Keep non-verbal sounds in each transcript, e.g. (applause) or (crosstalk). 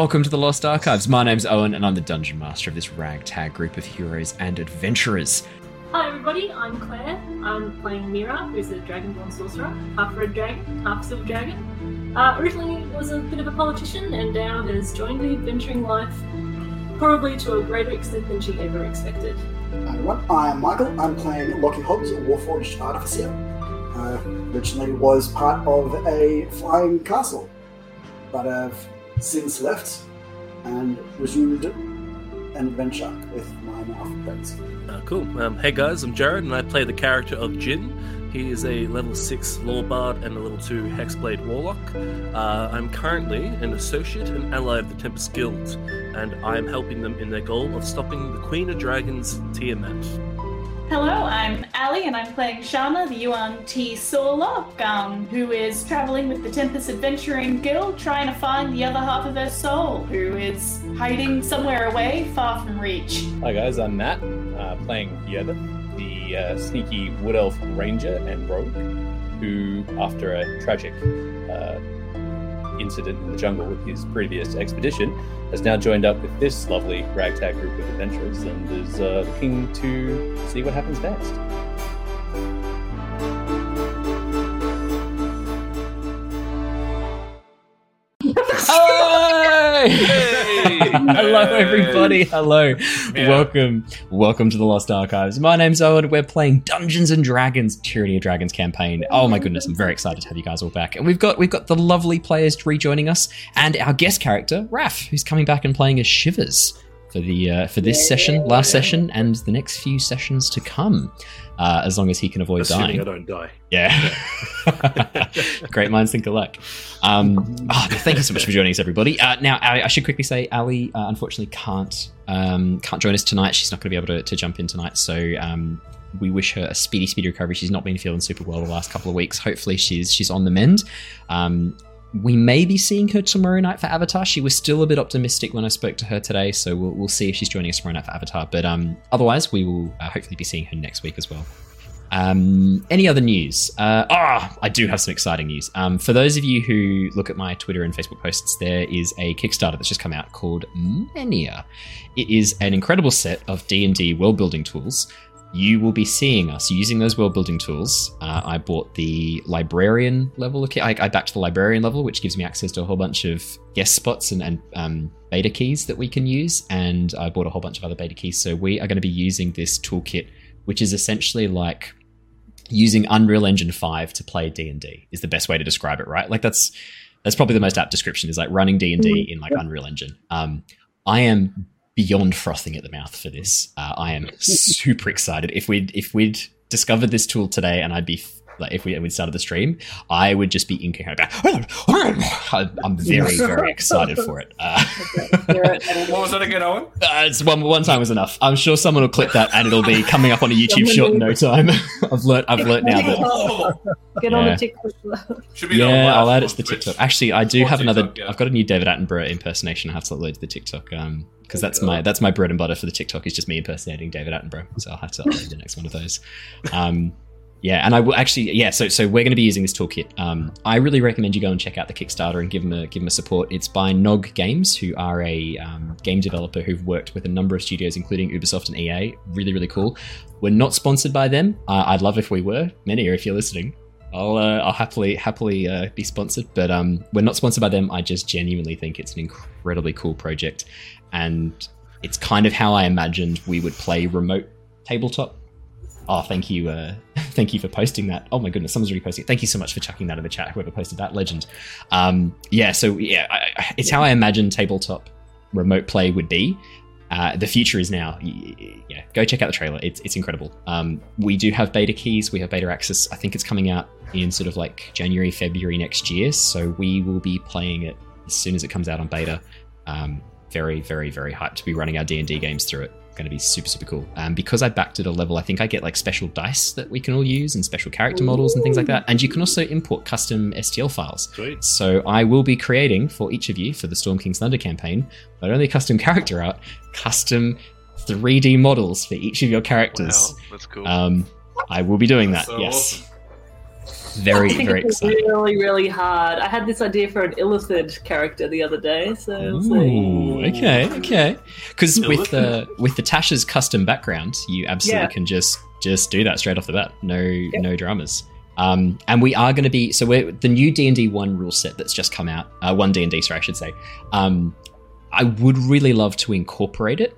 and welcome to the Lost Archives. My name's Owen, and I'm the dungeon master of this ragtag group of heroes and adventurers. Hi everybody, I'm Claire. I'm playing Mira, who's a Dragonborn sorcerer, half red dragon, half silver dragon. Uh, originally was a bit of a politician and now has joined the adventuring life, probably to a greater extent than she ever expected. Hi everyone, I'm Michael. I'm playing Lockie Hobbs, a Warforged Artificer. Uh, originally was part of a flying castle, but I've since left and resumed an adventure with my now friends. Uh, cool. Um, hey guys, I'm Jared, and I play the character of Jin. He is a level 6 Law Bard and a level 2 Hexblade Warlock. Uh, I'm currently an associate and ally of the Tempest Guild, and I am helping them in their goal of stopping the Queen of Dragons, Tiamat. Hello, I'm Ally, and I'm playing Shana, the Yuan-Ti Sorlock, um, who is traveling with the Tempest Adventuring Guild, trying to find the other half of her soul, who is hiding somewhere away, far from reach. Hi guys, I'm Matt, uh, playing Yeva, the uh, sneaky wood elf ranger and rogue, who, after a tragic uh, incident in the jungle with his previous expedition, has now joined up with this lovely ragtag group of adventurers and is uh, looking to see what happens next. (laughs) (laughs) Hello, everybody. Hello. Welcome. Welcome to the Lost Archives. My name's Owen. We're playing Dungeons and Dragons Tyranny of Dragons campaign. Oh my goodness, I'm very excited to have you guys all back. And we've got we've got the lovely players rejoining us and our guest character, Raph, who's coming back and playing as Shivers for the uh, for this session, last session, and the next few sessions to come. Uh, as long as he can avoid Assuming dying. I don't die. Yeah. (laughs) Great minds think alike. Um, oh, (laughs) thank you so much for joining us, everybody. Uh, now, I, I should quickly say, Ally uh, unfortunately can't um, can't join us tonight. She's not going to be able to, to jump in tonight. So um, we wish her a speedy, speedy recovery. She's not been feeling super well the last couple of weeks. Hopefully, she's she's on the mend. We may be seeing her tomorrow night for Avatar. She was still a bit optimistic when I spoke to her today, so we'll, we'll see if she's joining us tomorrow night for Avatar. But um, otherwise, we will uh, hopefully be seeing her next week as well. Um, any other news? Uh, ah, I do have some exciting news. Um, for those of you who look at my Twitter and Facebook posts, there is a Kickstarter that's just come out called Mania. It is an incredible set of D and D world building tools. You will be seeing us using those world building tools. Uh, I bought the librarian level. Okay, I, I backed the librarian level, which gives me access to a whole bunch of guest spots and, and um, beta keys that we can use. And I bought a whole bunch of other beta keys. So we are going to be using this toolkit, which is essentially like using Unreal Engine 5 to play D&D is the best way to describe it, right? Like that's that's probably the most apt description is like running D&D in like Unreal Engine. Um, I am beyond frothing at the mouth for this. Uh, I am super excited. If we'd if we'd discovered this tool today and I'd be like if we we started the stream, I would just be incoherent. (laughs) I'm very very excited for it. Uh, What was that again, Owen? (laughs) uh, it's one one time was enough. I'm sure someone will clip that and it'll be coming up on a YouTube short in no time. (laughs) I've learnt I've learnt now that Oh, Get on Yeah. the TikTok. should be on yeah, I'll add on it to the Twitch. TikTok. Actually, I do Or have another. Yeah. I've got a new David Attenborough impersonation. I have to upload to the TikTok um because that's my that's my bread and butter for the TikTok is just me impersonating David Attenborough. So I'll have to upload the next one of those. Um, yeah, and I will actually yeah. So so we're going to be using this toolkit. Um, I really recommend you go and check out the Kickstarter and give them a give them a support. It's by Nog Games, who are a um, game developer who've worked with a number of studios, including Ubisoft and EA. Really really cool. We're not sponsored by them. Uh, I'd love if we were. Many, if you're listening. I'll uh, I'll happily happily uh, be sponsored, but um, we're not sponsored by them. I just genuinely think it's an incredibly cool project, and it's kind of how I imagined we would play remote tabletop. Oh, thank you, uh, (laughs) thank you for posting that. Oh my goodness, someone's reposting it. Thank you so much for chucking that in the chat. Whoever posted that, legend. Um, yeah, so yeah, I, it's how I imagine tabletop remote play would be. Uh, the future is now. Yeah, go check out the trailer. It's it's incredible. Um, we do have beta keys. We have beta access. I think it's coming out in sort of like January, February next year. So we will be playing it as soon as it comes out on beta. Um, very, very, very hyped to be running our D and D games through it. Going to be super, super cool. Um, because I backed at a level, I think I get like special dice that we can all use and special character models and things like that. And you can also import custom STL files. Sweet. So I will be creating for each of you for the Storm King's Thunder campaign not only custom character art, custom 3D models for each of your characters. Wow, that's cool. Um, I will be doing that. So yes. awesome. Very, I think very it's exciting. really, really hard. I had this idea for an Illithid character the other day, so it's like- okay, okay. Because with looking. the with the Tasha's custom background, you absolutely Yeah. can just just do that straight off the bat. No no dramas. Um, and we are going to be so we're the new D and D one rule set that's just come out. Uh, one D and D, sorry, I should say. Um, I would really love to incorporate it.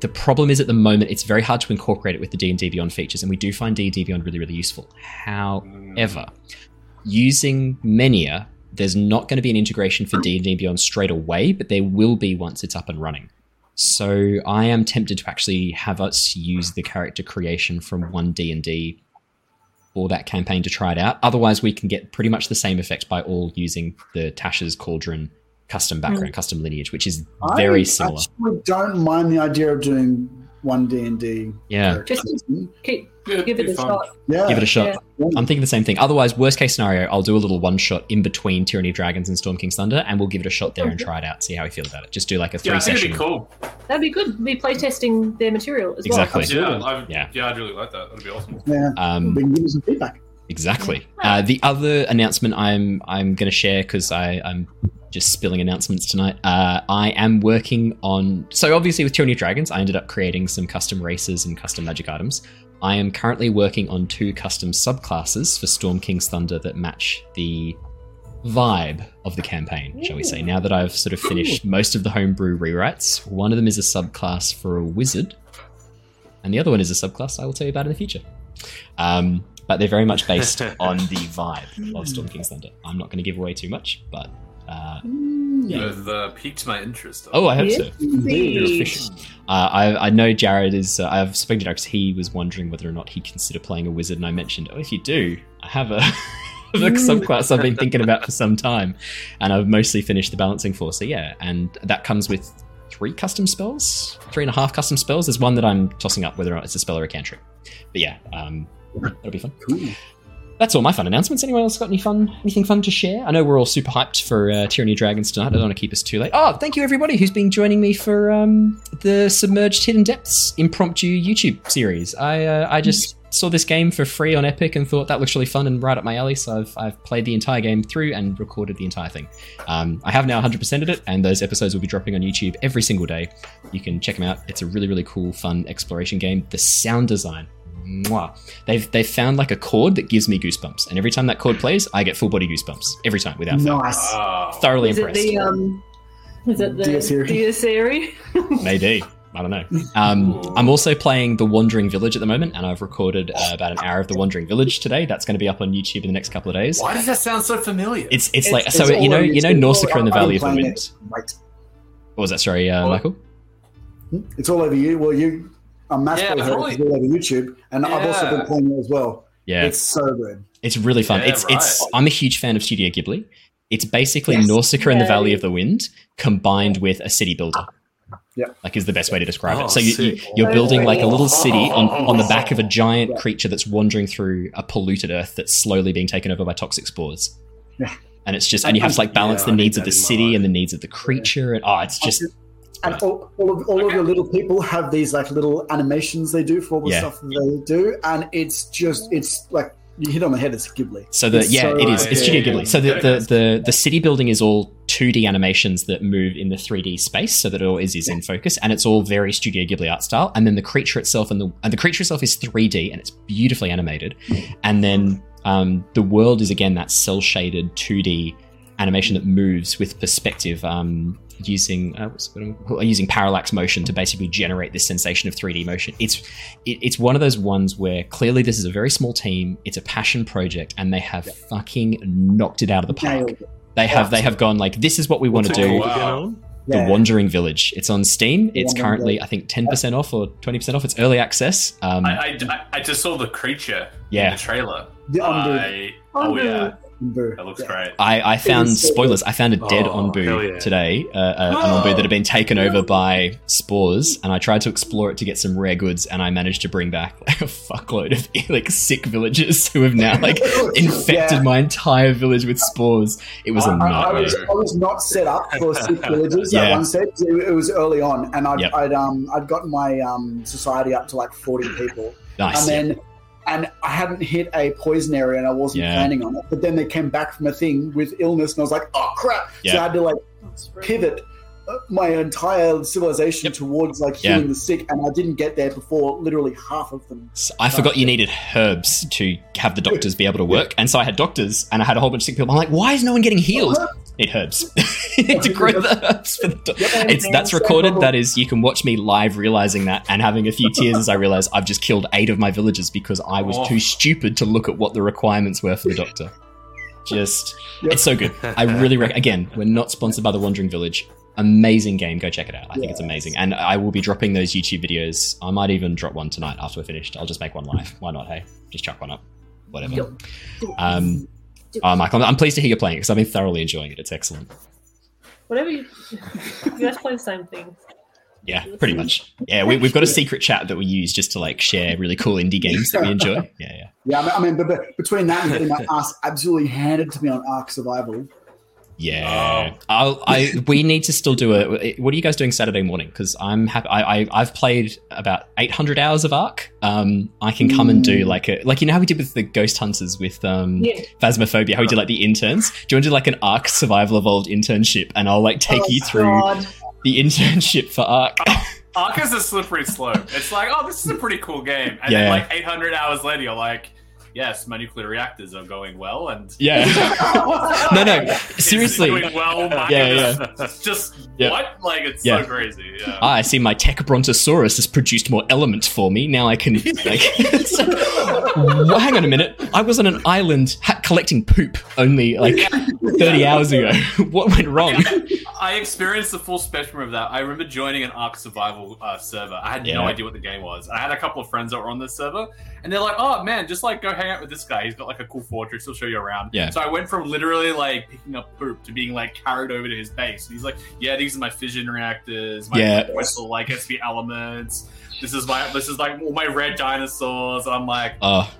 The problem is at the moment it's very hard to incorporate it with the D and D Beyond features, and we do find D and D Beyond really really useful. However, using Menia, there's not going to be an integration for D&D Beyond straight away, but there will be once it's up and running. So I am tempted to actually have us use the character creation from one D&D or that campaign to try it out. Otherwise, we can get pretty much the same effect by all using the Tasha's Cauldron custom background, custom lineage, which is very I similar. actually don't mind the idea of doing one D and D. Yeah, Just keep, Yeah, give it a fun. shot. Yeah, give it a shot. Yeah. I'm thinking the same thing. Otherwise, worst case scenario, I'll do a little one shot in between Tyranny of Dragons and Storm King's Thunder, and we'll give it a shot there and try it out, see how we feel about it. Just do like a three Yeah, I think session. it'd be cool. That'd be good. Be playtesting their material as Exactly. well. Yeah, I, Yeah. yeah, I'd really like that. That'd be awesome. yeah. Um, we can give you some feedback. Exactly. Uh, the other announcement I'm I'm going to share because I'm just spilling announcements tonight. Uh, I am working on so obviously with Tyranny of Dragons, I ended up creating some custom races and custom magic items. I am currently working on two custom subclasses for Storm King's Thunder that match the vibe of the campaign, shall we say. Now that I've sort of finished most of the homebrew rewrites, one of them is a subclass for a wizard, and the other one is a subclass I will tell you about in the future. Um, but they're very much based (laughs) on the vibe of Storm King's Thunder. I'm not going to give away too much, but uh, Yeah. You've uh, piqued my interest. oh, I hope Yeah. so. You're. Uh, I, I know Jared is. Uh, I've spoken to Jared 'cause he was wondering whether or not he'd consider playing a wizard, and I mentioned, oh, if you do, I have a, (laughs) the subclass I've been thinking about for some time, and I've mostly finished the balancing for. So yeah, and that comes with three custom spells, three and a half custom spells. There's one that I'm tossing up whether or not it's a spell or a cantrip. But yeah, um, that'll be fun. Cool. That's all my fun announcements. Anyone else got any fun, anything fun to share? I know we're all super hyped for uh, Tyranny Dragons tonight. I don't want to keep us too late. Oh, thank you everybody who's been joining me for um, the Submerged Hidden Depths impromptu YouTube series. I uh, I just saw this game for free on Epic and thought that looks really fun and right up my alley. So I've I've played the entire game through and recorded the entire thing. Um, I have now 100%ed it, and those episodes will be dropping on YouTube every single day. You can check them out. It's a really really cool, fun exploration game. The sound design. Mwah. They've they've found like a chord that gives me goosebumps, and every time that chord plays, I get full body goosebumps every time without fail. Nice. Ah. Thoroughly Is it impressed. the um? Is it the Diaseri. Diaseri? (laughs) Maybe I don't know. Um, I'm also playing The Wandering Village at the moment, and I've recorded uh, about an hour of The Wandering Village today. That's going to be up on YouTube in the next couple of days. Why does that sound so familiar? It's it's It's- like it's so all you know you know it's all- Nausicaa and the Valley of the playing Wind. Right. What was that? Sorry, uh, Michael. It's all over you. Well, you, I'm mass Yeah, yeah, totally. it's all over YouTube, and I've also been playing it as well. Yeah, It's so good. It's really fun. Yeah, it's it's. I'm a huge fan of Studio Ghibli. It's basically Yes. Nausicaa and the Valley of the Wind combined with a city builder. Yeah. like is the best way to describe Oh, it. So you, you, you're building like a little city on on the back of a giant creature that's wandering through a polluted earth that's slowly being taken over by toxic spores. Yeah. And it's just and you have to like balance Yeah, the needs of the that in my city and the needs of the creature and oh, it's just And all, all of all of your little people have these like little animations they do for all the Yeah. stuff that they do, and it's just it's like you hit on the head. It's Ghibli. So the It's yeah, so it is. It's good. Studio Ghibli. So the, the the the city building is all 2D animations that move in the 3D space, so that it always is is in focus, and it's all very Studio Ghibli art style. And then the creature itself and the and the creature itself is 3D and it's beautifully animated. And then um, the world is again that cell shaded 2D animation that moves with perspective. Um, using uh, what's what using parallax motion to basically generate this sensation of 3D motion. It's it, it's one of those ones where clearly this is a very small team. It's a passion project, and they have fucking knocked it out of the park. Nailed. They have they have gone like this is what we want to do. Wow. The Yeah. Wandering Village. It's on Steam. It's currently I think ten percent off or twenty percent off. It's early access. Um, I, I, I just saw the creature Yeah. in the trailer. The Onbu. I, oh yeah, Onbu. That looks Yeah. great. I, I found so spoilers. I found a dead Oh, hell onbu yeah. today, uh, uh, an onbu that had been taken over (gasps) by spores, and I tried to explore it to get some rare goods, and I managed to bring back like (laughs) a fuckload of (laughs) like sick villagers who have now like (laughs) infected Yeah. my entire village with spores. It was a I, I, I nightmare. was, I was not set up for sick villages Yeah. at one stage. It, it was early on, and I'd, Yep. I'd um I'd gotten my um society up to like forty people, Nice. and then and I hadn't hit a poison area, and I wasn't Yeah. planning on it. But then they came back from a thing with illness, and I was like, "Oh crap!" So I had to like pivot my entire civilization Yep. towards like Yeah. healing the sick, and I didn't get there before literally half of them. So I forgot you needed herbs to have the doctors be able to work, and so I had doctors, and I had a whole bunch of sick people. I'm like, why is no one getting healed? Need herbs. need to grow the herbs for the doc- Yep. It's that's recorded. That is, you can watch me live realizing that and having a few tears as I realize I've just killed eight of my villagers because I was Oh. too stupid to look at what the requirements were for the (laughs) doctor. Just, Yep. it's so good. I really rec- again, we're not sponsored by the Wandering Village. Amazing game. Go check it out. I think it's amazing, and I will be dropping those YouTube videos. I might even drop one tonight after we're finished. I'll just make one live. Why not? Hey, just chuck one up. Whatever. Do. Um, Do it. Oh, Michael, I'm pleased to hear you're playing because I've been thoroughly enjoying it. It's excellent. Whatever you, (laughs) you guys play the same thing. Yeah, pretty much. Yeah, we, we've got a secret chat that we use just to like share really cool indie games that we enjoy. (laughs) Yeah, yeah. Yeah, I mean, I mean but, but between that and getting my ass absolutely handed to me on Ark Survival, Yeah, I'll, I we need to still do it. What are you guys doing Saturday morning? Because I'm happy. I, I I've played about 800 hours of Ark. Um, I can come and do Mm. like a like you know how we did with the Ghost Hunters with um Yeah. Phasmophobia. How we did like the interns. Do you want to do like an Ark Survival Evolved internship? And I'll like take Oh, you through God. the internship for Ark. Ark is a slippery slope. It's like, oh, this is a pretty cool game, and Yeah. then like 800 hours later, you're like, yes, my nuclear reactors are going well, and yeah. (laughs) no, no. it's Seriously. doing well. My Yeah, It's (laughs) just Yeah. what? Like it's Yeah. so crazy. Yeah. Ah, I see my tech brontosaurus has produced more element for me. Now I can like. (laughs) well, hang on a minute. I was on an island ha- collecting poop only like thirty hours ago. what went wrong? I experienced the full spectrum of that. I remember joining an Ark Survival uh, server. I had Yeah. no idea what the game was. I had a couple of friends that were on this server, and they're like, "Oh man, just like go hang out with this guy. He's got like a cool fortress. He'll show you around." Yeah. So I went from literally like picking up poop to being like carried over to his base. And he's like, "Yeah, these are my fission reactors. My Yeah. whistle like SP elements. This is my this is like all my red dinosaurs." And I'm like, Oh,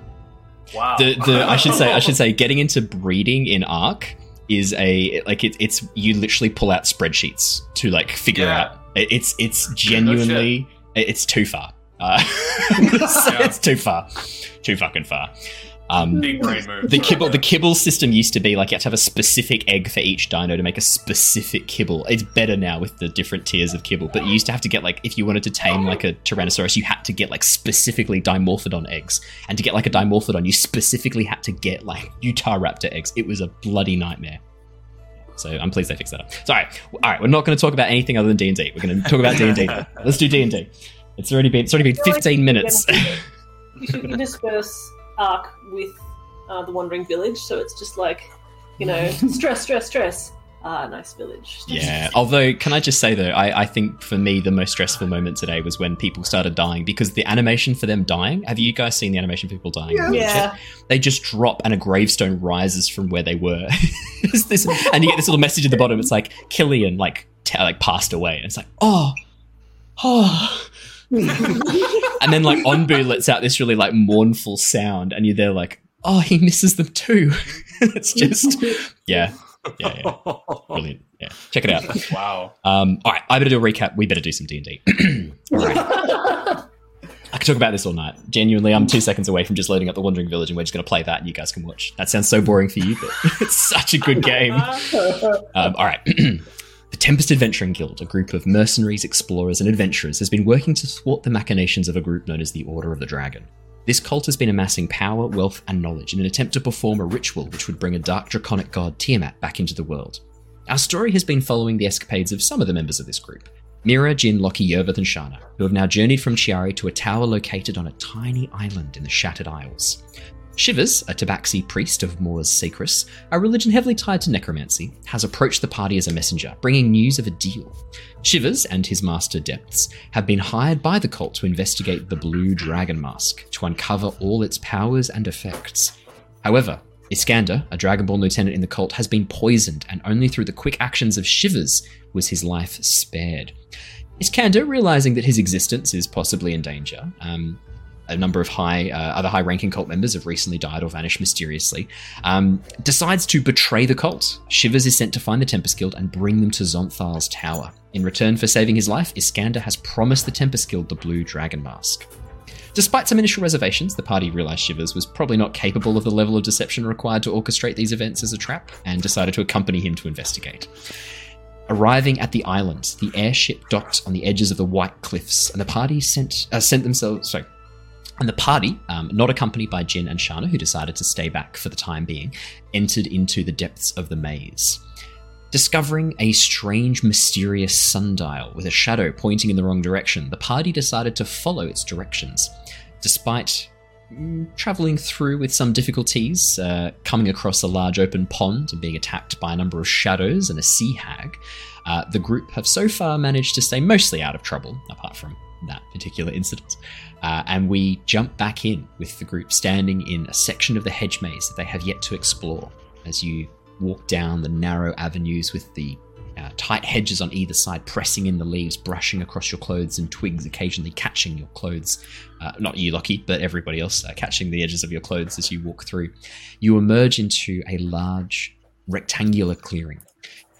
"Wow." the the I should say I should (laughs) say getting into breeding in Ark is a like it, it's you literally pull out spreadsheets to like figure Yeah. out. It's it's genuinely it- it's too far. Uh, (laughs) so Yeah. It's too far, too fucking far. Um, Big brain move. the kibble the kibble system used to be like you had to have a specific egg for each dino to make a specific kibble it's better now with the different tiers of kibble but you used to have to get like if you wanted to tame like a tyrannosaurus you had to get like specifically dimorphodon eggs and to get like a dimorphodon you specifically had to get like utah raptor eggs it was a bloody nightmare so I'm pleased they fixed that up. So, all right, all right. We're not going to talk about anything other than D and D. We're going to talk about D and D. (laughs) Let's do D and D. It's already been it's already been 15 minutes. You (laughs) should intersperse Ark with uh, the Wandering Village, so it's just like, you know, (laughs) stress, stress, stress. Ah, nice village. Yeah. Although, can I just say though, I, I think for me the most stressful moment today was when people started dying because the animation for them dying. Have you guys seen the animation for people dying? Yeah. Yeah. They just drop and a gravestone rises from where they were. (laughs) It's this, and you get this little message at the bottom. It's like Killian like t- like passed away. And it's like oh oh. (laughs) and then like Onbu lets out this really like mournful sound, and you're there like oh he misses them too. (laughs) it's just yeah yeah yeah brilliant yeah check it out. wow. Um, all right, I better do a recap. We better do some D and D. (clears throat) All right, I could talk about this all night. Genuinely, I'm two seconds away from just loading up the Wandering Village, and we're just going to play that, and you guys can watch. That sounds so boring for you, but (laughs) it's such a good game. Um, all right. (clears throat) the Tempest Adventuring Guild, a group of mercenaries, explorers, and adventurers, has been working to thwart the machinations of a group known as the Order of the Dragon. This cult has been amassing power, wealth, and knowledge in an attempt to perform a ritual which would bring a dark draconic god Tiamat back into the world. Our story has been following the escapades of some of the members of this group Mira, Jin, Lockie, Yervith, and Shana, who have now journeyed from Chiari to a tower located on a tiny island in the Shattered Isles. Shivers, a tabaxi priest of Moors Sacris, a religion heavily tied to necromancy, has approached the party as a messenger, bringing news of a deal. Shivers and his master Depths have been hired by the cult to investigate the Blue Dragon Mask to uncover all its powers and effects. However, Iskander, a Dragonborn lieutenant in the cult, has been poisoned, and only through the quick actions of Shivers was his life spared. Iskander, realizing that his existence is possibly in danger, um, a number of high, uh, other high-ranking cult members have recently died or vanished mysteriously. Um, decides to betray the cult. Shivers is sent to find the Tempest Guild and bring them to Xonthal's tower. In return for saving his life, Iskander has promised the Tempest Guild the Blue Dragon Mask. Despite some initial reservations, the party realized Shivers was probably not capable of the level of deception required to orchestrate these events as a trap and decided to accompany him to investigate. Arriving at the island, the airship docked on the edges of the white cliffs, and the party sent uh, sent themselves. Sorry, and the party, um, not accompanied by Jin and Shana, who decided to stay back for the time being, entered into the depths of the maze. Discovering a strange, mysterious sundial with a shadow pointing in the wrong direction, the party decided to follow its directions. Despite mm, traveling through with some difficulties, uh, coming across a large open pond and being attacked by a number of shadows and a sea hag, uh, the group have so far managed to stay mostly out of trouble, apart from that particular incident. Uh, and we jump back in with the group standing in a section of the hedge maze that they have yet to explore as you walk down the narrow avenues with the uh, tight hedges on either side, pressing in the leaves, brushing across your clothes, and twigs occasionally catching your clothes. Uh, not you, Lockie, but everybody else uh, catching the edges of your clothes as you walk through. You emerge into a large rectangular clearing.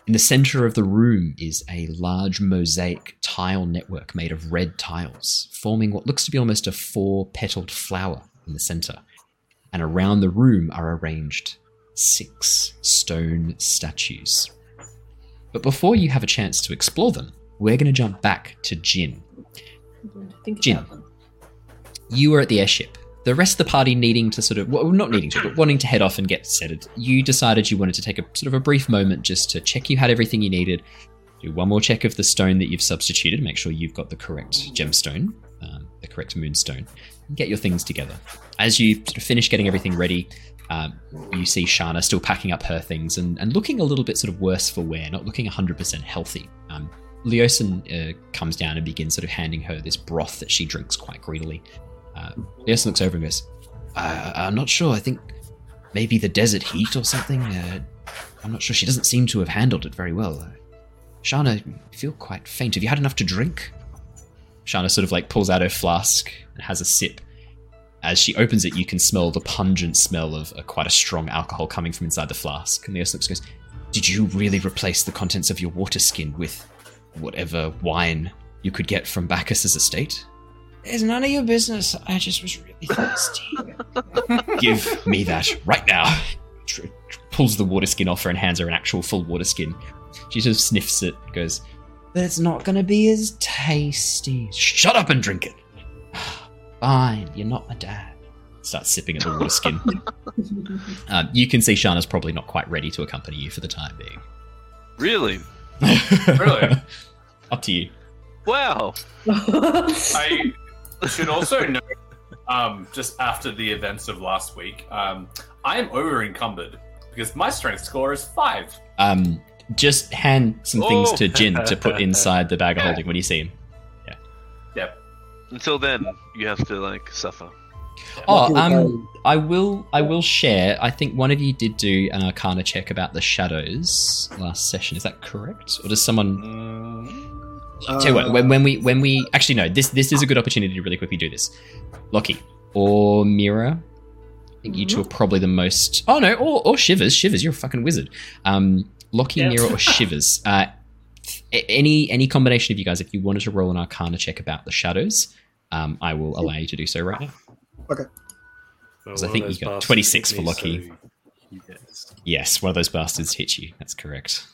In the center of the room is a large mosaic tile network made of red tiles, forming what looks to be almost a four petaled flower in the center. And around the room are arranged six stone statues. But before you have a chance to explore them, we're going to jump back to Jin. Jin. You were at the airship. The rest of the party needing to sort of, well, not needing to, but wanting to head off and get settled. You decided you wanted to take a sort of a brief moment just to check you had everything you needed. Do one more check of the stone that you've substituted, make sure you've got the correct gemstone, um, the correct moonstone, and get your things together. As you sort of finish getting everything ready, um, you see Shana still packing up her things and, and looking a little bit sort of worse for wear, not looking 100% healthy. Um, Leosin uh, comes down and begins sort of handing her this broth that she drinks quite greedily. Uh, looks over and goes, uh, I'm not sure. I think maybe the desert heat or something. Uh, I'm not sure. She doesn't seem to have handled it very well. Uh, Shana, you feel quite faint. Have you had enough to drink? Shana sort of like pulls out her flask and has a sip. As she opens it, you can smell the pungent smell of uh, quite a strong alcohol coming from inside the flask. And Leosin looks goes, Did you really replace the contents of your water skin with whatever wine you could get from Bacchus's estate? It's none of your business. I just was really (laughs) thirsty. Give me that right now. Tr- tr- pulls the water skin off her and hands her an actual full water skin. She sort of sniffs it, goes, But it's not going to be as tasty. Shut up and drink it. (sighs) Fine, you're not my dad. Starts sipping at the water skin. um, (laughs) you can see Shana's probably not quite ready to accompany you for the time being. Really? (laughs) Really? Up to you. Wow. I should also note, um, just after the events of last week, um, I am over encumbered because my strength score is five. Um, just hand some things Oh. to Jin to put inside the bag of holding when you see him. Yeah. Yep. Until then, you have to like suffer. Oh, um, I will. I will share. I think one of you did do an Arcana check about the shadows last session. Is that correct, or does someone? Uh, Tell you what, when, when we when we actually no, this this is a good opportunity to really quickly do this. Lockie or Mira, I think you two are probably the most. Oh no, or, or Shivers. Shivers, you're a fucking wizard. Um, Lockie, Yeah. Mira, or (laughs) Shivers. Uh, any any combination of you guys, if you wanted to roll an Arcana check about the shadows, um, I will allow you to do so right now. Okay. Because I think you got 26 for Lockie. Yes, one of those bastards hit you. That's correct.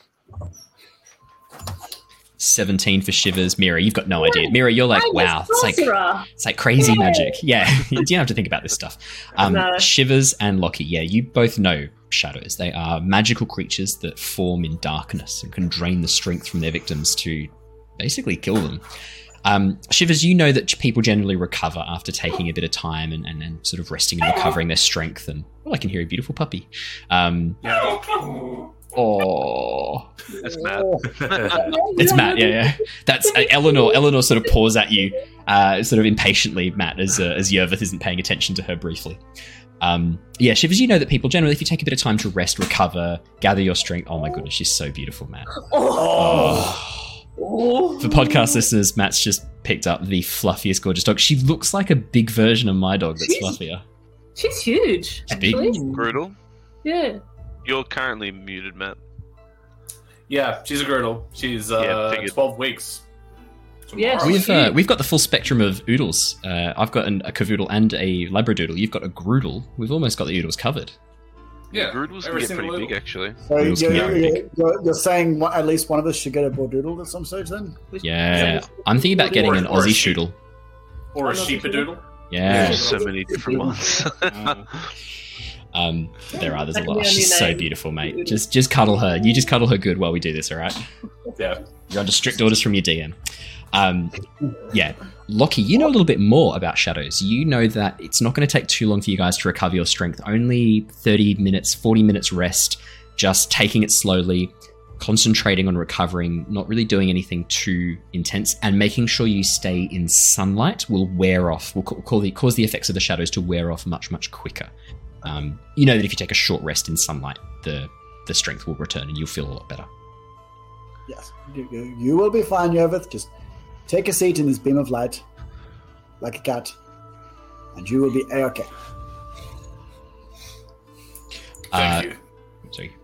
17 for Shivers. Mira, you've got no idea. Mira, you're like, I'm wow, it's like it's like crazy Yay. magic. Yeah, (laughs) you don't have to think about this stuff. Um, No. Shivers and Lockie, yeah, you both know shadows. They are magical creatures that form in darkness and can drain the strength from their victims to basically kill them. Um, Shivers, you know that people generally recover after taking a bit of time and, and, and sort of resting and recovering their strength. And oh, I can hear a beautiful puppy. Um, Yeah. Oh, That's Matt. (laughs) it's Matt. Yeah, yeah. That's uh, Eleanor. Eleanor sort of paws at you, uh, sort of impatiently, Matt, as uh, as Yervith isn't paying attention to her briefly. Um, yeah, Shivers, you know that people generally, if you take a bit of time to rest, recover, gather your strength. Oh my goodness, she's so beautiful, Matt. Oh. Oh. For podcast listeners, Matt's just picked up the fluffiest, gorgeous dog. She looks like a big version of my dog that's fluffier. She's huge. She's big. Actually. Brutal. Yeah. You're currently muted, Matt. Yeah, she's a groodle. She's uh, Yeah, 12 weeks. Yes. We've uh, we've got the full spectrum of oodles. Uh, I've got an, a cavoodle and a labradoodle. You've got a groodle. We've almost got the oodles covered. Yeah, Groodles can get single pretty big, actually. So you're, can be you're, big. you're, you're saying one, at least one of us should get a bordoodle at some stage then? Yeah, I'm thinking about getting an Or- or Aussie sheep. shoodle. Or a Another sheepadoodle. Yeah, There's so many different ones. (laughs) um, there are. There's a lot. She's so beautiful, mate. Just just cuddle her. You just cuddle her good while we do this. All right. Yeah. You're under strict orders from your DM. Um, yeah, Lockie, you know a little bit more about shadows. You know that it's not going to take too long for you guys to recover your strength. Only 30 minutes, 40 minutes rest, just taking it slowly, concentrating on recovering, not really doing anything too intense, and making sure you stay in sunlight will wear off, will call the, cause the effects of the shadows to wear off much, much quicker. Um, you know that if you take a short rest in sunlight, the, the strength will return and you'll feel a lot better. Yes. You, you, you will be fine, Yervith. Just take a seat in this beam of light, like a cat, and you will be a-okay. Thank Uh, you. Sorry.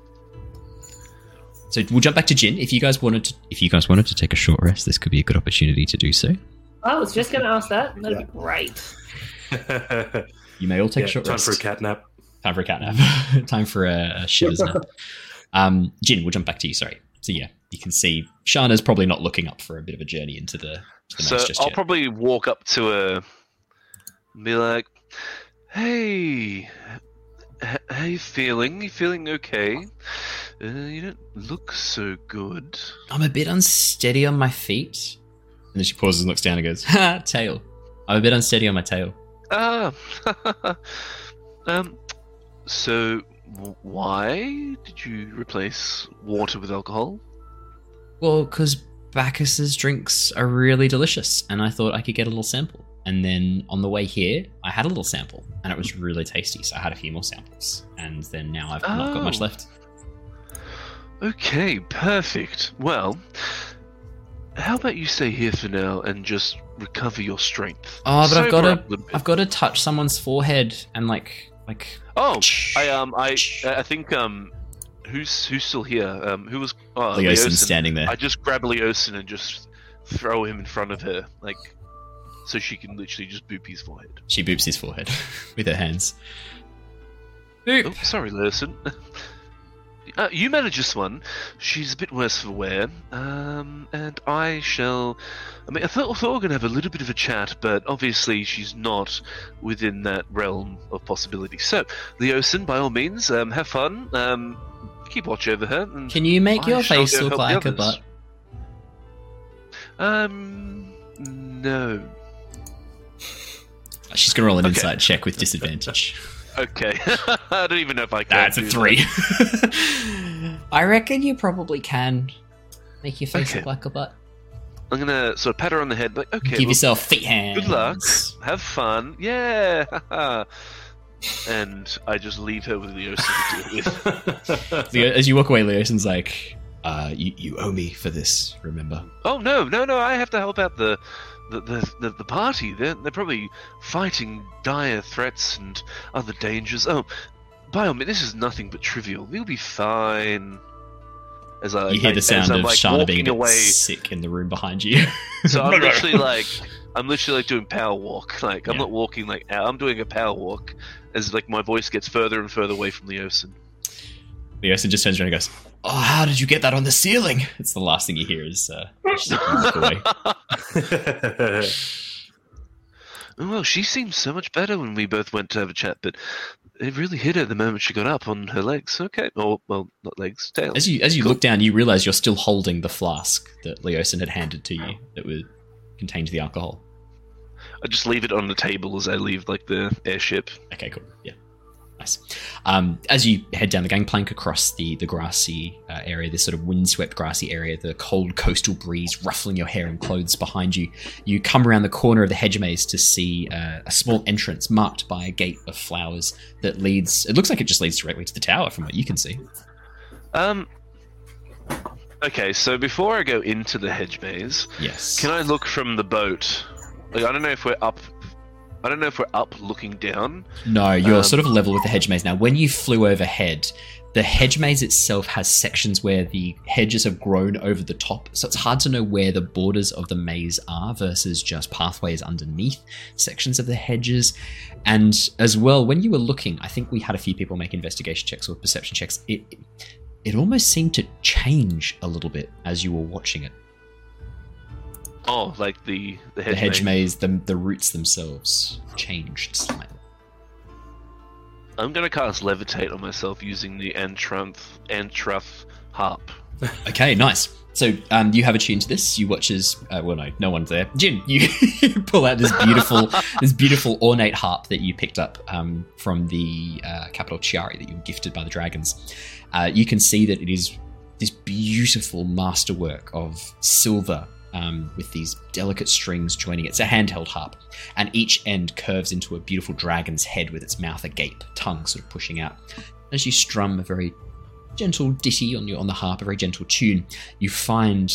So we'll jump back to Jin. If you guys wanted to, if you guys wanted to take a short rest, this could be a good opportunity to do so. I was just going to ask that. That'd Yeah. be great. You may all take Yeah, a short time rest. for a cat nap. Time for a cat nap. (laughs) Time for a, a shivers nap. (laughs) Um, Jin, we'll jump back to you. Sorry. So yeah, you can see Shana's probably not looking up for a bit of a journey into the, to the So just I'll yet. probably walk up to her and be like, "Hey, h- how you feeling? You feeling okay? Uh, you don't look so good." I'm a bit unsteady on my feet. And then she pauses and looks down and goes, "Ha, tail. I'm a bit unsteady on my tail." Ah, (laughs) um. So, why did you replace water with alcohol? Well, because Bacchus's drinks are really delicious, and I thought I could get a little sample. And then on the way here, I had a little sample, and it was really tasty. So I had a few more samples, and then now I've not got much Oh. left. Okay, perfect. Well, how about you stay here for now and just recover your strength? Oh, but I've got to, up a little bit. I've got to touch someone's forehead and like, like. Oh, I um, I, I think um, who's who's still here? Um, who was? Oh, Leosin Leosin. standing there. I just grab Leosin and just throw him in front of her, like, so she can literally just boop his forehead. She boops his forehead (laughs) with her hands. Oh, sorry, Leosin. (laughs) Uh, you manage this one. She's a bit worse for wear. Um, and I shall. I mean, I thought, I thought we were going to have a little bit of a chat, but obviously she's not within that realm of possibility. So, Leosin, by all means, um, have fun. Um, keep watch over her. And Can you make I your face look like a butt? Um, no. She's gonna roll an Okay. insight check with disadvantage. (laughs) Okay. (laughs) I don't even know if I can. That's a three. (laughs) I reckon you probably can make your face Okay. look like a butt. I'm gonna sort of pat her on the head, like, okay. Give well, yourself feet hands. Good luck. Have fun. Yeah. (laughs) and I just leave her with Leosin to deal with. Leo, as you walk away, Leosin's like, uh, you, you owe me for this, remember? Oh no, no, no! I have to help out the the the, the, the party. They're they're probably fighting dire threats and other dangers. Oh, by all means, this is nothing but trivial. We'll be fine. As I you hear I- the sound of like, Shana being a walking bit away. sick in the room behind you. (laughs) So I'm (laughs) literally like, I'm literally like doing power walk. Like I'm Yeah. not walking like. I'm doing a power walk as like my voice gets further and further away from Leosin. Leosin just turns around and goes, Oh, how did you get that on the ceiling? It's the last thing you hear is uh, she's walk away. Oh, (laughs) (laughs) well, she seemed so much better when we both went to have a chat, but it really hit her the moment she got up on her legs. Okay, or well, not legs, tail. As you as you look down, you realize you're still holding the flask that Leosin had handed to you that would contained the alcohol. I just leave it on the table as I leave like the airship. Okay, cool. Yeah. Nice. Um, as you head down the gangplank across the, the grassy uh, area, this sort of windswept grassy area, the cold coastal breeze ruffling your hair and clothes behind you, you come around the corner of the hedge maze to see uh, a small entrance marked by a gate of flowers that leads. It looks like it just leads directly to the tower from what you can see. Um. Okay, so before I go into the hedge maze, Yes. can I look from the boat? Like, I don't know if we're up I don't know if we're up looking down. No, you're Um, sort of level with the hedge maze now. When you flew overhead, the hedge maze itself has sections where the hedges have grown over the top, so it's hard to know where the borders of the maze are versus just pathways underneath sections of the hedges. And as well, when you were looking, I think we had a few people make investigation checks or perception checks. It it almost seemed to change a little bit as you were watching it. Oh, like the the hedge, the hedge maze. maze, the, the roots themselves changed slightly. I'm gonna cast levitate on myself using the Antrumph Antruff harp. (laughs) Okay, nice. So um, you have attuned to this. You watch as uh, well, no, no one's there. Jin, (laughs) you pull out this beautiful, (laughs) this beautiful ornate harp that you picked up um, from the uh, capital Chiari that you were gifted by the dragons. Uh, you can see that it is this beautiful masterwork of silver um, with these delicate strings joining it. It's a handheld harp, and each end curves into a beautiful dragon's head with its mouth agape, tongue sort of pushing out. As you strum a very gentle ditty on your on the harp, a very gentle tune, you find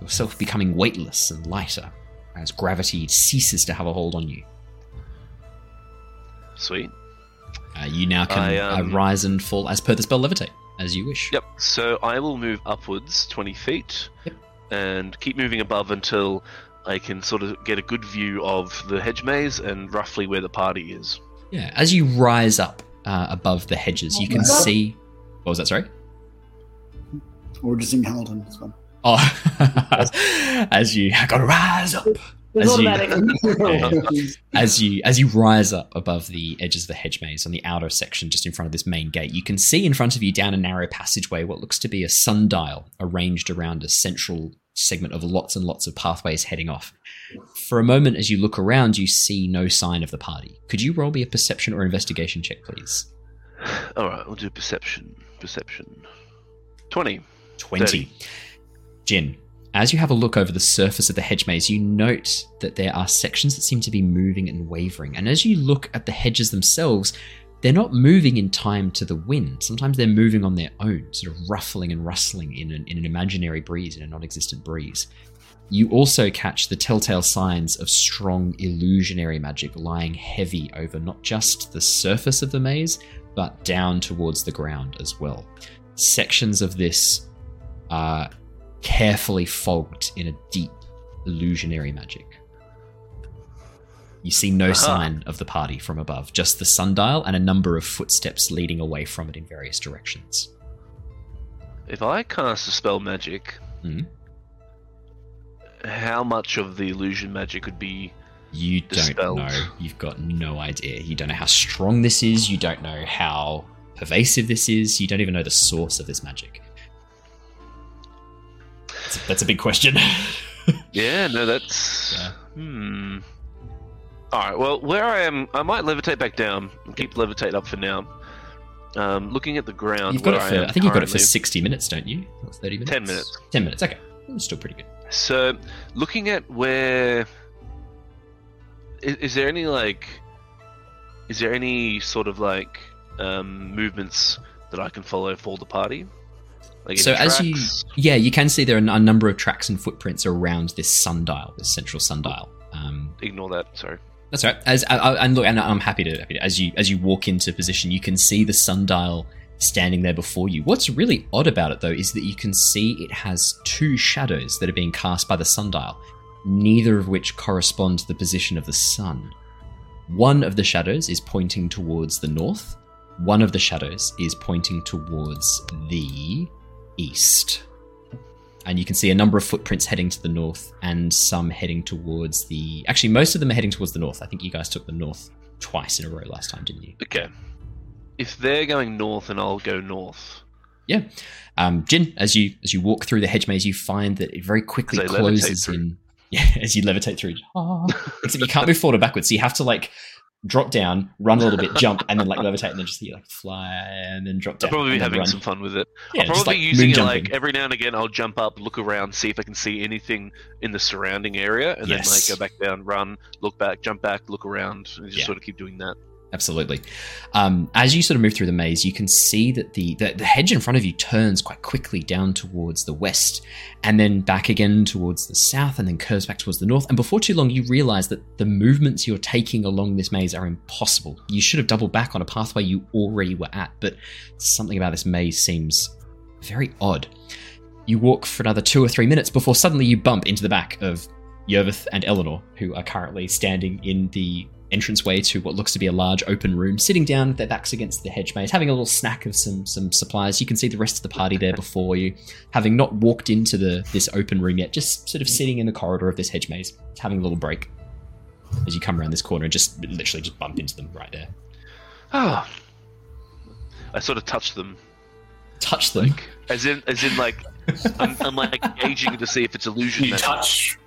yourself becoming weightless and lighter as gravity ceases to have a hold on you. Sweet. Uh, you now can I, um, uh, rise and fall as per the spell levitate, as you wish. Yep. So I will move upwards 20 feet Yep. And keep moving above until I can sort of get a good view of the hedge maze and roughly where the party is. Yeah, as you rise up uh, above the hedges, you can God. see. What was that? Sorry. Or just in Hamilton. It's fun. Oh, (laughs) as you I gotta rise up. As you- automatic. (laughs) as you as you rise up above the edges of the hedge maze on the outer section just in front of this main gate you can see in front of you down a narrow passageway what looks to be a sundial arranged around a central segment of lots and lots of pathways heading off for a moment as you look around you see no sign of the party could you roll me a perception or investigation check please All right, we'll do perception. Perception. 20. 20 Thirty. Jin, as you have a look over the surface of the hedge maze, you note that there are sections that seem to be moving and wavering. And as you look at the hedges themselves, they're not moving in time to the wind. Sometimes they're moving on their own, sort of ruffling and rustling in an, in an imaginary breeze, in a non existent breeze. You also catch the telltale signs of strong illusionary magic lying heavy over not just the surface of the maze, but down towards the ground as well. Sections of this are carefully fogged in a deep illusionary magic. You see no Aha. sign of the party from above, just the sundial and a number of footsteps leading away from it in various directions. If I cast a spell magic, Mhm. how much of the illusion magic would be. You don't know. You've got no idea. You don't know how strong this is. You don't know how pervasive this is. You don't even know the source of this magic. That's a, that's a big question. (laughs) Yeah, no, that's. Yeah. Hmm. Alright, well, where I am, I might levitate back down and keep levitate up for now. Um, looking at the ground. you've got where it for. I, I, think you've got it for sixty minutes, don't you? Or Thirty minutes. 10 minutes. Ten minutes. Okay, still pretty good. So, looking at where is, is there any like is there any sort of like um, movements that I can follow for the party? Like So as you- Yeah, you can see there are a number of tracks and footprints around this sundial, this central sundial. Um, ignore that. Sorry. That's right. As and look, and I'm happy to, happy to as you as you walk into position, you can see the sundial standing there before you. What's really odd about it, though, is that you can see it has two shadows that are being cast by the sundial, neither of which correspond to the position of the sun. One of the shadows is pointing towards the north. One of the shadows is pointing towards the east. And you can see a number of footprints heading to the north and some heading towards the. Actually, most of them are heading towards the north. I think you guys took the north twice in a row last time, didn't you? Okay. If they're going north, and I'll go north. Yeah, um, Jin, as you as you walk through the hedge maze, you find that it very quickly As I levitate closes in. (laughs) Yeah, as you levitate through. Ah. (laughs) Except you can't move forward or backwards, so you have to like drop down, run a little bit, jump, and then like levitate, and then just you like fly and then drop I'll down. probably be having run. some fun with it. Yeah, I'll just probably like using it like every now and again. I'll jump up, look around, see if I can see anything in the surrounding area, and Yes. then like go back down, run, look back, jump back, look around, and just Yeah. sort of keep doing that. Absolutely. Um, as you sort of move through the maze, you can see that the, the the hedge in front of you turns quite quickly down towards the west, and then back again towards the south, and then curves back towards the north. And before too long, you realise that the movements you're taking along this maze are impossible. You should have doubled back on a pathway you already were at, but something about this maze seems very odd. You walk for another two or three minutes before suddenly you bump into the back of Yervith and Eleanor, who are currently standing in the entranceway to what looks to be a large open room, sitting down with their backs against the hedge maze, having a little snack of some some supplies. You can see the rest of the party there before you, having not walked into the this open room yet, just sort of sitting in the corridor of this hedge maze, having a little break. As you come around this corner and just literally just bump into them right there. Ah. I sort of touch them, Touch them. as in, as in, like, I'm, I'm like gauging to see if it's illusion. You touch.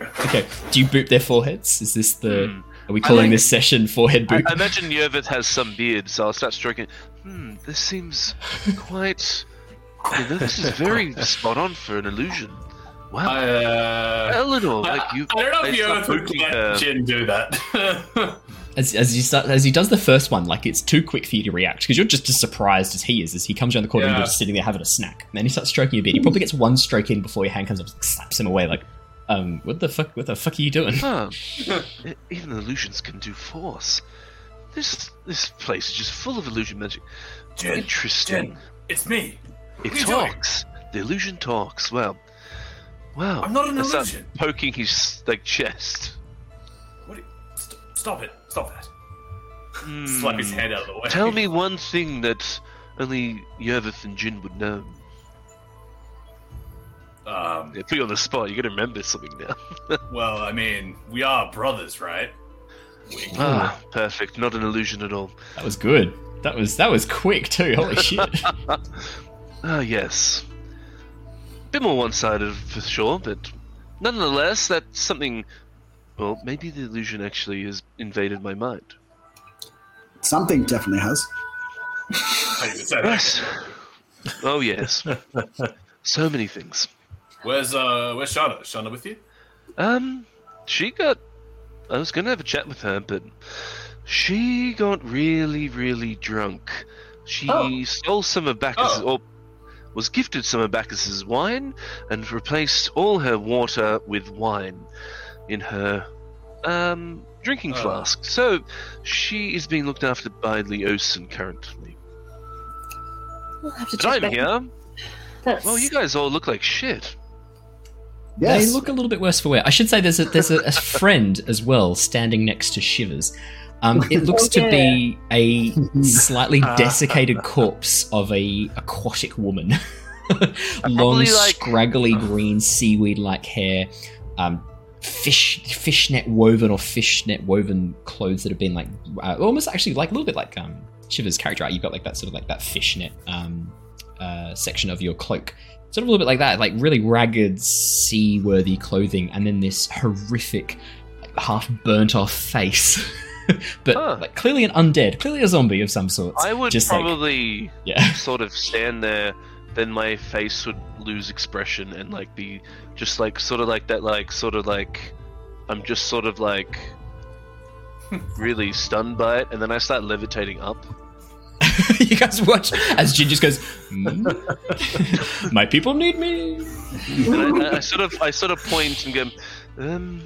Okay. Do you boop their foreheads? Is this the Hmm. Are we calling think- this session forehead I, boop? I imagine Yervith has some beard, so I'll start stroking. Hmm, this seems quite. You know, this is very (laughs) spot on for an illusion. Wow, Uh, Eleanor, I, like you. I don't know I if you start ever would poking let her. Jin do that. (laughs) As, as you start, as he does the first one, like it's too quick for you to react because you're just as surprised as he is. As he comes around the corner, and you're just sitting there having a snack. And then he starts stroking your beard. He probably gets one stroke in before your hand comes up, and slaps him away. Like, um, what the fuck? What the fuck are you doing? Huh. (laughs) Even illusions can do force. This this place is just full of illusion magic. Jin, Interesting. Jin, it's me. It What doing? talks. The illusion talks. Well, wow. I'm not an I illusion. Poking his like chest. What? you- st- stop it! Stop that! Hmm. Slap his hand out of the way. Tell me one thing that only Yervith and Jin would know. Um, Yeah, put you on the spot. You got to remember something now. (laughs) well, I mean, we are brothers, right? Ah, perfect. Not an illusion at all. That was good. That was that was quick too. Holy (laughs) shit! Ah, yes. Bit more one-sided for sure, but nonetheless, that's something. Well, maybe the illusion actually has invaded my mind. Something definitely has. How say that? Yes. Oh yes. (laughs) so many things. Where's uh, where's Shana? Is Shana with you? Um, she got. I was gonna have a chat with her, but she got really, really drunk. She Oh. stole some of Bacchus, Oh. or was gifted some of Bacchus's wine, and replaced all her water with wine in her um drinking Oh. flask. So she is being looked after by Leosin currently. We'll have to But check I'm back. here. That's... Well, you guys all look like shit. Yes. They look a little bit worse for wear. I should say there's a there's a, a friend as well standing next to Shivers. Um, it (laughs) looks to be a (laughs) slightly desiccated corpse of a aquatic woman. (laughs) Long, like- scraggly green seaweed-like hair, um, fish fishnet woven or fishnet woven clothes that have been like uh, almost actually like a little bit like um, Shivers' character. Right? You've got like that sort of like that fishnet um, uh, section of your cloak sort of a little bit like that, like really ragged, seaworthy clothing, and then this horrific, half burnt off face. (laughs) but Huh. like clearly an undead, clearly a zombie of some sort. I would Just like- probably yeah. (laughs) sort of stand there, then my face would lose expression and like be just like sort of like that, like sort of like I'm just sort of like (laughs) really stunned by it, and then I start levitating up. (laughs) you guys watch as Jin just goes, "Hmm? (laughs) My people need me. And I, I sort of I sort of point and go, um,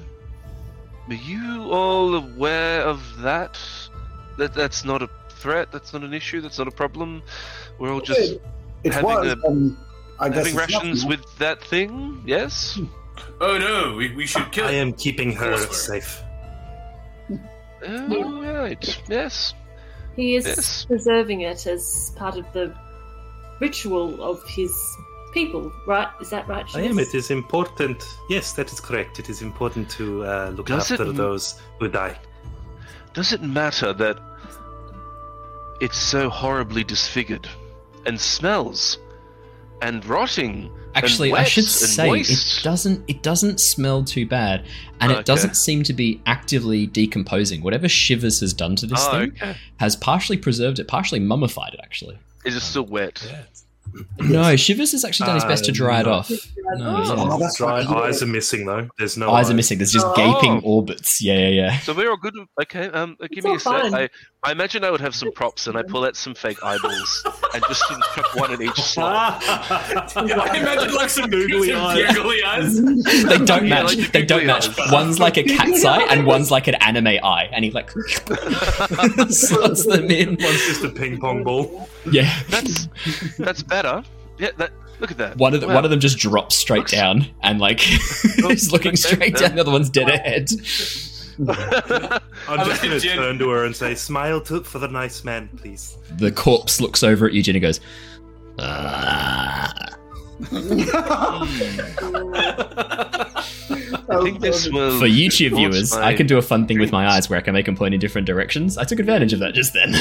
are you all aware of that? That that's not a threat. That's not an issue. That's not a problem. We're all just it having was. a- um, I guess having rations now. with that thing. Yes. Oh no, we, we should kill I it. am keeping her safe. Oh, right. Yes. He is Yes. preserving it as part of the ritual of his people, right? Is that right? I am. It is important. Yes, that is correct. It is important to uh, look Does after m- those who die. Does it matter that it's so horribly disfigured and smells and rotting? Actually, I should say it doesn't. It doesn't smell too bad, and Okay. it doesn't seem to be actively decomposing. Whatever Shivers has done to this Oh, thing okay. has partially preserved it, partially mummified it. Actually, Is it still wet? no, Shivers has actually done his best to Uh, dry it off. No, Oh. yeah. That's Dry right. eyes are missing though. There's no Eyes are missing. There's just Oh. gaping orbits. Yeah, yeah, yeah. So we're all good. Okay. Um, give It's me all a sec. I I imagine I would have some props, and I pull out some fake eyeballs and just chuck one in each slot. (laughs) I imagine like some Googly eyes. googly eyes. They don't Yeah, match. like they don't match. eyes. One's like a cat's eye, and one's like an anime eye, and he like (laughs) slots them in. One's just a ping pong ball. Yeah, That's that's better. Yeah, that. Look at that. one of the, Wow. one of them just drops straight Looks- down, and like (laughs) he's looking straight yeah. down. The other one's dead ahead. I'm just going to turn to her and say, "Smile to, for the nice man, please." The corpse looks over at Eugene and goes. "Ah." (laughs) I think this will. For YouTube viewers, I can do a fun thing with my eyes where I can make them point in different directions. I took advantage of that just then.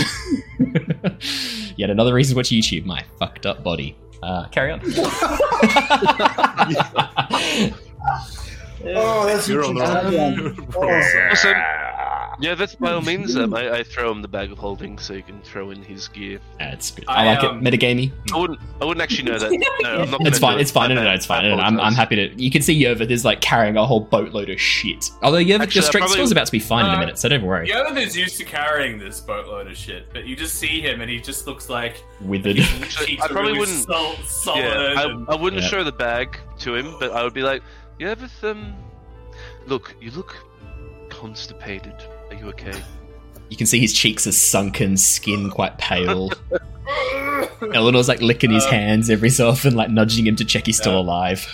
(laughs) Yet another reason to watch YouTube, my fucked up body. Uh, carry on. (laughs) Oh, that's You're on the interesting. (laughs) wrong. Also, yeah, that's by all means. Um, (laughs) I, I throw him the bag of holding so you can throw in his gear. That's good. I, I like um, it. Metagamey. I wouldn't. I wouldn't actually know that. (laughs) No, I'm not. It's fine. It's fine. No, no, no, it's fine. I No, no, I'm, I'm happy to. You can see Yervith is like carrying a whole boatload of shit. Although Yervith, Actually, your I strength probably- score's about to be fine in a Uh, minute, so don't worry. Yoda is used to carrying this boatload of shit, but you just see him and he just looks like Withered. Actually, I probably really wouldn't- sol- solid. Yeah, and- I, I wouldn't Yeah. show the bag to him, but I would be like, "You ever um, look? You look constipated. Are you okay?" You can see his cheeks are sunken, skin quite pale. (laughs) Eleanor's like licking his Uh, hands every so often, like nudging him to check he's still alive.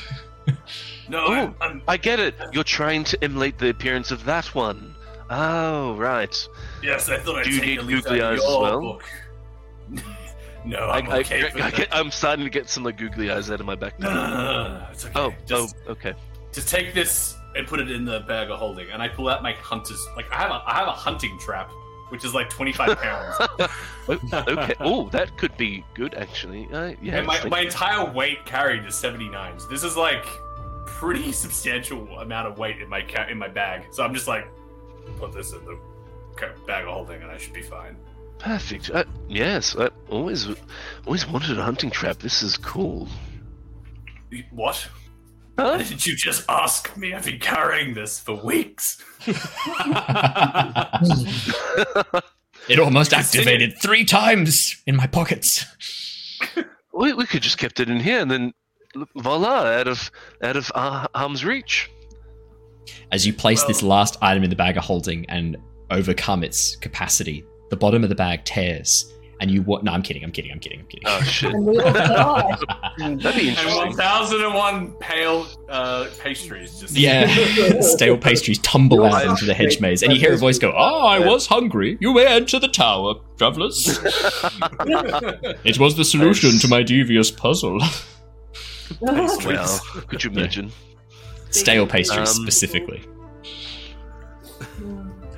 (laughs) no. I'm, I'm, I get it. You're trying to emulate the appearance of that one. Oh, right. yes, I thought I'd Do you take need a leaf googly out eyes as your well? book. (laughs) no, I, I'm I, okay. for I, that. get, I'm starting to get some like googly eyes out of my back. No, no, no, no, no, it's okay. Oh, just, oh, okay. Just take this and put it in the bag of holding, and I pull out my hunter's. Like I have a, I have a hunting trap, which is like 25 (laughs) pounds, Oh, okay. Oh, that could be good actually. Uh, yeah. and my, my entire weight carried is 79. So this is like pretty substantial amount of weight in my ca- in my bag. So I'm just like, put this in the bag of holding, and I should be fine. Perfect. Uh, yes, I always always wanted a hunting trap. This is cool. What? Huh? Did you just ask me? I've been carrying this for weeks. (laughs) It almost activated three times in my pockets. we, we could just kept it in here and then voila, out of out of ar- arm's reach. As you place this last item in the bag of holding and overcome its capacity, the bottom of the bag tears, and you what? No, I'm kidding. I'm kidding. I'm kidding. I'm kidding. Oh shit. And we all die. That'd be And 1001 pale uh, pastries just. Yeah, (laughs) stale pastries tumble out I- into the hedge maze, and you hear a voice go, "Oh, I was hungry. You may enter the tower, travellers. (laughs) (laughs) It was the solution to my devious puzzle." Well, could you imagine? Stale pastries Um, specifically.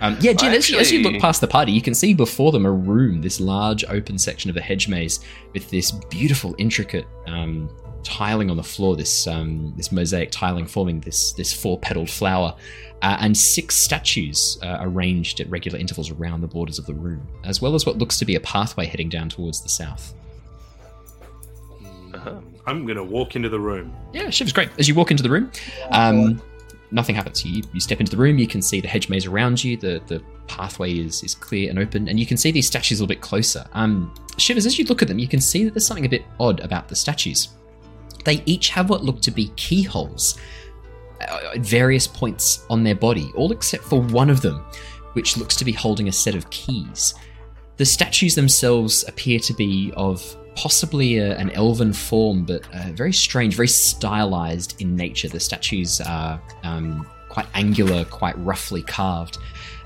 Um, yeah, Jin, as, you, as you look past the party, you can see before them a room, this large open section of a hedge maze with this beautiful, intricate um, tiling on the floor, this um, this mosaic tiling forming this this four petaled flower, uh, and six statues uh, arranged at regular intervals around the borders of the room, as well as what looks to be a pathway heading down towards the south. Uh-huh. I'm going to walk into the room. Yeah, Shiv's great. As you walk into the room, um, nothing happens. You, you step into the room, you can see the hedge maze around you, the, the pathway is, is clear and open, and you can see these statues a little bit closer. Um, Shivers, as you look at them, you can see that there's something a bit odd about the statues. They each have what look to be keyholes uh, at various points on their body, all except for one of them, which looks to be holding a set of keys. The statues themselves appear to be of possibly a, an elven form, but uh, very strange, very stylized in nature. The statues are um, quite angular, quite roughly carved.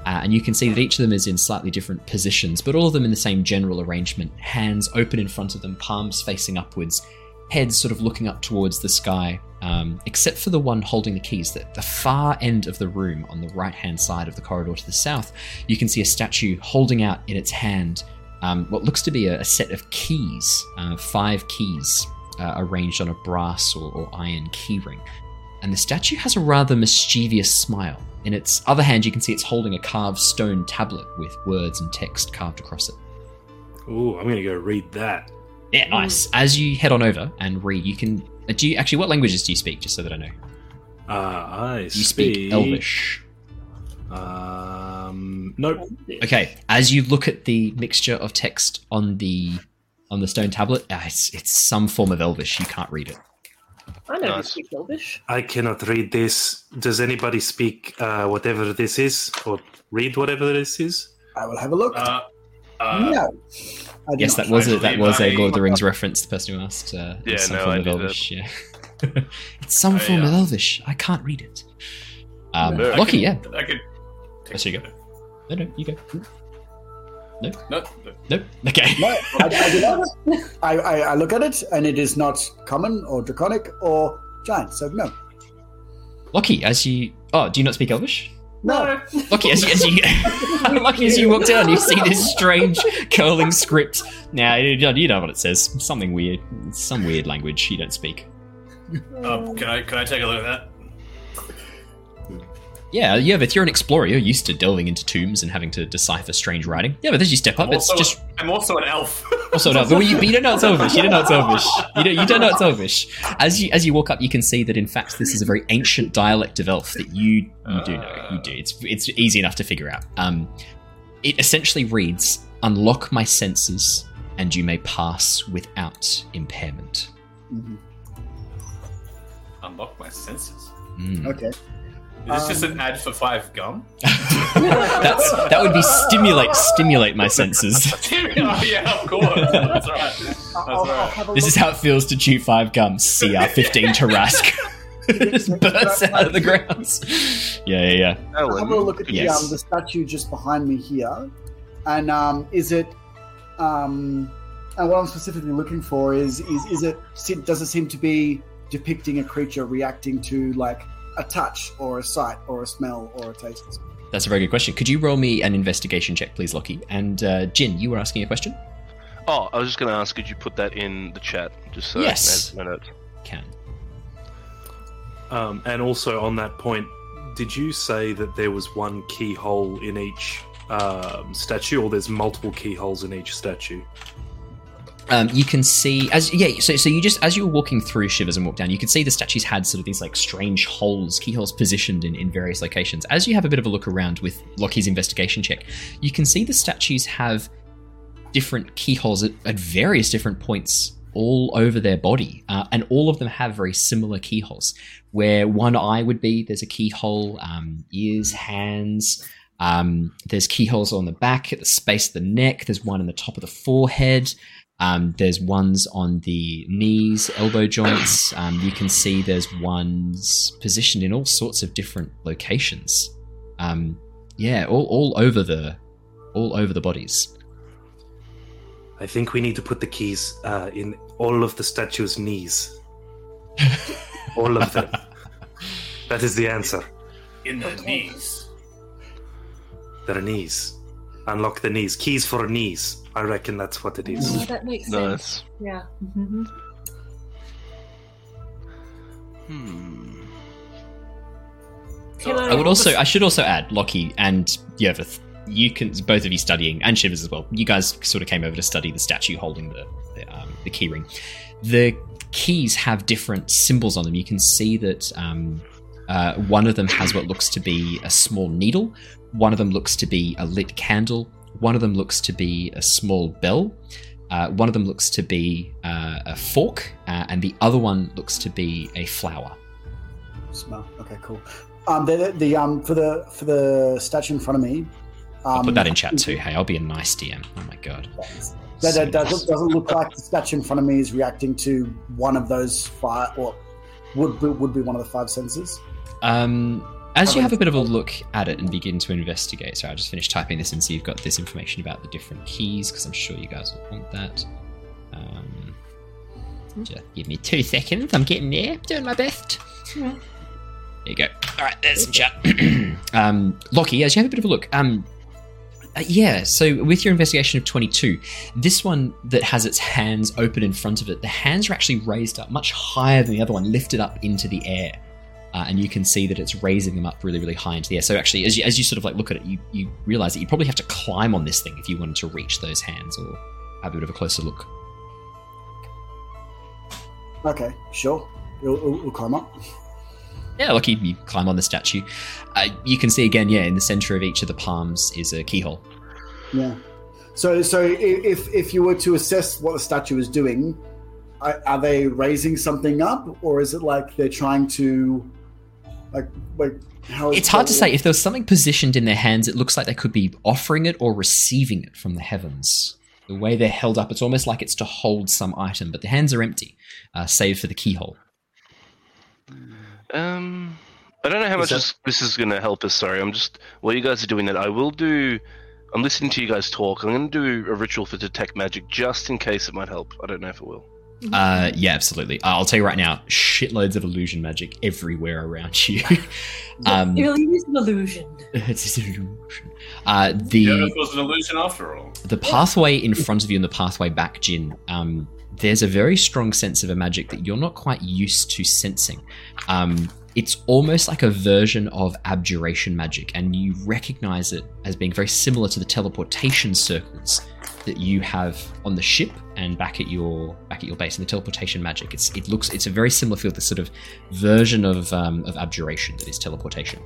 Uh, and you can see that each of them is in slightly different positions, but all of them in the same general arrangement. Hands open in front of them, palms facing upwards, heads sort of looking up towards the sky, um, except for the one holding the keys. At the far end of the room, on the right hand side of the corridor to the south, you can see a statue holding out in its hand um, what looks to be a, a set of keys, uh, five keys uh, arranged on a brass or, or iron keyring. And the statue has a rather mischievous smile. In its other hand, you can see it's holding a carved stone tablet with words and text carved across it. Ooh, I'm going to go read that. Yeah, nice. As you head on over and read, you can. Uh, do you actually? What languages do you speak? Just so that I know. Uh, I You speak Elvish. Um, Nope. Okay, as you look at the mixture of text on the on the stone tablet, uh, it's, it's some form of Elvish. You can't read it. I know Nice. speak Elvish. I cannot read this. Does anybody speak uh, whatever this is, or read whatever this is? I will have a look. Uh, uh, no. I do Yes, not. that was a, that was a Lord of the Rings (laughs) reference. The person who asked. Uh, Yeah, some no, form I of knew that. Elvish. Yeah, (laughs) it's some I, form of uh, Elvish. I can't read it. Um, No, I Lockie, yeah. I could. Yes, you go. No, no, you go. No, no. Nope. Okay. No, I, I (laughs) do not. I, I, I look at it and it is not common or draconic or giant, so no. Lockie, as you. Oh, do you not speak Elvish? No. (laughs) Lockie as you, as you Lockie as you walk down, you see this strange curling script. Now you know, you know what it says. Something weird. Some weird language you don't speak. Um, can I can I take a look at that? Yeah, yeah, but you're an explorer. You're used to delving into tombs and having to decipher strange writing. Yeah, but as you step up, I'm it's also, just I'm also an elf. (laughs) also no. But you, but you don't know it's Elvish. You don't know it's Elvish. You don't. You don't know it's Elvish. As you as you walk up, you can see that in fact this is a very ancient dialect of Elf that you you do know. You do. It's it's easy enough to figure out. Um, it essentially reads: "Unlock my senses, and you may pass without impairment." Mhm. Unlock my senses. Mm. Okay. Is this just Um, an ad for five gum? (laughs) That's that would be stimulate stimulate my senses. (laughs) oh yeah, of course. That's right. That's I'll, I'll right. have a This is how it feels to chew five gums. CR fifteen (laughs) Tarrasque. Just bursts out of the grounds. Yeah, yeah, yeah. I'll have a look at the, um, the statue just behind me here. And um, is it. Um, and what I'm specifically looking for is, is is it does it seem to be depicting a creature reacting to like a touch or a sight or a smell or a taste? That's a very good question. Could you roll me an investigation check, please, Lockie? And uh, Jin, you were asking a question. Oh, I was just going to ask, could you put that in the chat? Just so Yes. I can add to my notes. Can. Um, and also on that point, did you say that there was one keyhole in each um, statue, or there's multiple keyholes in each statue? Um, you can see as yeah. So so you just as you were walking through Shivers and walk down, you could see the statues had sort of these like strange holes, keyholes positioned in, in various locations. As you have a bit of a look around with Lockie's investigation check, you can see the statues have different keyholes at, at various different points all over their body, uh, and all of them have very similar keyholes. Where one eye would be, there's a keyhole, um, ears, hands. Um, there's keyholes on the back, at the space of the neck. There's one in the top of the forehead. Um, there's ones on the knees, elbow joints. Um, you can see there's ones positioned in all sorts of different locations. Um, yeah, all, all over the all over the bodies. I think we need to put the keys uh, in all of the statues' knees. (laughs) all of them. That is the answer. In the knees. Their knees. Unlock the knees. Keys for knees. I reckon that's what it is. Oh, that makes sense. Nice. Yeah. Mhm. Hmm. Can I would also I should also add Lockie and Yervith. You can both of you studying and Shivers as well. You guys sort of came over to study the statue holding the the, um, the key ring. The keys have different symbols on them. You can see that um, uh, one of them has what looks to be a small needle. One of them looks to be a lit candle. One of them looks to be a small bell. Uh, one of them looks to be uh, a fork, uh, and the other one looks to be a flower. Smell. Okay, cool. Um, the, the, the um for the for the statue in front of me. Um, I'll put that in chat too. Hey, I'll be a nice DM. Oh my god. That, that doesn't, doesn't look like the statue in front of me is reacting to one of those five, or would be, would be one of the five senses. Um, as you have a bit of a look at it and begin to investigate, so I'll just finish typing this in so you've got this information about the different keys because I'm sure you guys will want that. Um, just give me two seconds. I'm getting there. Doing my best. There you go. All right, there's some chat. (clears throat) um, Lockie, as you have a bit of a look, um, uh, yeah. So with your investigation of 22, this one that has its hands open in front of it, the hands are actually raised up much higher than the other one, lifted up into the air. Uh, and you can see that it's raising them up really, really high into the air. So actually, as you, as you sort of like look at it, you, you realize that you probably have to climb on this thing if you wanted to reach those hands or have a bit of a closer look. Okay, sure. We'll, we'll, we'll climb up. Yeah, Lockie you climb on the statue. Uh, you can see again, yeah, in the center of each of the palms is a keyhole. Yeah. So, so if if you were to assess what the statue is doing, are, are they raising something up, or is it like they're trying to, like, like how? is- It's hard to say. If there was something positioned in their hands, it looks like they could be offering it or receiving it from the heavens. The way they're held up, it's almost like it's to hold some item, but the hands are empty, uh, save for the keyhole. Um, I don't know how Is much that- this, this is going to help us. Sorry, I'm just while you guys are doing that. I will do. I'm listening to you guys talk. I'm going to do a ritual for detect magic just in case it might help. I don't know if it will. Uh, yeah, absolutely. Uh, I'll tell you right now, shitloads of illusion magic everywhere around you. (laughs) um, It really is an illusion. (laughs) it's an illusion. Uh, the You know, it was an illusion after all. the pathway in front of you and the pathway back, Jin, um, there's a very strong sense of a magic that you're not quite used to sensing. Um, it's almost like a version of abjuration magic, and you recognize it as being very similar to the teleportation circles that you have on the ship and back at your back at your base. And the teleportation magic, it's it looks it's a very similar field This sort of version of um, of abjuration that is teleportation.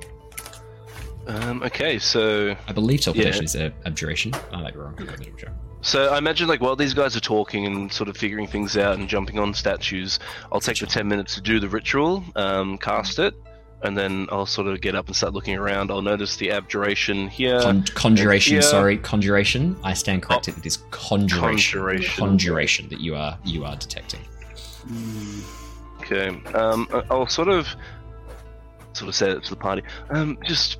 Um, okay, so I believe teleportation is a abjuration. I might be wrong. I'm not sure. so I imagine like while these guys are talking and sort of figuring things out and jumping on statues, I'll take the ten minutes to do the ritual, um, cast it, and then I'll sort of get up and start looking around. I'll notice the abjuration here. Con- conjuration, yeah. sorry, conjuration. I stand corrected. It is conjuration. Conjuration. Conjuration that you are you are detecting. Okay. Um, I'll sort of, sort of say it to the party. Um, just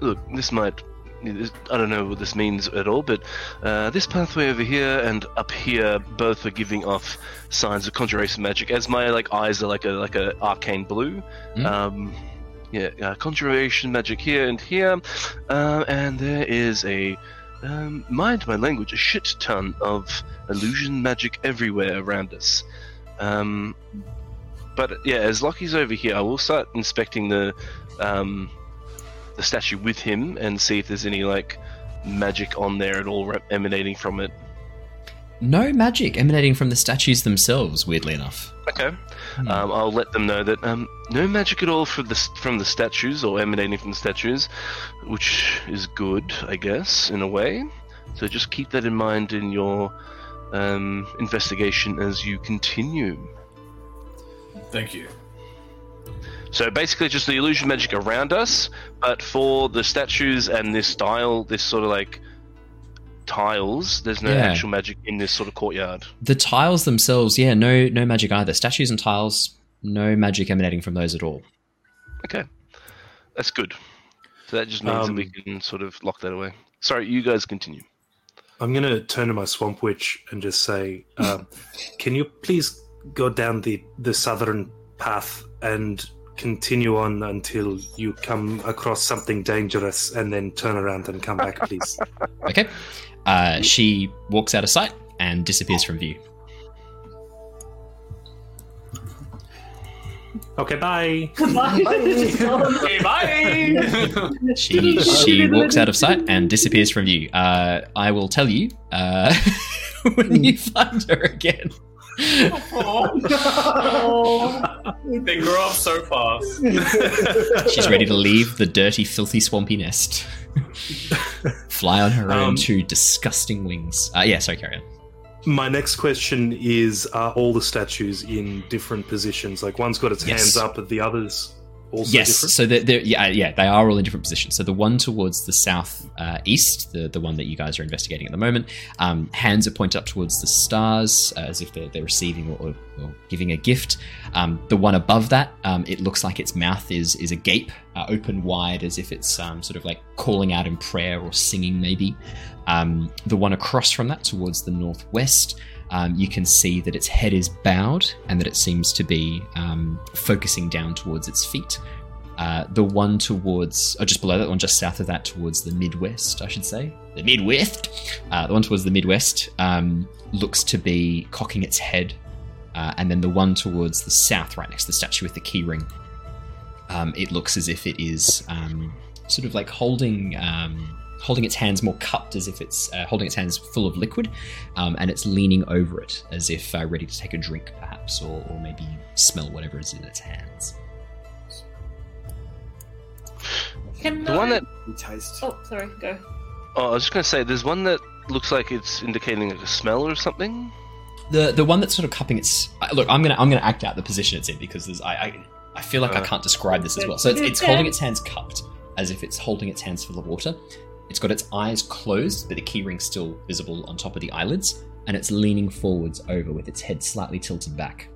look. This might. I don't know what this means at all, but uh, this pathway over here and up here both are giving off signs of conjuration magic. As my like eyes are like a like a arcane blue. Mm. Um, yeah, uh, conjuration magic here and here, uh, and there is a. Um, mind my language, a shit ton of illusion magic everywhere around us. Um, but yeah, as Lockie's over here, I will start inspecting the um, the statue with him and see if there's any like magic on there at all emanating from it. No magic emanating from the statues themselves. Weirdly enough. Okay, Hmm. um, I'll let them know that um, no magic at all from the from the statues or emanating from the statues, which is good, I guess, in a way. So just keep that in mind in your um, investigation as you continue. Thank you. So basically, just the illusion magic around us, but for the statues and this style, this sort of like tiles, there's no Yeah. actual magic in this sort of courtyard. The tiles themselves, yeah, no no magic either. Statues and tiles, no magic emanating from those at all. Okay, that's good. So that just means that we Um, can sort of lock that away. Sorry, you guys continue. I'm going to turn to my swamp witch and just say, um, (laughs) can you please go down the, the southern path and continue on until you come across something dangerous and then turn around and come back, please? (laughs) Okay. Uh, she walks out of sight and disappears from view. okay, bye. Okay, bye. (laughs) She she walks out of sight and disappears from view. Uh, I will tell you uh, (laughs) when you find her again. they grow up so fast. She's ready to leave the dirty, filthy, swampy nest. (laughs) Fly on her own Um, two disgusting wings. Uh, yeah, sorry, carry on. My next question is Are all the statues in different positions? Like one's got its Yes. hands up, but the others also yes, different? so they're, they're, yeah, yeah, they are all in different positions. So the one towards the south uh, east, the the one that you guys are investigating at the moment, um, hands are pointed up towards the stars uh, as if they're, they're receiving or, or, or giving a gift. Um, the one above that, um, it looks like its mouth is is agape, uh, open wide, as if it's um, sort of like calling out in prayer or singing, maybe. Um, the one across from that, towards the northwest, um, you can see that its head is bowed and that it seems to be um, focusing down towards its feet. Uh, the one towards, or just below that one, just south of that, towards the Midwest, I should say. The Midwest! Uh, the one towards the Midwest um, looks to be cocking its head. Uh, and then the one towards the south, right next to the statue with the key ring, um, it looks as if it is um, sort of like holding. Um, holding its hands more cupped as if it's uh, holding its hands full of liquid um, and it's leaning over it as if uh, ready to take a drink perhaps or, or maybe smell whatever is in its hands Can The I... one that You taste. Oh, sorry. Go. oh, I was just gonna say, there's one that looks like it's indicating like a smell or something. The the one that's sort of cupping its uh, look. I'm gonna I'm gonna act out the position it's in because there's I I, I feel like I Uh. can't describe this as well. So it's, it's holding its hands cupped as if it's holding its hands full of water. It's got its eyes closed, but the keyring's still visible on top of the eyelids, and it's leaning forwards over with its head slightly tilted back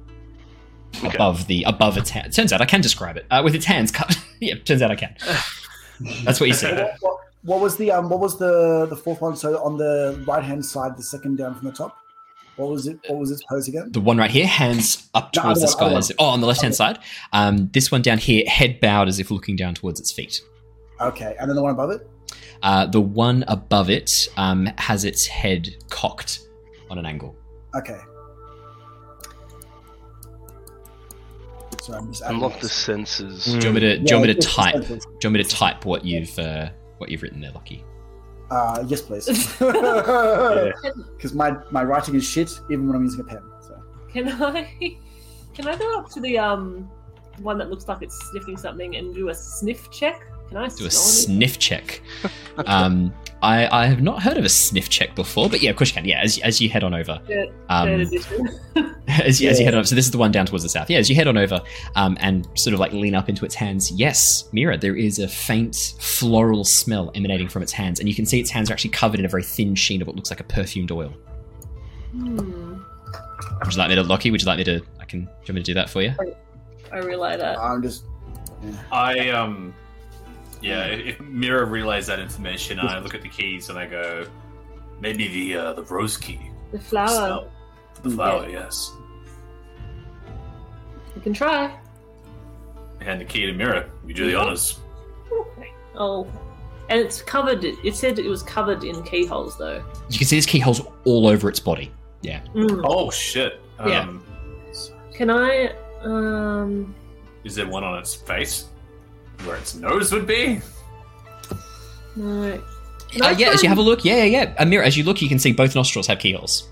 Okay. above the above its hand. Turns out I can describe it uh, with its hands cut. (laughs) yeah, turns out I can. (sighs) That's what you see. What, what, what was the um? What was the the fourth one? So on the right hand side, the second down from the top. What was it? What was its pose again? The one right here, hands up No, towards the other sky. as- oh, on the left hand side. Um, this one down here, head bowed as if looking down towards its feet. Okay, and then the one above it. Uh, the one above it um, has its head cocked on an angle. Okay. Sorry, I'm just Unlock the those. senses. Do you want me to? do you want me to type? Do you want me to type what you've uh, what you've written there, Lockie? Uh, yes, please. (laughs) (laughs) Yeah. Because my my writing is shit, even when I'm using a pen. So. Can I? (laughs) Can I go up to the um one that looks like it's sniffing something and do a sniff check? Can I Do a smell anything? sniff check. (laughs) Um, I, I have not heard of a sniff check before, but yeah, of course you can. Yeah, as, as you head on over, Third, um, third edition. (laughs) as, you, as you head on. So this is the one down towards the south. Yeah, as you head on over um, and sort of like lean up into its hands. Yes, Mira, there is a faint floral smell emanating from its hands, and you can see its hands are actually covered in a very thin sheen of what looks like a perfumed oil. hmm. Would you like me to, Lockie? Would you like me to? I can. Do you want me to do that for you? I relay that. I'm just. I um, yeah. If Mira relays that information, I look at the keys and I go, maybe the uh, the rose key. The flower. Smell. The flower, yes. You can try. Hand the key to Mira. You do the honors. Okay. Oh. And it's covered. It said it was covered in keyholes, though. You can see there's keyholes all over its body. Yeah. Mm. Oh shit. Yeah. Um, Can I? Um. Is there one on its face? Where its nose would be? No. Uh, yeah, as you have a look, yeah, yeah, yeah. Mira, as you look, you can see both nostrils have keyholes.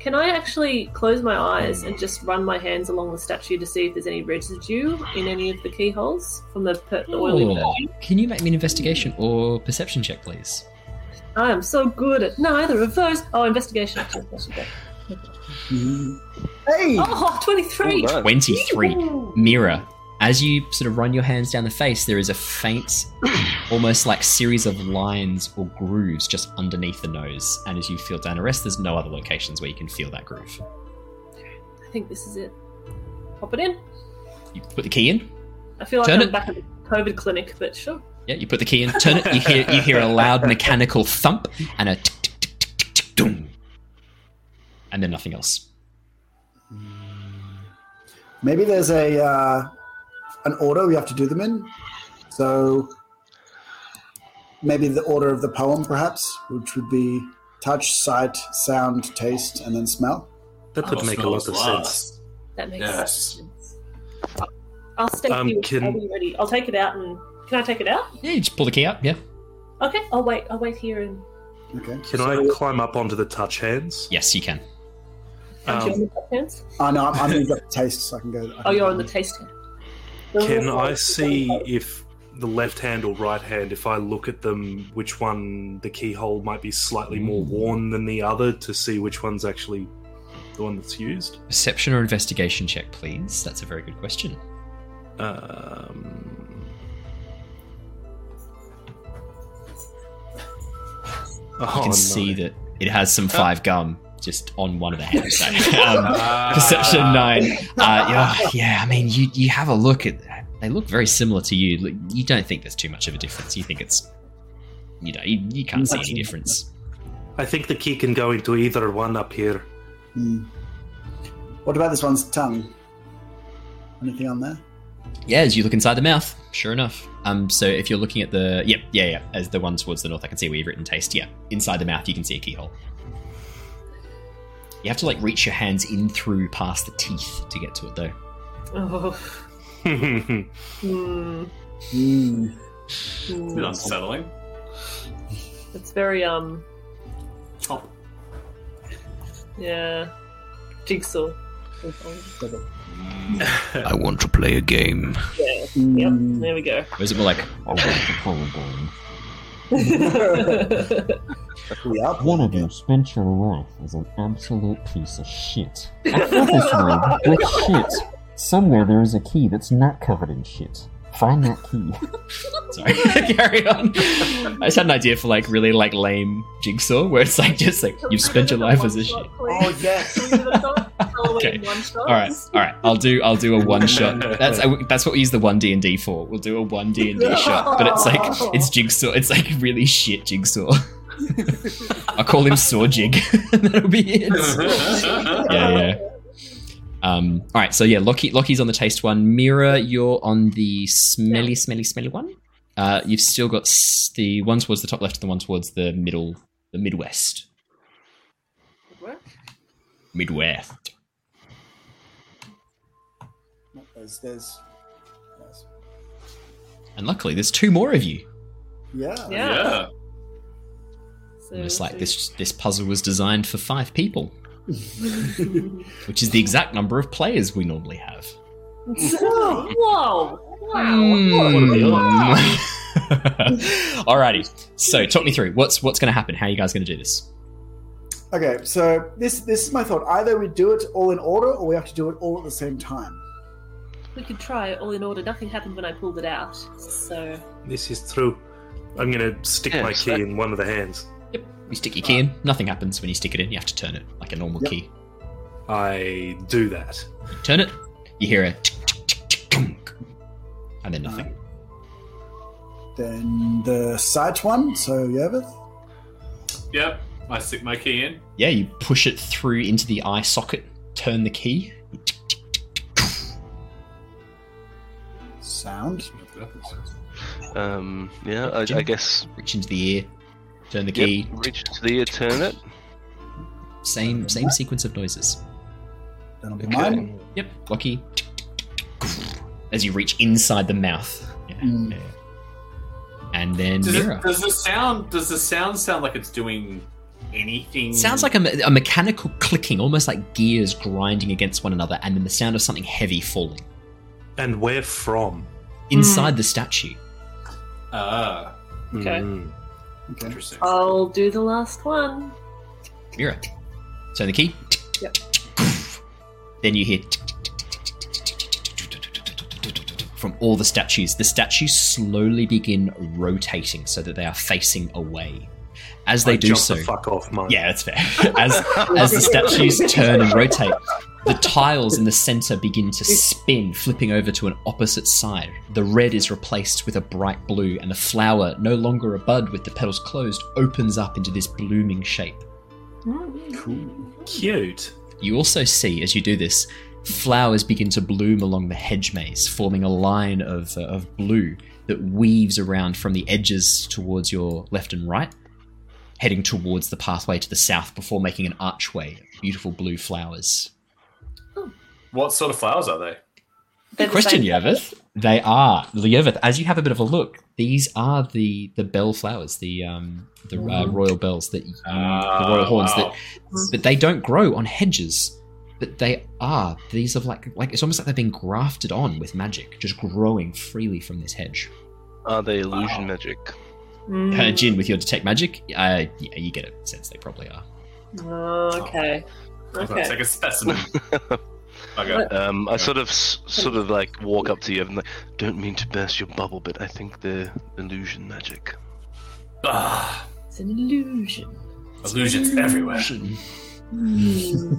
Can I actually close my eyes and just run my hands along the statue to see if there's any residue in any of the keyholes from the, per- the oily perfume? Can you make me an investigation or perception check, please? I am so good at neither of those. Oh, investigation. actually, I should go. Hey! Oh, 23! Ooh, nice. 23. Ooh. Mira, as you sort of run your hands down the face, there is a faint, (coughs) almost like series of lines or grooves just underneath the nose. And as you feel down the rest, there's no other locations where you can feel that groove. I think this is it. Pop it in. You put the key in. I feel like Turn I'm it. back at the COVID clinic, but sure. Yeah, you put the key in, turn it. You hear you hear a loud mechanical thump and a tick tick tick tick tick tick doom, and then nothing else. Maybe there's a uh, an order we have to do them in. So maybe the order of the poem, perhaps, which would be touch, sight, sound, taste, and then smell. That would Oh, make a lot of last. sense. That makes Yes. sense. I'll stay Um, here. can- I'll be ready. I'll take it out and. Can I take it out? Yeah, you just pull the key out. Yeah. Okay, I'll wait. I'll wait here and. Okay. Can So- I climb up onto the touch hands? Yes, you can. Aren't you Um, on the top hands? Oh no, I'm, I'm moved up to taste, so I can go. I Oh, you're go on the taste hand. Can I see if the left hand or right hand, if I look at them, which one the keyhole might be slightly more worn than the other to see which one's actually the one that's used? Perception or investigation check, please. That's a very good question. Um, You oh, can see that it has some five gum just on one of the hands. So, (laughs) um, perception nine. Uh, yeah, yeah, I mean, you you have a look at. They look very similar to you. You don't think there's too much of a difference. You think it's, you know, you, you can't see any difference. I think the key can go into either one up here. Hmm. What about this one's tongue? Anything on there? Yeah, as you look inside the mouth, sure enough. Um, so if you're looking at the, yep, yeah, yeah, as the one towards the north, I can see where you've written taste. Yeah, inside the mouth, you can see a keyhole. You have to like reach your hands in through past the teeth to get to it, though. Oh. (laughs) Hmm. Hmm. It's a bit unsettling. It's very um. Oh. Yeah. Jigsaw. I want to play a game. Yeah. Mm. Yep. There we go. Or is it more like, (laughs) (laughs) I want to play a game. We are One of you spent your life as an absolute piece of shit. I fill this room with shit. Somewhere there is a key that's not covered in shit. Find that key. (laughs) sorry, (laughs) carry on. I just had an idea for like really like lame jigsaw where it's like just like you've spent your life as a shit. (laughs) Oh yes. Okay. okay. One shot. All right, all right. I'll do. I'll do a one shot. That's that's what we use the one D and D for. We'll do a one D and D shot, but it's like it's jigsaw. It's like really shit jigsaw. I'll call him Saw Jig. (laughs) That'll be it. (laughs) Yeah, yeah. Um. All right. So yeah, Lockie. Lockie's on the taste one. Mira, you're on the smelly, smelly, smelly one. Uh, you've still got s- the one towards the top left and the one towards the middle, the Midwest. Midwest. There's, there's, there's- And luckily, there's two more of you. yeah. Yeah. Yeah. So, And it's like this this puzzle was designed for five people, (laughs) which is the exact number of players we normally have. Whoa! Whoa! Hmm. (laughs) Alrighty. So talk me through what's what's going to happen. How are you guys going to do this? Okay, so this this is my thought. Either we do it all in order, or we have to do it all at the same time. We could try all in order. Nothing happened when I pulled it out. So This is true. I'm gonna stick my key that- in one of the hands. Yep. You stick your key in. Nothing happens when you stick it in. You have to turn it like a normal Yep. key. I do that. You turn it. You hear a tick, tick, tick, tick, and then nothing. Then the side one, so Yervith. Yep. I stick my key in. Yeah, you push it through into the eye socket. Turn the key. Sound. Um, yeah, I, I guess. Reach into the ear. Turn the Yep, key. reach to the ear, turn it. Same same sequence of noises. Then I'll be Okay. mine. Yep, Lockie. As you reach inside the mouth. Yeah, Mm. yeah. And then Does, Mira. it, does the sound? Does the sound sound like it's doing anything? Sounds like a, a mechanical clicking, almost like gears grinding against one another, and then the sound of something heavy falling And where from? inside the statue. Ah, Okay. Mm. Okay. interesting. I'll do the last one. Mira. Turn the key. Yep. Then you hear from all the statues. The statues slowly begin rotating so that they are facing away. As they I do so, the fuck off, mine. Yeah, that's fair. (laughs) As as the statues turn and rotate, the tiles in the center begin to spin, flipping over to an opposite side. The red is replaced with a bright blue, and the flower, no longer a bud with the petals closed, opens up into this blooming shape. Cool. Cute. You also see, as you do this, flowers begin to bloom along the hedge maze, forming a line of, uh, of blue that weaves around from the edges towards your left and right, heading towards the pathway to the south before making an archway of beautiful blue flowers. What sort of flowers are they? They're Good question, same- Yervith. They are Yervith. As you have a bit of a look, these are the the bell flowers, the um the uh, royal bells that you, Ah, the royal horns wow. that but they don't grow on hedges. But they are these are like like it's almost like they've been grafted on with magic, just growing freely from this hedge. Are they illusion Wow. magic? Mm. Uh, Jin, with your detect magic, uh, yeah, you get a sense they probably are. Oh, okay. I'm gonna take a specimen. (laughs) okay. Um, I sort of, sort of like walk up to you and like, don't mean to burst your bubble, but I think they're illusion magic. Ah, It's an illusion. illusions everywhere. Hmm.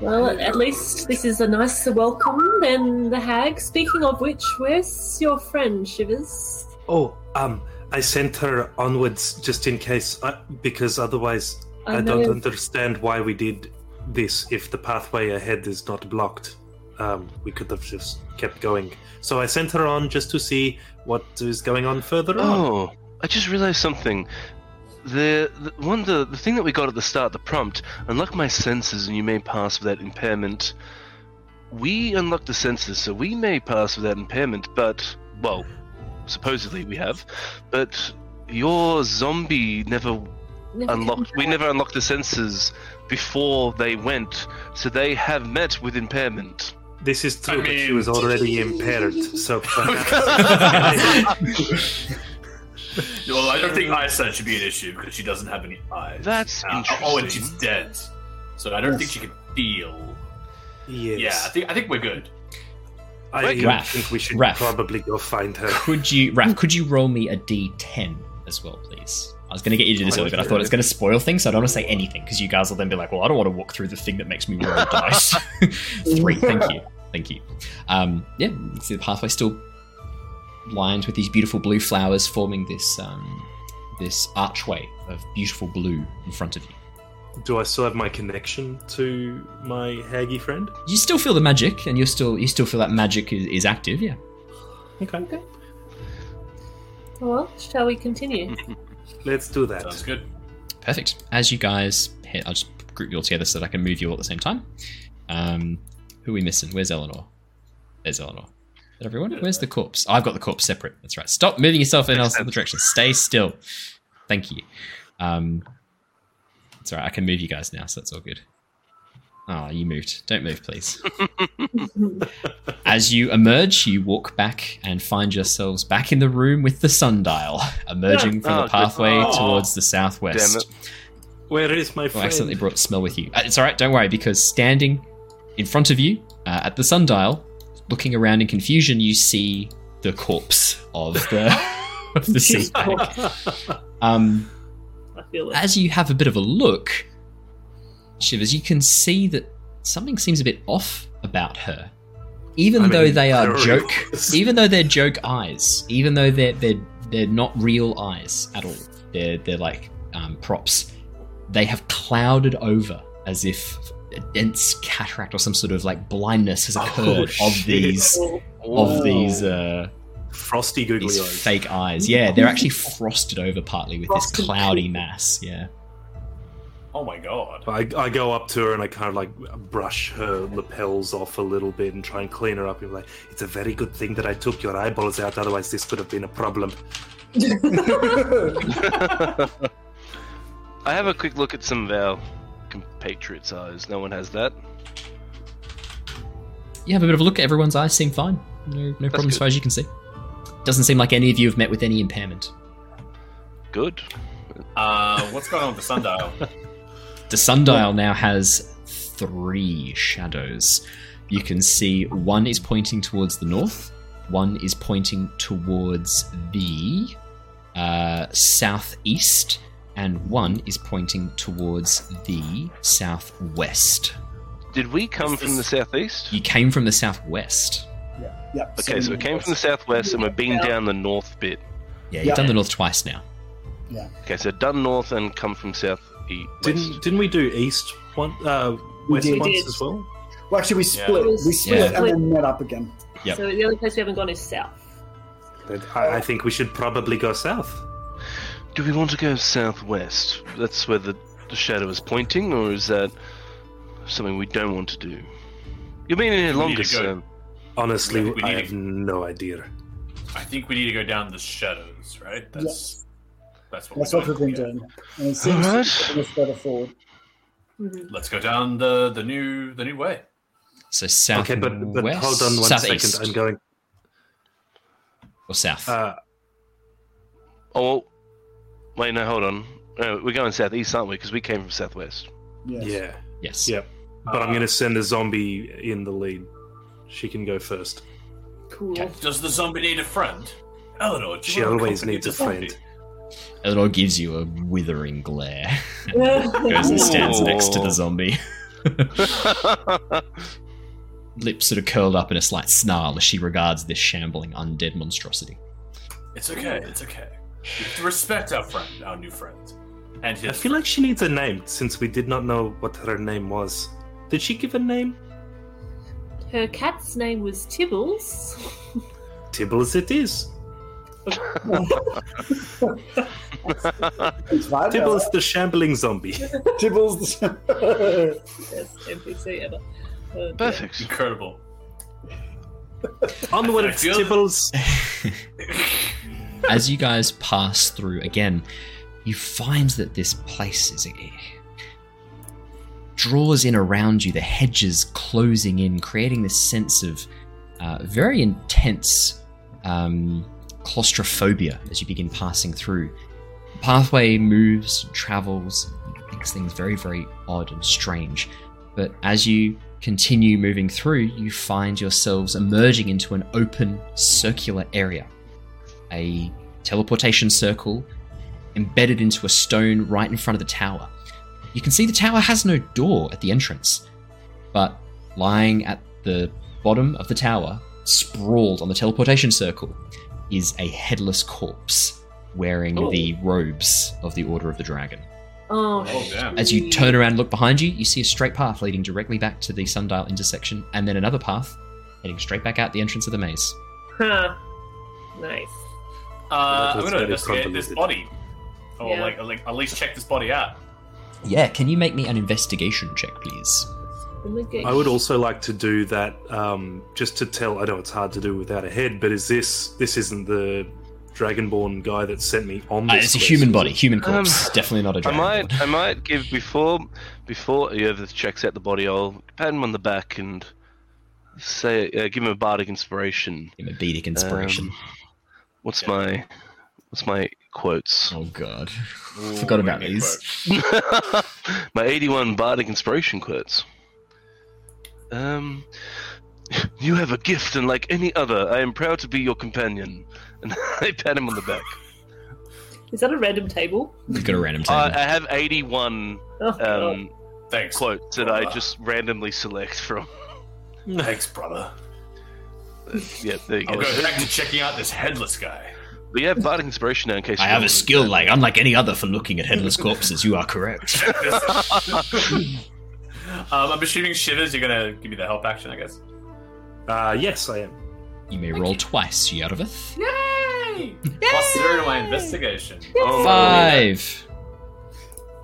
Well, at least this is a nicer welcome than the hag. Speaking of which, where's your friend, Shivers? Oh, um, I sent her onwards just in case, uh, because otherwise I, know- don't understand why we did this if the pathway ahead is not blocked. Um, we could have just kept going. So I sent her on just to see what is going on further on. Oh, I just realized something. The, the one the, the thing that we got at the start, the prompt, unlock my senses and you may pass without impairment. We unlocked the senses, so we may pass without impairment, but well, supposedly we have. But your zombie never Never unlocked. We never unlocked the senses before they went, so they have met with impairment. This is true, I but she was already impaired, so (laughs) perhaps. (laughs) Well, I don't think eyesight should be an issue because she doesn't have any eyes. That's Uh, oh, and she's dead, so I don't think she can feel. yes. Yeah, I think I think we're good. I Raph, think we should Raph. probably go find her. Could you, Raph? Could you roll me a d10 as well, please? I was going to get you to do this earlier, but I thought it's going to spoil things, so I don't want to say anything because you guys will then be like, "Well, I don't want to walk through the thing that makes me roll dice." (laughs) Three, thank you, thank you. Um, yeah, you see the pathway still lined with these beautiful blue flowers, forming this um, this archway of beautiful blue in front of you. Do I still have my connection to my haggy friend? You still feel the magic, and you still you still feel that magic is, is active. Yeah. Okay. Well, shall we continue? (laughs) Let's do that. Sounds good. Perfect. As you guys head, I'll just group you all together so that I can move you all at the same time. Um, who are we missing? Where's Eleanor? There's Eleanor. Is everyone? Where's the corpse? I've got the corpse separate. That's right. Stop moving yourself in else other direction. Stay still. Thank you. Um, it's all right. I can move you guys now, so that's all good. Ah, you moved. Don't move, please. As you emerge, you walk back and find yourselves back in the room with the sundial, emerging from Oh, the pathway Oh. towards the southwest. Damn it. Where is my friend? I accidentally brought smell with you. Uh, it's all right, don't worry, because standing in front of you uh, at the sundial, looking around in confusion, you see the corpse of the (laughs) of the (laughs) sea hag. Um, I as you have a bit of a look, Shivers, you can see that something seems a bit off about her. Even I though mean, they are joke, even though they're joke eyes, even though they're they're they're not real eyes at all. They're they're like um, props. They have clouded over as if a dense cataract or some sort of like blindness has Oh, occurred of shit. these of these uh, Frosty googly these eyes. fake eyes. Yeah, they're actually frosted over partly with this cloudy mass. Yeah. Oh my god. I, I go up to her and I kind of like brush her lapels off a little bit and try and clean her up. And be like, it's a very good thing that I took your eyeballs out, otherwise this could have been a problem. (laughs) I have a quick look at some of our compatriots' eyes. No one has that. You have a bit of a look. Everyone's eyes seem fine. No, no problem as good. far as you can see. Doesn't seem like any of you have met with any impairment. Good. Uh, what's going on with the sundial? (laughs) The sundial now has three shadows. You can see one is pointing towards the north, one is pointing towards the uh, southeast, and one is pointing towards the southwest. Did we come from the southeast? You came from the southwest. yeah, yeah. Okay, so we came from the southwest and we've been Yeah. down the north bit. Yeah, you've Yeah. done the north twice now. Yeah. Okay, so done north and come from south east. Didn't didn't we do east one, uh, We west did. once as well? Well, actually, we Yeah. split. We split Yeah. and then met up again. Yep. So the only place we haven't gone is south. I, I think we should probably go south. Do we want to go southwest? That's where the, the shadow is pointing, or is that something we don't want to do? You've been in here longer, to go- so Honestly, We- we I have to- no idea. I think we need to go down the shadows, right? That's that's what That's we're what we've been doing. doing. And it seems Alright. to us better forward. Mhm. Let's go down the the new the new way. So south okay, but, but hold on one southeast second. I'm going. or south. Uh, oh, wait, no, hold on. No, we're going southeast, aren't we? Because we came from southwest. Yes. yeah, yes. yeah. But I'm going to send a zombie in the lead. She can go first. Cool. Okay. Does the zombie need a friend? Eleanor, do you She want always accompany needs a the zombie? friend. Eleanor gives you a withering glare. (laughs) Goes and stands next to the zombie. (laughs) Lips sort of curled up in a slight snarl as she regards this shambling undead monstrosity. It's okay. It's okay. We have to respect our friend, our new friend, and his. I feel like she needs a name since we did not know what her name was. Did she give a name? Her cat's name was Tibbles. Tibbles it is. It's. Tibbles the shambling zombie. Tibbles. Best NPC ever. Uh, yeah. Perfect. incredible. Onwards, I feel- Tibbles. As you guys pass through again, you find that this place is draws in around you, the hedges closing in, creating this sense of uh, very intense um, claustrophobia as you begin passing through. The pathway moves, travels, makes things very, very odd and strange. But as you continue moving through, you find yourselves emerging into an open circular area. A teleportation circle embedded into a stone right in front of the tower. You can see the tower has no door at the entrance, but lying at the bottom of the tower, sprawled on the teleportation circle, is a headless corpse wearing Oh. the robes of the Order of the Dragon. Oh, Oh, damn. As you turn around and look behind you, you see a straight path leading directly back to the sundial intersection, and then another path heading straight back out the entrance of the maze. Huh. Nice. Uh, I'm gonna very investigate this body. Or Yeah. like, like at least check this body out. Yeah, can you make me an investigation check, please? I would also like to do that um, just to tell. I know it's hard to do without a head, but is this this isn't the Dragonborn guy that sent me on Uh, this? it's a human body, human corpse. Um, Definitely not a I dragon. might, I might give before, before Yervith checks out the body. I'll pat him on the back and say, uh, give him a bardic inspiration. Give him a bardic inspiration. Um, what's my, what's my quotes? oh god, Ooh, forgot about these. (laughs) my 81 bardic inspiration quotes. Um, (laughs) you have a gift, and like any other, I am proud to be your companion. And (laughs) I pat him on the back. Is that a random table? You've got a random I, table. I have 81 Oh, God. um, Thanks. quotes that I just randomly select from. (laughs) Thanks, brother. Yeah, there you go. I'll go. go back to checking out this headless guy. But yeah, bardic inspiration now in case I you have a skill like unlike any other for looking at headless corpses. You are correct. (laughs) Um, I'm assuming Shivers, you're gonna give me the help action, I guess. Uh, yes, I am. You may roll twice, Yervith. Yay! Plus zero to my investigation. Oh, Five.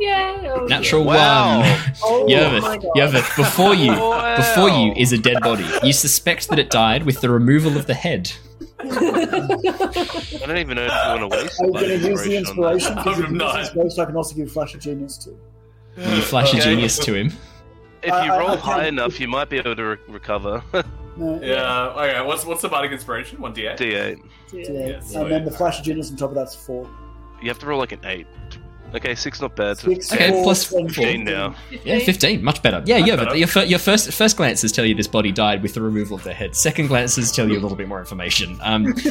Yeah. Oh, Natural Wow. (laughs) one. Oh, Yervith, my God. Yervith, before you, (laughs) Wow. before you is a dead body. You suspect that it died with the removal of the head. I don't even know if you want to waste Are you going to use the inspiration on inspiration? that. Because if I'm you use not. inspiration, I can also give Flash of Genius too. You flash a Okay. genius to him. That. If you Uh, roll I high can't- enough, you might be able to re- recover. (laughs) No, Yeah. Okay. What's what's the bardic inspiration? One d8. D8. Yeah. Yes. and then the Flash of Genius on top of that's four. You have to roll like an 8. Okay, 6 not bad. Six, Okay, four, plus four. 15 now. Yeah, fifteen, much better. Yeah, yeah, but better. your, fir- your first first glances tell you this body died with the removal of the head. Second glances tell you a little bit more information. Um, (laughs)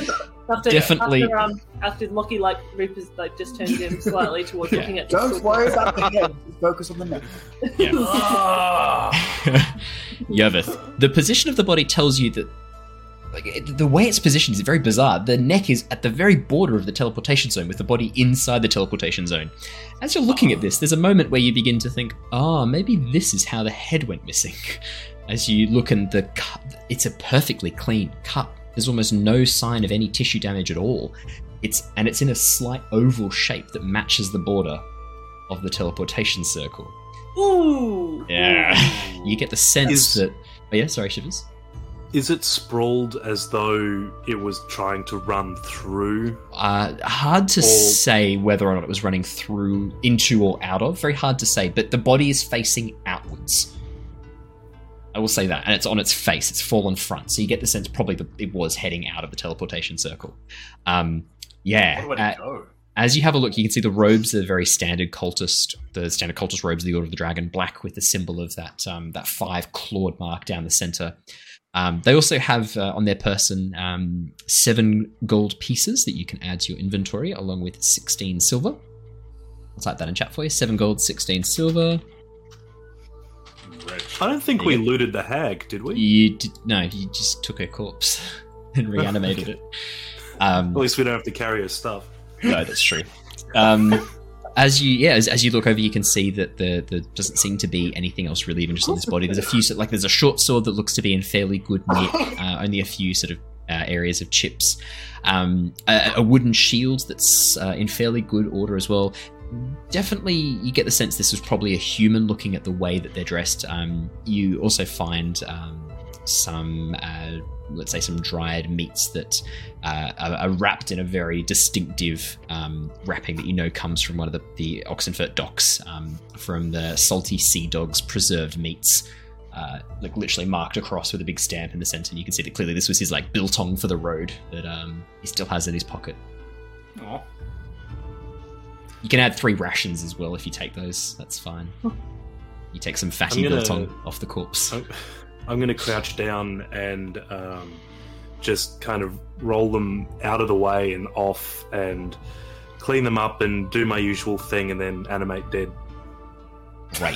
After, Definitely- After, um, after Lockie like Reaper's like just turns (laughs) him slightly towards Yeah. looking at. Don't sword. worry about the (laughs) head. Focus on the neck. Ah. Yervith, the position of the body tells you that like it, the way it's positioned is very bizarre. The neck is at the very border of the teleportation zone, with the body inside the teleportation zone. As you're looking at this, there's a moment where you begin to think, "Ah, maybe this is how the head went missing." (laughs) As you look and the cut, it's a perfectly clean cut. There's almost no sign of any tissue damage at all. It's and it's in a slight oval shape that matches the border of the teleportation circle. Ooh. Yeah, (laughs) you get the sense Is- that. Oh yeah, sorry, shivers. Is it sprawled as though it was trying to run through? Uh, hard to Or- say whether or not it was running through, into, or out of. Very hard to say, but the body is facing outwards. I will say that, and it's on its face. It's fallen front, so you get the sense probably that it was heading out of the teleportation circle. Um, yeah. Where would uh, it go? as you have a look, you can see the robes are very standard cultist, the standard cultist robes of the Order of the Dragon, black with the symbol of that um, that five clawed mark down the center. Um, they also have uh, on their person um, seven gold pieces that you can add to your inventory, along with sixteen silver. I'll type that in chat for you. Seven gold, sixteen silver. Rich. I don't think There we looted the hag, did we? You did, no, you just took her corpse (laughs) and reanimated (laughs) it. Um, At least we don't have to carry her stuff. no, that's true. Um, (laughs) as you yeah, as, as you look over, you can see that the there doesn't seem to be anything else really even just on this body. There's a few like there's a short sword that looks to be in fairly good nick. (laughs) Uh, only a few sort of uh, areas of chips. Um, a, a wooden shield that's uh, in fairly good order as well. Definitely, you get the sense this was probably a human looking at the way that they're dressed. Um, you also find um, some uh, let's say, some dried meats that uh, are, are wrapped in a very distinctive um, wrapping that you know comes from one of the, the Oxenfurt docks, um, from the salty sea dogs preserved meats. Uh, like literally marked across with a big stamp in the center. And you can see that clearly this was his like biltong for the road that um, he still has in his pocket. Aw. You can add three rations as well if you take those. That's fine. You take some fatty gonna- biltong off the corpse. I'm, (laughs) I'm going to crouch down and um, just kind of roll them out of the way and off and clean them up and do my usual thing and then animate dead. Great.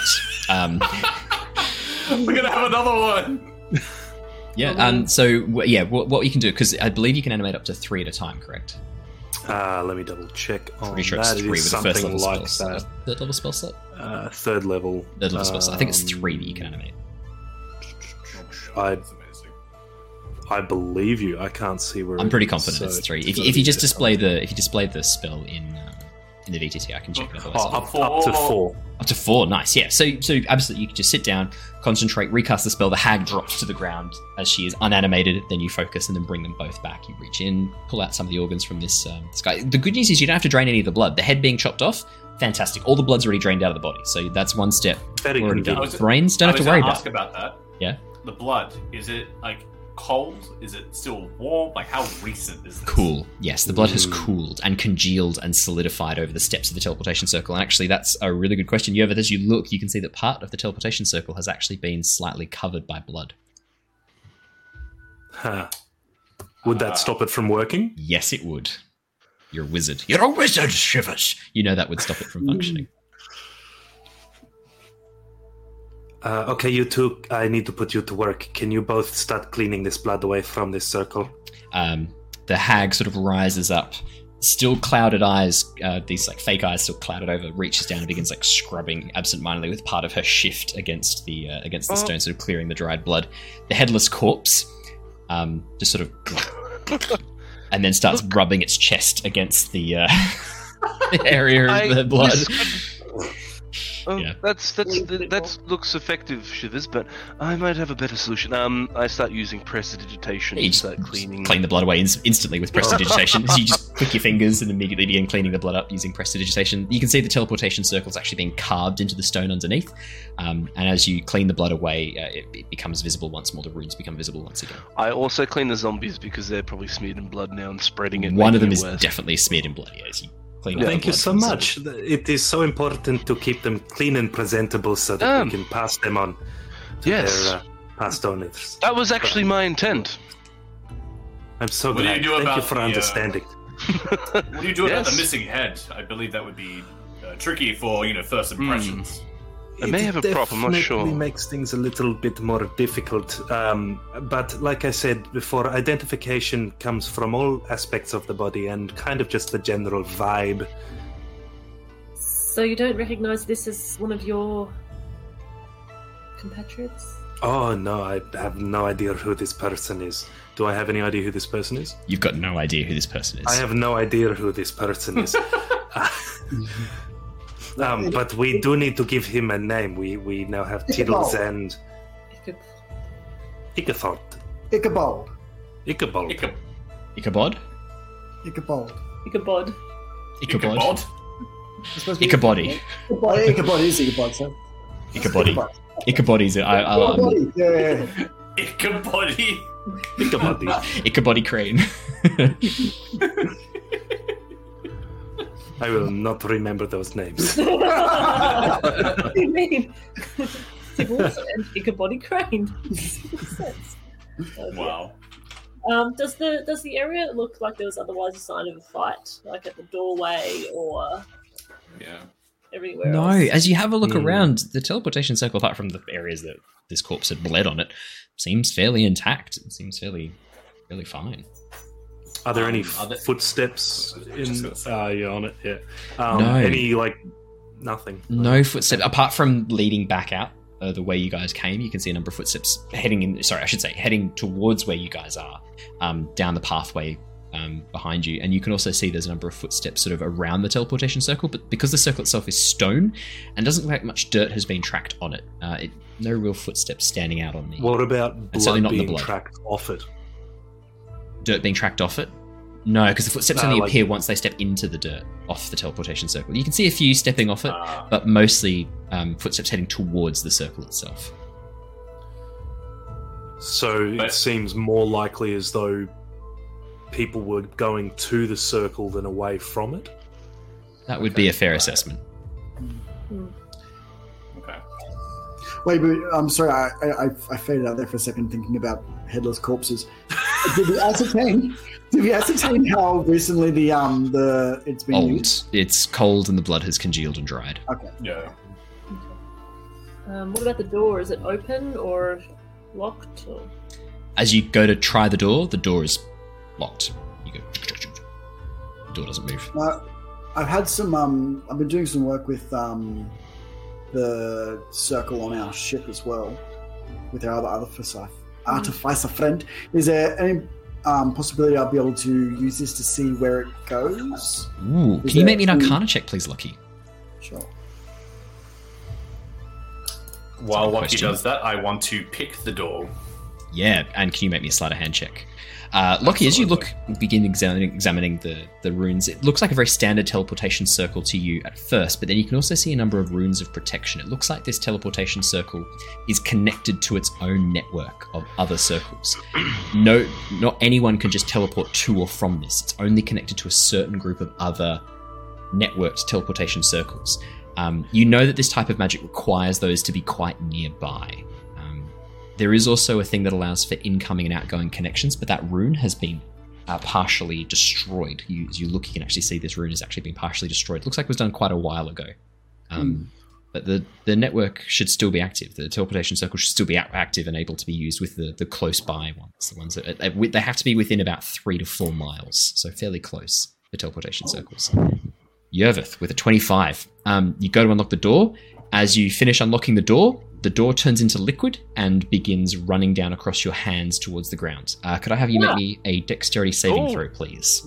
Um, (laughs) We're gonna have another one. yeah. Um, so w- yeah, what, what you can do because I believe you can animate up to three at a time. Correct? Uh, let me double check on Pretty sure that. it's three is with the first something level like spell that. slot. Third level spell slot. Uh, third level. Third level spell slot. I think it's Um, three that you can animate. I, I believe you. I can't see where. I'm pretty confident so it's three. If, you- if you just display the if you display the spell in um, in the VTT, I can check it. Oh, I'll- up, up to four. Up to four, nice. Yeah. So, so absolutely, you can just sit down, concentrate, recast the spell. The hag drops to the ground as she is unanimated. Then you focus and then bring them both back. You reach in, pull out some of the organs from this, um, this guy. The good news is you don't have to drain any of the blood. The head being chopped off, fantastic. All the blood's already drained out of the body, so that's one step Very already done. I Brains don't I have to worry gonna about. ask about that. Yeah. The blood is it like cold? Is it still warm? Like how recent is this? Cool. Yes, the blood has Mm. cooled and congealed and solidified over the steps of the teleportation circle. And actually, that's a really good question. Yova, as you look, you can see that part of the teleportation circle has actually been slightly covered by blood. Huh. Would that stop it from working? Yes, it would. You're a wizard. You're a wizard, Shivers. You know that would stop it from functioning. Uh, okay, you two. I need to put you to work. Can you both start cleaning this blood away from this circle? Um, the hag sort of rises up, still clouded eyes, uh, these like fake eyes still clouded over, reaches down and begins like scrubbing absentmindedly with part of her shift against the uh, against the Oh. stone, sort of clearing the dried blood. The headless corpse um, just sort of (laughs) and then starts rubbing its chest against the, uh, (laughs) the area of I the blood. (laughs) mis- Oh, Yeah. that's that's that looks effective, Shivers. But I might have a better solution. Um, I start using prestidigitation You just start cleaning. clean the blood away ins- instantly with prestidigitation. (laughs) so you just click your fingers and immediately begin cleaning the blood up using prestidigitation. You can see the teleportation circles actually being carved into the stone underneath. Um, and as you clean the blood away, uh, it, it becomes visible once more. The runes become visible once again. I also clean the zombies because they're probably smeared in blood now and spreading it. One of them making is worse. definitely smeared in blood. Yes, you clean up Thank you so much. It is so important to keep them clean and presentable so that Um, we can pass them on to yes. their uh, past owners. That was actually my intent. I'm so What do you glad. do Thank about you for the, uh, understanding. (laughs) What do you do about the missing head? I believe that would be uh, tricky for you know first impressions. I may have a prop, I'm not sure. definitely makes things a little bit more difficult. Um, but like I said before, identification comes from all aspects of the body and kind of just the general vibe. So you don't recognise this as one of your compatriots? Oh no, I have no idea who this person is. Do I have any idea who this person is? You've got no idea who this person is. I have no idea who this person is. (laughs) (laughs) um, but we do need to give him a name. We we now have Tiddles and Ichabod. Ichabod. Ichabod. Ichabod. Ichabod? Ichabod. Ichabod. Ichabod? It's supposed to be Ichabody. Ichabod. Ichabod is Ichabod, so. Ichabody. Ichabodi's I, I, I'm- Ichabod, yeah, yeah, yeah. Ichabody. Ichabod. Ichabody Crane. (laughs) I will not remember those names. what (laughs) do you mean? (laughs) Sibyls and Ichabody Crane. Makes sense. Dear. Wow. Um, does the does the area look like there was otherwise a sign of a fight, like at the doorway or Yeah. everywhere? No, else? as you have a look Hmm. around, the teleportation circle, apart from the areas that this corpse had bled on it, seems fairly intact. It seems fairly, fairly fine. Are there any Um, are there- footsteps I was just in? gonna. Uh, you're on it. Yeah. Um, No. Any like nothing. No footsteps, apart from leading back out uh, the way you guys came. You can see a number of footsteps heading in. Sorry, I should say heading towards where you guys are, um, down the pathway um, behind you, and you can also see there's a number of footsteps sort of around the teleportation circle. But because the circle itself is stone and doesn't look like much dirt has been tracked on it, uh, it no real footsteps standing out on the. What about And certainly blood not in the being blood. tracked off it? Dirt being tracked off it. No, because the footsteps No, only like- appear once they step into the dirt off the teleportation circle. You can see a few stepping off it, Ah. but mostly um, footsteps heading towards the circle itself. So But- it seems more likely as though people were going to the circle than away from it. That would be a fair assessment. Okay. Wait, but I'm sorry, I, I, I faded out there for a second thinking about headless corpses. did we ascertain? Did we ascertain how recently the um the it's been Old. used? It's cold and the blood has congealed and dried. Okay. Yeah. Um, what about the door? Is it open or locked? Or... As you go to try the door, the door is locked. You go. The door doesn't move. Uh, I've had some um I've been doing some work with um the circle on our ship as well with our other artificer artificer friend. Is there any um, possibility I'll be able to use this to see where it goes? Ooh, Is can you make me an there- Arcana check, please, Lockie? Sure. While Lockie question. does that, I want to pick the door. Yeah, and can you make me a sleight of hand check? Uh, Lockie, as you look, begin examining, examining the, the runes, it looks like a very standard teleportation circle to you at first, but then you can also see a number of runes of protection. It looks like this teleportation circle is connected to its own network of other circles. (clears throat) No, not anyone can just teleport to or from this. It's only connected to a certain group of other networked teleportation circles. Um, you know that this type of magic requires those to be quite nearby. There is also a thing that allows for incoming and outgoing connections, but that rune has been uh, partially destroyed. You, as you look, you can actually see this rune has actually been partially destroyed. It looks like it was done quite a while ago. Um, But the, the network should still be active. The teleportation circle should still be active and able to be used with the, the close by ones. The ones that uh, uh, they have to be within about three to four miles, so fairly close. The teleportation circles. Yervith with a 25. Um, you go to unlock the door. As you finish unlocking the door, the door turns into liquid and begins running down across your hands towards the ground. Uh, could I have you make me a dexterity saving Oh. throw, please?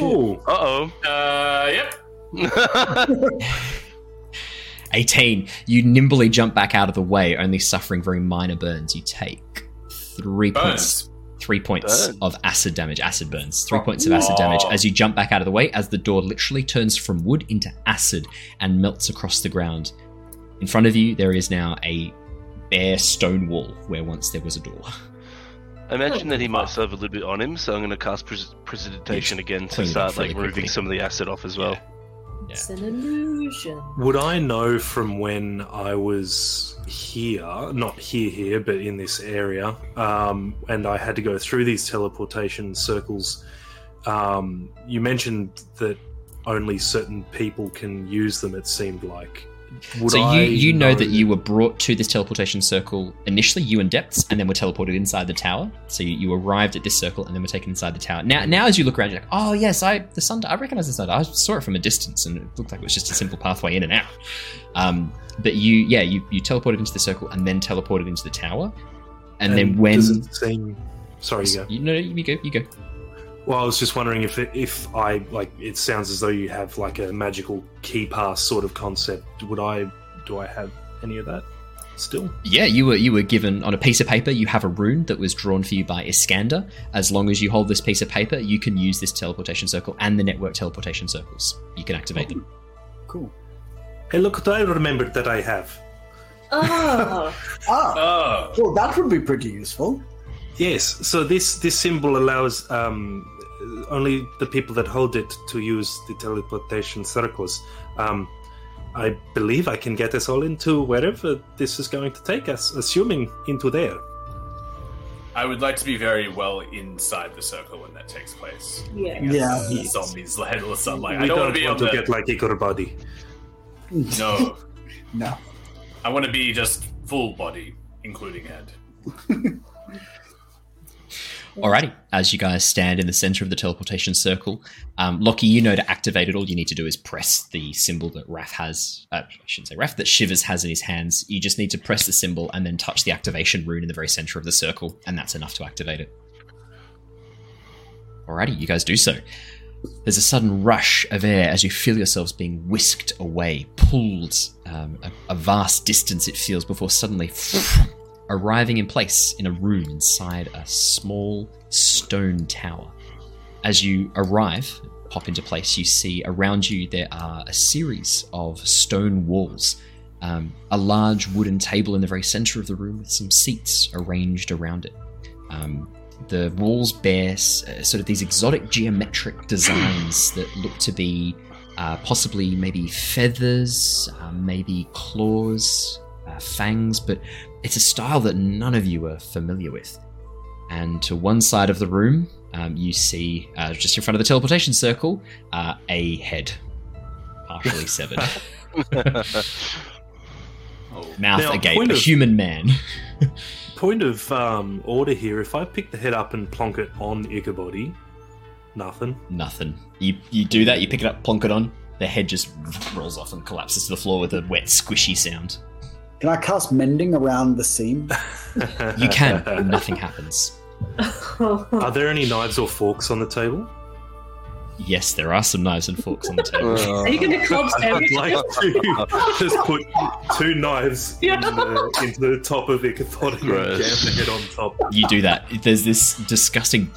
Ooh. Uh oh. Uh, yep. oh. (laughs) 18. You nimbly jump back out of the way, only suffering very minor burns. You take three points. Three points Burn. of acid damage. Acid burns. Three points of acid damage as you jump back out of the way, as the door literally turns from wood into acid and melts across the ground. In front of you, there is now a bare stone wall where once there was a door. I imagine that he might still have a little bit on him, so I'm going to cast pres- prestidigitation again to clean it up start like fairly removing quickly. some of the acid off as well. Yeah. It's an illusion. Would I know from when I was here, not here, here, but in this area, um, and I had to go through these teleportation circles? Um, you mentioned that only certain people can use them. It seemed like. Would so you you know, that you were brought to this teleportation circle initially, you and Depths, and then were teleported inside the tower. So you, you arrived at this circle and then were taken inside the tower. Now now as you look around, you're like, oh yes, I the sun. I recognize the sun. I saw it from a distance, and it looked like it was just a simple pathway in and out. Um, but you yeah you you teleported into the circle and then teleported into the tower, and, then when does it seem? Sorry, you go. you, no, no, you go you go. Well, I was just wondering if it, if I like. It sounds as though you have like a magical key pass sort of concept. Would I? Do I have any of that still? Yeah, you were you were given on a piece of paper. You have a rune that was drawn for you by Iskander. As long as you hold this piece of paper, you can use this teleportation circle and the network teleportation circles. You can activate them. Cool. Hey, look what I remembered that I have. Oh, (laughs) Ah, Oh. well, that would be pretty useful. Yes, so this this symbol allows um, only the people that hold it to use the teleportation circles. Um, I believe I can get us all into wherever this is going to take us, assuming into there. I would like to be very well inside the circle when that takes place. yeah. Yeah. Zombies, headless. I'm like, I don't, don't want to be want on to the. get like Ichabody. No, (laughs) No. I want to be just full body, including head. (laughs) Alrighty, as you guys stand in the center of the teleportation circle, um, Lockie, you know to activate it, all you need to do is press the symbol that Raph has. Uh, I shouldn't say Raph, that Shivers has in his hands. You just need to press the symbol and then touch the activation rune in the very center of the circle, and that's enough to activate it. Alrighty, you guys do so. There's a sudden rush of air as you feel yourselves being whisked away, pulled um, a, a vast distance, it feels, before suddenly (sniffs) arriving in place in a room inside a small stone tower. As you arrive, pop into place, you see around you there are a series of stone walls. Um, a large wooden table in the very center of the room with some seats arranged around it. Um, the walls bear uh, sort of these exotic geometric designs (clears throat) that look to be uh, possibly maybe feathers, uh, maybe claws, uh, fangs, but it's a style that none of you are familiar with. And to one side of the room, um, you see, uh, just in front of the teleportation circle, uh, a head, partially severed. (laughs) Mouth Now, agape, point a of- human man. (laughs) Point of um, order here: if I pick the head up and plonk it on Ichabody, nothing. Nothing. You you do that, you pick it up, plonk it on, the head just rolls off and collapses to the floor with a wet, squishy sound. Can I cast mending around the seam? (laughs) You can, and nothing happens. (laughs) Are there any knives or forks on the table? Yes, there are some knives and forks on the table. (laughs) Are you going to club I'd like to just put two knives in the, into the top of Ichabody and jam the head on top. You do that. There's this disgusting.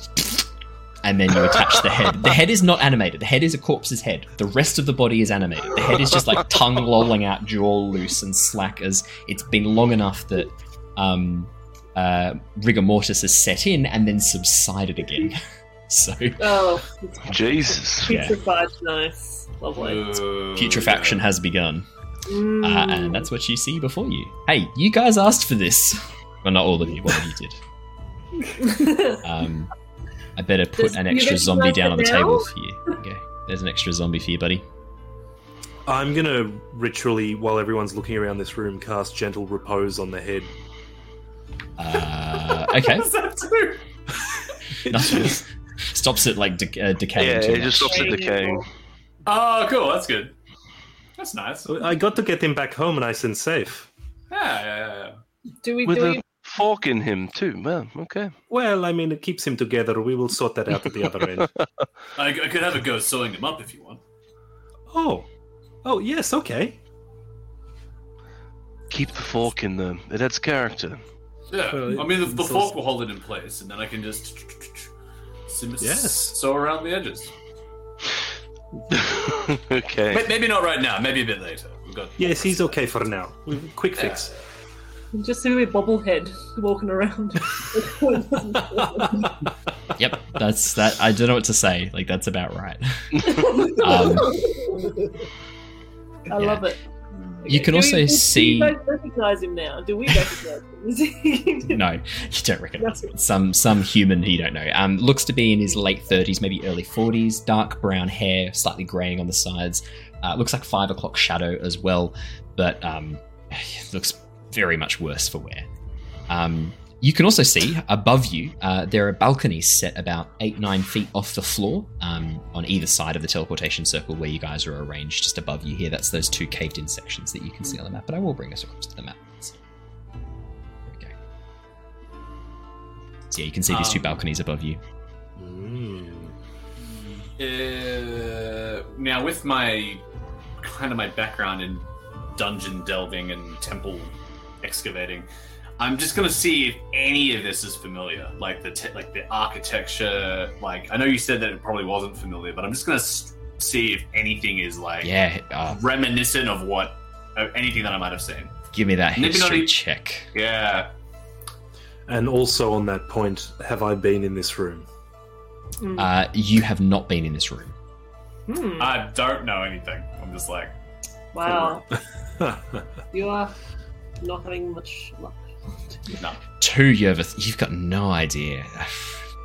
And then you attach the head. The head is not animated. The head is a corpse's head. The rest of the body is animated. The head is just like tongue lolling out, jaw loose and slack as it's been long enough that um, uh, rigor mortis has set in and then subsided again. (laughs) So Oh, Jesus. Yeah. putrefied. Nice. Lovely. putrefaction has begun. Mm. Uh, and that's what you see before you. Hey, you guys asked for this. Well, not all of you. One of you did. (laughs) Um, I better put Does- an extra zombie down on the it table now? for you. Okay, there's an extra zombie for you, buddy. I'm gonna ritually, while everyone's looking around this room, cast gentle repose on the head. Uh, okay, (laughs) What's nothing. (laughs) Stops it like de- uh, decaying. Yeah, too it just much. stops it decaying. Oh, cool. That's good. That's nice. I got to get him back home nice and safe. yeah, yeah. yeah. do we With do a we fork in him, too. Well, okay. Well, I mean, it keeps him together. We will sort that out at the other end. (laughs) I, I could have a go sewing him up if you want. Oh, oh yes, okay. Keep the fork in them. It adds character. Yeah. Well, I mean, the, the it's fork will hold it in place, and then I can just Yes. sew around the edges. (laughs) okay. Maybe not right now. Maybe a bit later. We've got. Yes, he's okay for now. Quick fix. Just see a bobblehead walking around? Yep, that's that. I don't know what to say. Like that's about right. (laughs) Um, I love it. You can Do also we, do see- both recognize him now. Do we recognize him? (laughs) No, you don't recognize it. Some some human you don't know. Um, looks to be in his late thirties, maybe early forties. Dark brown hair, slightly graying on the sides. Uh, looks like five o'clock shadow as well, but um, (sighs) looks very much worse for wear. Um, you can also see above you uh, there are balconies set about eight nine feet off the floor um, on either side of the teleportation circle where you guys are arranged. Just above you here, that's those two caved in sections that you can see on the map. But I will bring us across to the map. So, there we go. So yeah, you can see these two Um, balconies above you. Uh, now, with my kind of my background in dungeon delving and temple excavating, I'm just gonna see if any of this is familiar, like the te- like the architecture. Like I know you said that it probably wasn't familiar, but I'm just gonna s- see if anything is like Yeah, uh, reminiscent of what of anything that I might have seen. give me that Maybe not history e- check. Yeah. And also on that point, have I been in this room? Hmm. Uh, you have not been in this room. Hmm. I don't know anything. I'm just like, Wow. (laughs) You are not having much luck. no. Two, you have a, you've got no idea.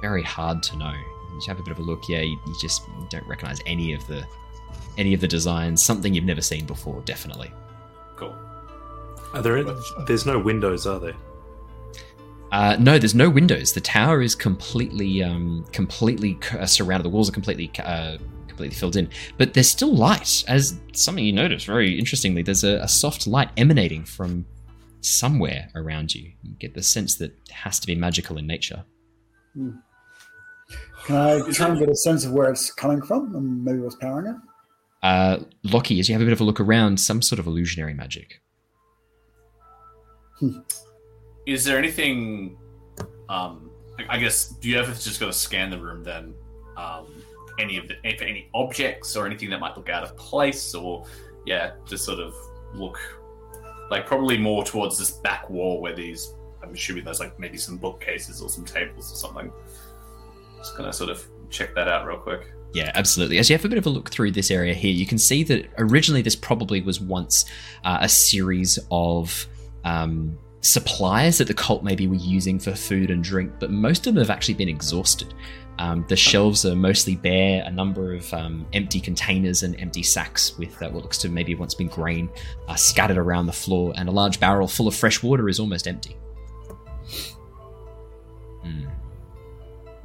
Very hard to know. You have a bit of a look. Yeah, you, you just don't recognize any of the any of the designs. Something you've never seen before, definitely. Cool. Are there? There's no windows, are there? Uh, no, there's no windows. The tower is completely, um, completely uh, surrounded. The walls are completely, uh, completely filled in. But there's still light. As something you notice very interestingly, there's a, a soft light emanating from somewhere around you. You get the sense that it has to be magical in nature. Can I try and get a sense of where it's coming from and maybe what's powering it? Uh, Lockie, as you have a bit of a look around, some sort of illusionary magic. is there anything? Um, I- I guess do you ever just got to scan the room then? Um, any of the if any objects or anything that might look out of place, or yeah, just sort of look like probably more towards this back wall where these. I'm assuming there's like maybe some bookcases or some tables or something. Just gonna sort of check that out real quick. Yeah, absolutely. As you have a bit of a look through this area here, you can see that originally this probably was once uh, a series of um, supplies that the cult maybe were using for food and drink, but most of them have actually been exhausted. Um, the shelves are mostly bare, a number of um, empty containers and empty sacks with uh, what looks to maybe once been grain uh, scattered around the floor, and a large barrel full of fresh water is almost empty. Hmm.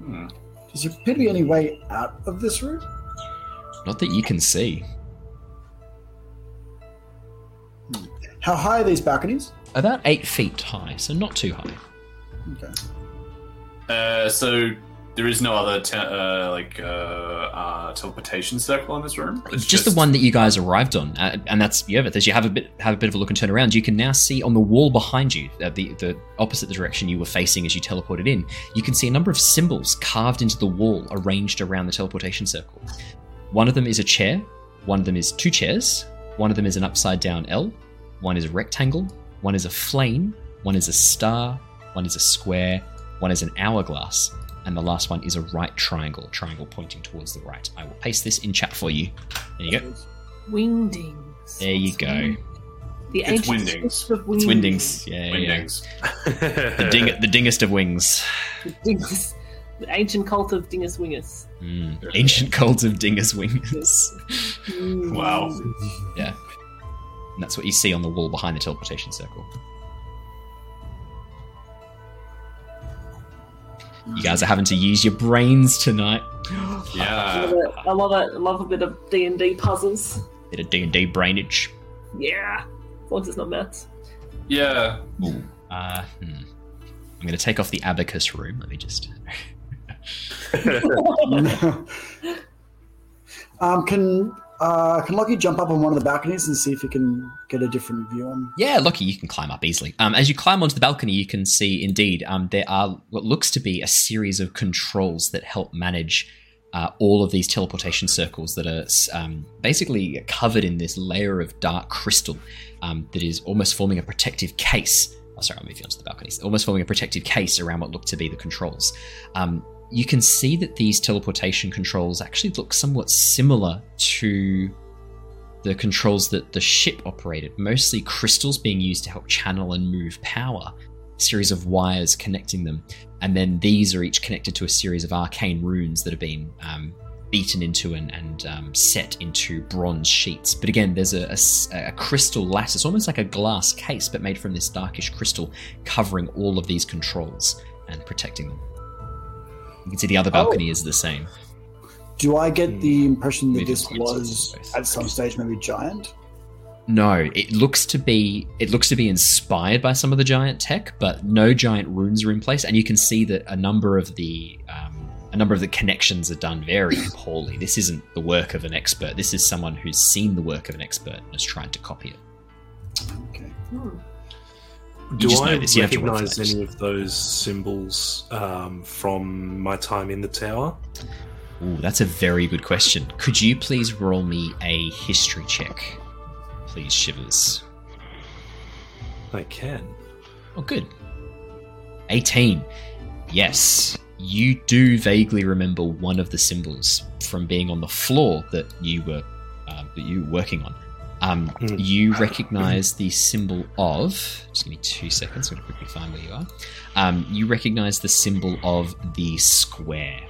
Hmm. Does there appear to be any way out of this room? Not that you can see. How high are these balconies? About eight feet high, so not too high. Okay. Uh, so there is no other te- uh, like uh, uh, teleportation circle in this room. It's just, the one that you guys arrived on, uh, and that's Yervith. As you have a bit have a bit of a look and turn around, you can now see on the wall behind you, uh, the the opposite the direction you were facing as you teleported in. You can see a number of symbols carved into the wall, arranged around the teleportation circle. One of them is a chair. One of them is two chairs. One of them is an upside down L. One is a rectangle. One is a flame. One is a star. One is a square. One is an hourglass. And the last one is a right triangle, triangle pointing towards the right. I will paste this in chat for you. There you go. Wingdings. There you go. The It's ancient Wingdings. script of It's Wingdings. Yeah, yeah. The, (laughs) ding- the dingest of wings. Dingus. The ancient cult of Dingus Wingus. Mm. Ancient cult of dingus wings. (laughs) Mm. Wow. yeah. And that's what you see on the wall behind the teleportation circle. You guys are having to use your brains tonight. I Yeah. love it. I love it. I love a bit of D and D puzzles. Bit of D and D brainage. Yeah, as long as it's not maths. Yeah. Ooh. Uh, hmm. I'm going to take off the abacus room. Let me just. (laughs) (laughs) um, can uh, can Lockie jump up on one of the balconies and see if he can get a different view on? Yeah, Lockie you can climb up easily. Um, as you climb onto the balcony, you can see indeed um, there are what looks to be a series of controls that help manage uh, all of these teleportation circles that are um, basically covered in this layer of dark crystal um, that is almost forming a protective case. Oh, sorry, I'll move you onto the balconies. Almost forming a protective case around what look to be the controls. You can see that these teleportation controls actually look somewhat similar to the controls that the ship operated, mostly crystals being used to help channel and move power, a series of wires connecting them, and then these are each connected to a series of arcane runes that have been um, beaten into and, and um, set into bronze sheets. But again, there's a crystal lattice, almost like a glass case, but made from this darkish crystal, covering all of these controls and protecting them. You can see the other balcony is the same. Do I get the impression that Maybe this was at some stage maybe giant? No, it looks to be it looks to be inspired by some of the giant tech, but no giant runes are in place, and you can see that a number of the um, a number of the connections are done very (coughs) poorly. This isn't the work of an expert. This is someone who's seen the work of an expert and has tried to copy it. Okay. Hmm. Do I know this, you have to recognize any of those symbols um, from my time in the tower? Ooh, that's a very good question. Could you please roll me a history check, please, Shivers? I can. Oh, good. 18. Yes, you do vaguely remember one of the symbols from being on the floor that you were uh, that you were working on. Um, Hmm. You recognize the symbol of. Just give me two seconds. I'm going to quickly find where you are. Um, you recognize the symbol of the square.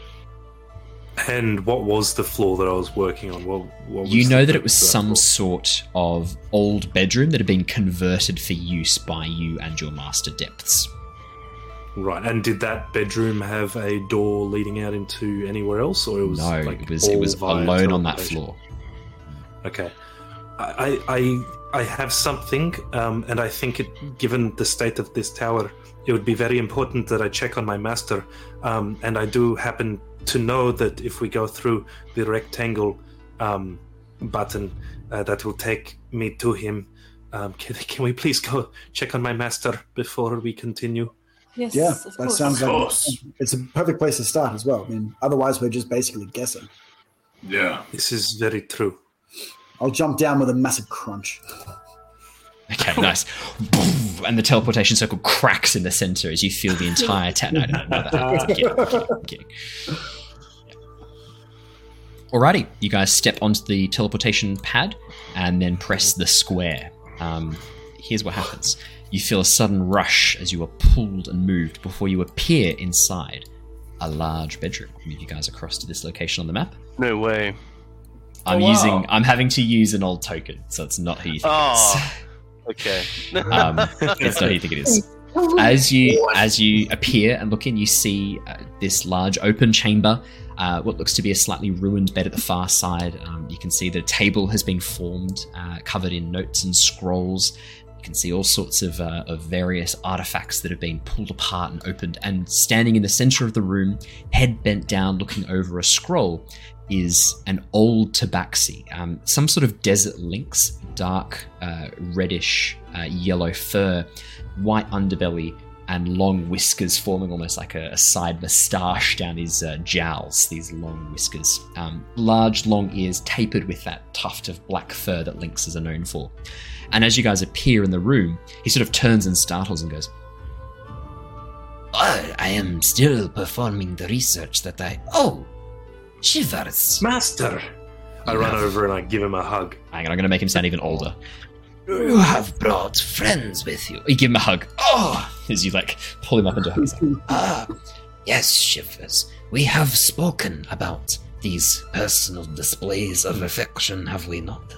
And what was the floor that I was working on? What, what was You know that it was some floor? sort of old bedroom that had been converted for use by you and your master depths. Right, and did that bedroom have a door leading out into anywhere else, or it was no, like it was it was alone on that floor. Okay, I I I I have something, um, and I think it, given the state of this tower, it would be very important that I check on my master. Um, and I do happen to know that if we go through the rectangle um, button, uh, that will take me to him. Um, can, (laughs) can we please go check on my master before we continue? Yes, Yeah, of that course. sounds Of like course. it's a perfect place to start as well. I mean, otherwise we're just basically guessing. Yeah. This is very true. I'll jump down with a massive crunch. Okay, nice. Boom, and the teleportation circle cracks in the center as you feel the entire town. No, no, no, no, that- I'm kidding, I'm kidding, I'm kidding. Alrighty, you guys step onto the teleportation pad and then press the square. Um, here's what happens you feel a sudden rush as you are pulled and moved before you appear inside a large bedroom. Move you guys across to this location on the map. No way. I'm Oh, wow. using, I'm having to use an old token, so it's not who you think Oh. Okay. it is. (laughs) Um, it's not who you think it is. As you as you appear and look in, you see uh, this large open chamber. Uh, what looks to be a slightly ruined bed at the far side. Um, you can see that a table has been formed, uh, covered in notes and scrolls. You can see all sorts of, uh, of various artifacts that have been pulled apart and opened. And standing in the center of the room, head bent down, looking over a scroll, is an old tabaxi, um, some sort of desert lynx, dark uh, reddish uh, yellow fur, white underbelly, and long whiskers forming almost like a, a side moustache down his uh, jowls. These long whiskers, um, large long ears tapered with that tuft of black fur that lynxes are known for. And as you guys appear in the room, he sort of turns and startles and goes, "Oh, I am still performing the research that I. Oh, shivers. Master! I run over and I give him a hug. Hang on, I'm going to make him sound even older. You have brought friends with you. You give him a hug. Oh, as you like pull him up into hugs. Ah, yes, Shivers. We have spoken about these personal displays of affection, have we not?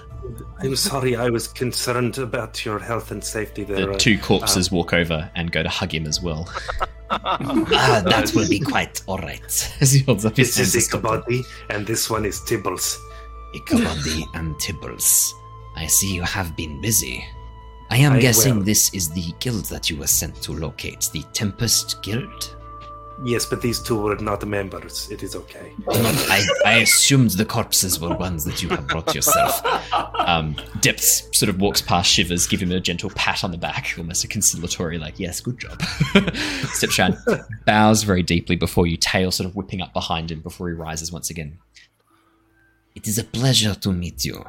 I'm sorry, I was concerned about your health and safety there. The two corpses walk over and go to hug him as well. (laughs) Ah, that will be quite all right. (laughs) As he holds up his This is to. Ichabody, and this one is Tibbles. Ichabody and Tibbles. I see you have been busy. I am I guessing will. this is the guild that you were sent to locate, the Tempest Guild? Yes, but these two were not members. It is okay. I, I assumed the corpses were ones that you had brought yourself. Um, sort of walks past Shivers, give him a gentle pat on the back, almost a conciliatory, like, yes, good job. (laughs) Stepshan bows very deeply before you, tail sort of whipping up behind him before he rises once again. It is a pleasure to meet you.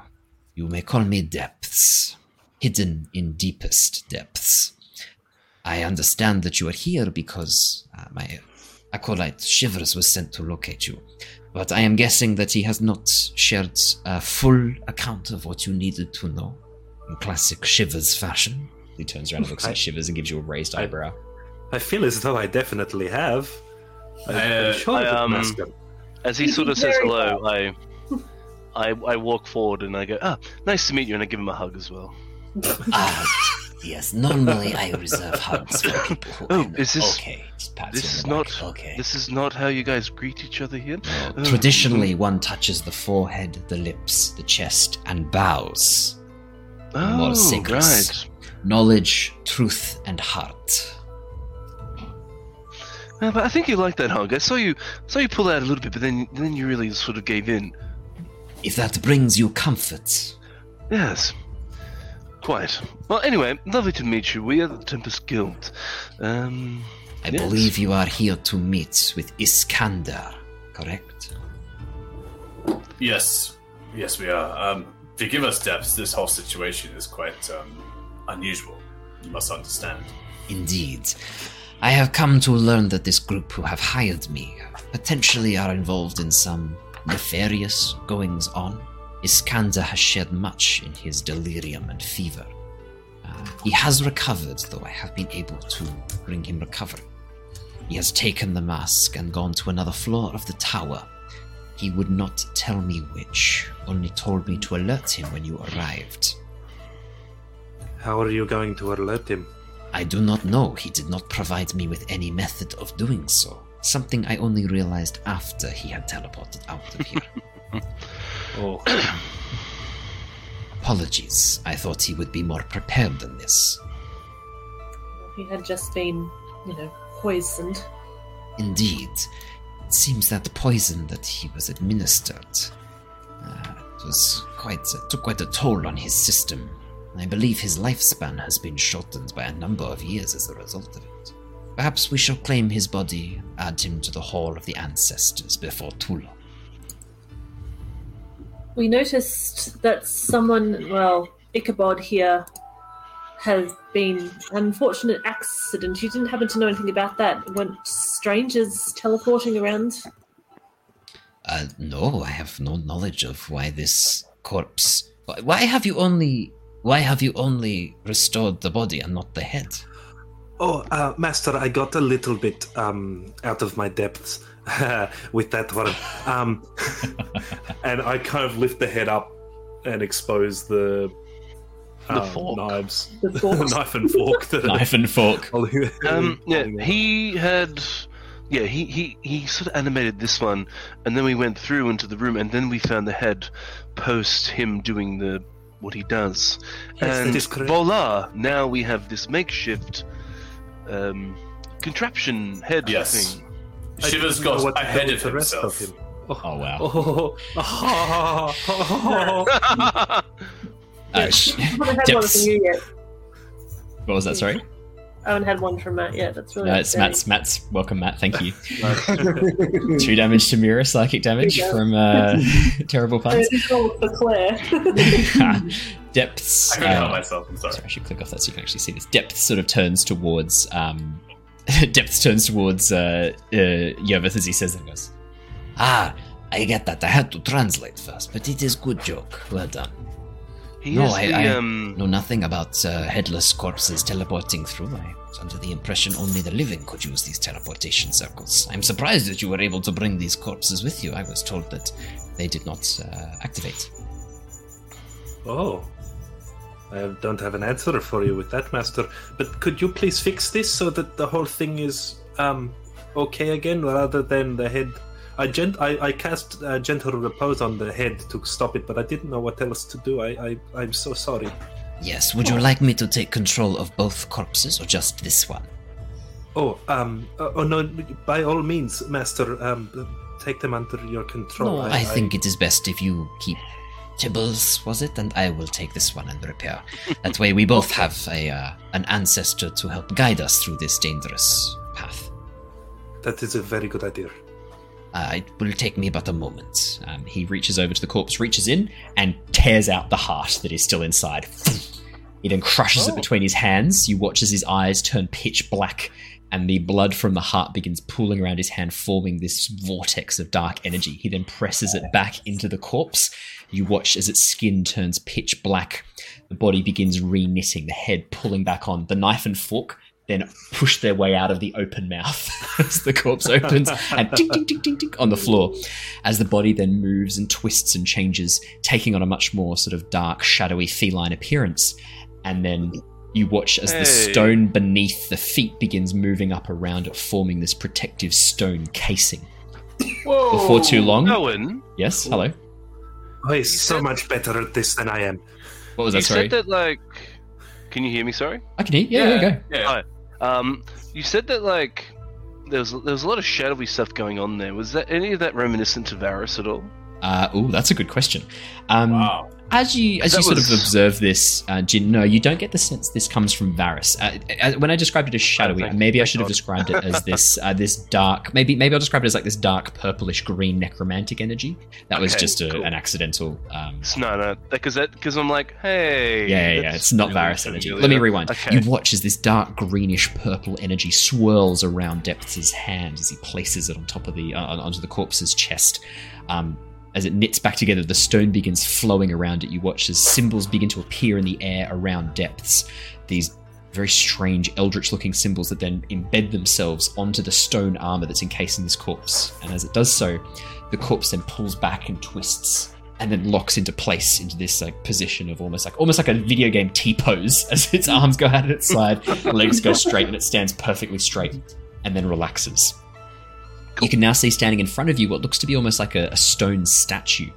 You may call me Depths, hidden in deepest depths. I understand that you are here because uh, my acolyte Shivers was sent to locate you. But I am guessing that he has not shared a full account of what you needed to know in classic Shivers fashion. He turns around and looks at Shivers and gives you a raised I- eyebrow. I feel as though I definitely have. I, Uh, I'm sure I, um, As he sort of says Very hello, I, I I walk forward and I go, ah, nice to meet you, and I give him a hug as well. Ah, yes, normally I reserve hugs for people who (laughs) Oh, is this Okay, this is not back. Okay. this is not how you guys greet each other here? Oh. Traditionally, one touches the forehead, the lips, the chest, and bows. Oh, right. Knowledge, truth, and heart. Uh, but I think you like that hug. I saw you saw you pull out a little bit, but then then you really sort of gave in. If that brings you comfort, Yes. Quite. Well, anyway, lovely to meet you. We are the Tempest Guild. Um, I Yes. believe you are here to meet with Iskander, correct? Yes, yes, we are. Um, forgive us, Depths. This whole situation is quite um, unusual. You must understand. Indeed. I have come to learn that this group who have hired me potentially are involved in some nefarious goings on. Iskander has shared much in his delirium and fever. Uh, he has recovered, though I have been able to bring him recovery. He has taken the mask and gone to another floor of the tower. He would not tell me which, only told me to alert him when you arrived. How are you going to alert him? I do not know. He did not provide me with any method of doing so. Something I only realized after he had teleported out of here. (laughs) Oh, (clears throat) Apologies. I thought he would be more prepared than this. He had just been, you know, poisoned. Indeed. It seems that poison that he was administered uh, was quite took quite a toll on his system. I believe his lifespan has been shortened by a number of years as a result of it. Perhaps we shall claim his body, add him to the Hall of the Ancestors before too long. We noticed that someone, well, Ichabod here, has been an unfortunate accident. You didn't happen to know anything about that? Weren't strangers teleporting around? Uh, no, I have no knowledge of why this corpse. why- Why have you only? Why have you only restored the body and not the head? Oh, uh, Master, I got a little bit um, out of my depths (laughs) with that one. Um, (laughs) and I kind of lift the head up and expose the, The um, fork. knives, The (laughs) knife and fork. that- Knife and fork. Um, yeah, he had, yeah, he, he he sort of animated this one, and then we went through into the room, and then we found the head post him doing the what he does, Yes, that and is correct. voila! Now we have this makeshift um, contraption head Yes. thing. I Shivers got what ahead of the rest himself. of him. Oh wow. Oh, oh, oh, oh. Uh, sh- I haven't had one from you yet. what was that? Sorry. I haven't had one from Matt yet. That's really No, it's. Matt's. Matt's. Welcome, Matt. Thank you. (laughs) (laughs) Two damage to Mira, psychic damage There you go. from uh, (laughs) terrible Uh, puns. this is all for Claire. Depths. I couldn't help uh, myself. I'm sorry. Sorry, I should click off that so you can actually see this. Depth sort of turns towards um, (laughs) Depth turns towards uh, uh, Yervith as he says that and goes, Ah, I get that. I had to translate first, but it is good joke. Well done. He No, I- the I- um. Know nothing about uh, headless corpses teleporting through. I was under the impression only the living could use these teleportation circles. I'm surprised that you were able to bring these corpses with you. I was told that they did not uh, activate. Oh. I don't have an answer for you with that, Master. But could you please fix this so that the whole thing is um okay again, rather than the head? I gent I, I cast uh, gentle repose on the head to stop it, but I didn't know what else to do. I, I I'm so sorry. Yes, would you like me to take control of both corpses or just this one? Oh, um, uh, oh no! By all means, Master, um, take them under your control. No, I, think it is best if you keep Tibbles, was it? And I will take this one and repair. That way we both have a uh, an ancestor to help guide us through this dangerous path. that is a very good idea. Uh, it will take me but a moment. um, he reaches over to the corpse, reaches in, and tears out the heart that is still inside. He then crushes it Oh. between his hands. You watch as his eyes turn pitch black, and the blood from the heart begins pooling around his hand, forming this vortex of dark energy. He then presses it back into the corpse. You watch as its skin turns pitch black. The body begins re-knitting, the head pulling back on. The knife and fork then push their way out of the open mouth (laughs) as the corpse opens and ding, ding, ding, ding, ding on the floor. As the body then moves and twists and changes, taking on a much more sort of dark, shadowy, feline appearance. And then you watch as the stone beneath the feet begins moving up around it, forming this protective stone casing. Whoa! Before too long. Owen, Yes, hello. Oh, he's so said- much better at this than I am. What was you that? Sorry. You said that like. Can you hear me? Sorry. I can hear. Yeah, there you go. Yeah. Hi. Um, you said that like there was there was a lot of shadowy stuff going on there. Was that any of that reminiscent to Varus at all? Uh, oh, that's a good question. Um, Wow. As you as you sort was- of observe this, uh, Jin, no, you don't get the sense this comes from Varus. Uh, uh, when I described it as shadowy, thank- maybe I should have described it as this (laughs) uh, this dark. Maybe maybe I'll describe it as like this dark purplish green necromantic energy. That was just a, cool. an accidental. Um, No, no, because because I'm like, hey, yeah, yeah, yeah, it's not really Varus energy. familiar. Let me rewind. Okay. You watch as this dark greenish purple energy swirls around Depth's hand as he places it on top of the uh, onto the corpse's chest. Um, as it knits back together, the stone begins flowing around it. You watch as symbols begin to appear in the air around Depths. These very strange, eldritch-looking symbols that then embed themselves onto the stone armor that's encasing this corpse. And as it does so, the corpse then pulls back and twists and then locks into place into this like position of almost like almost like a video game T pose (laughs) as its arms go out at its side, (laughs) legs go straight, and it stands perfectly straight, and then relaxes. You can now see standing in front of you what looks to be almost like a, a stone statue,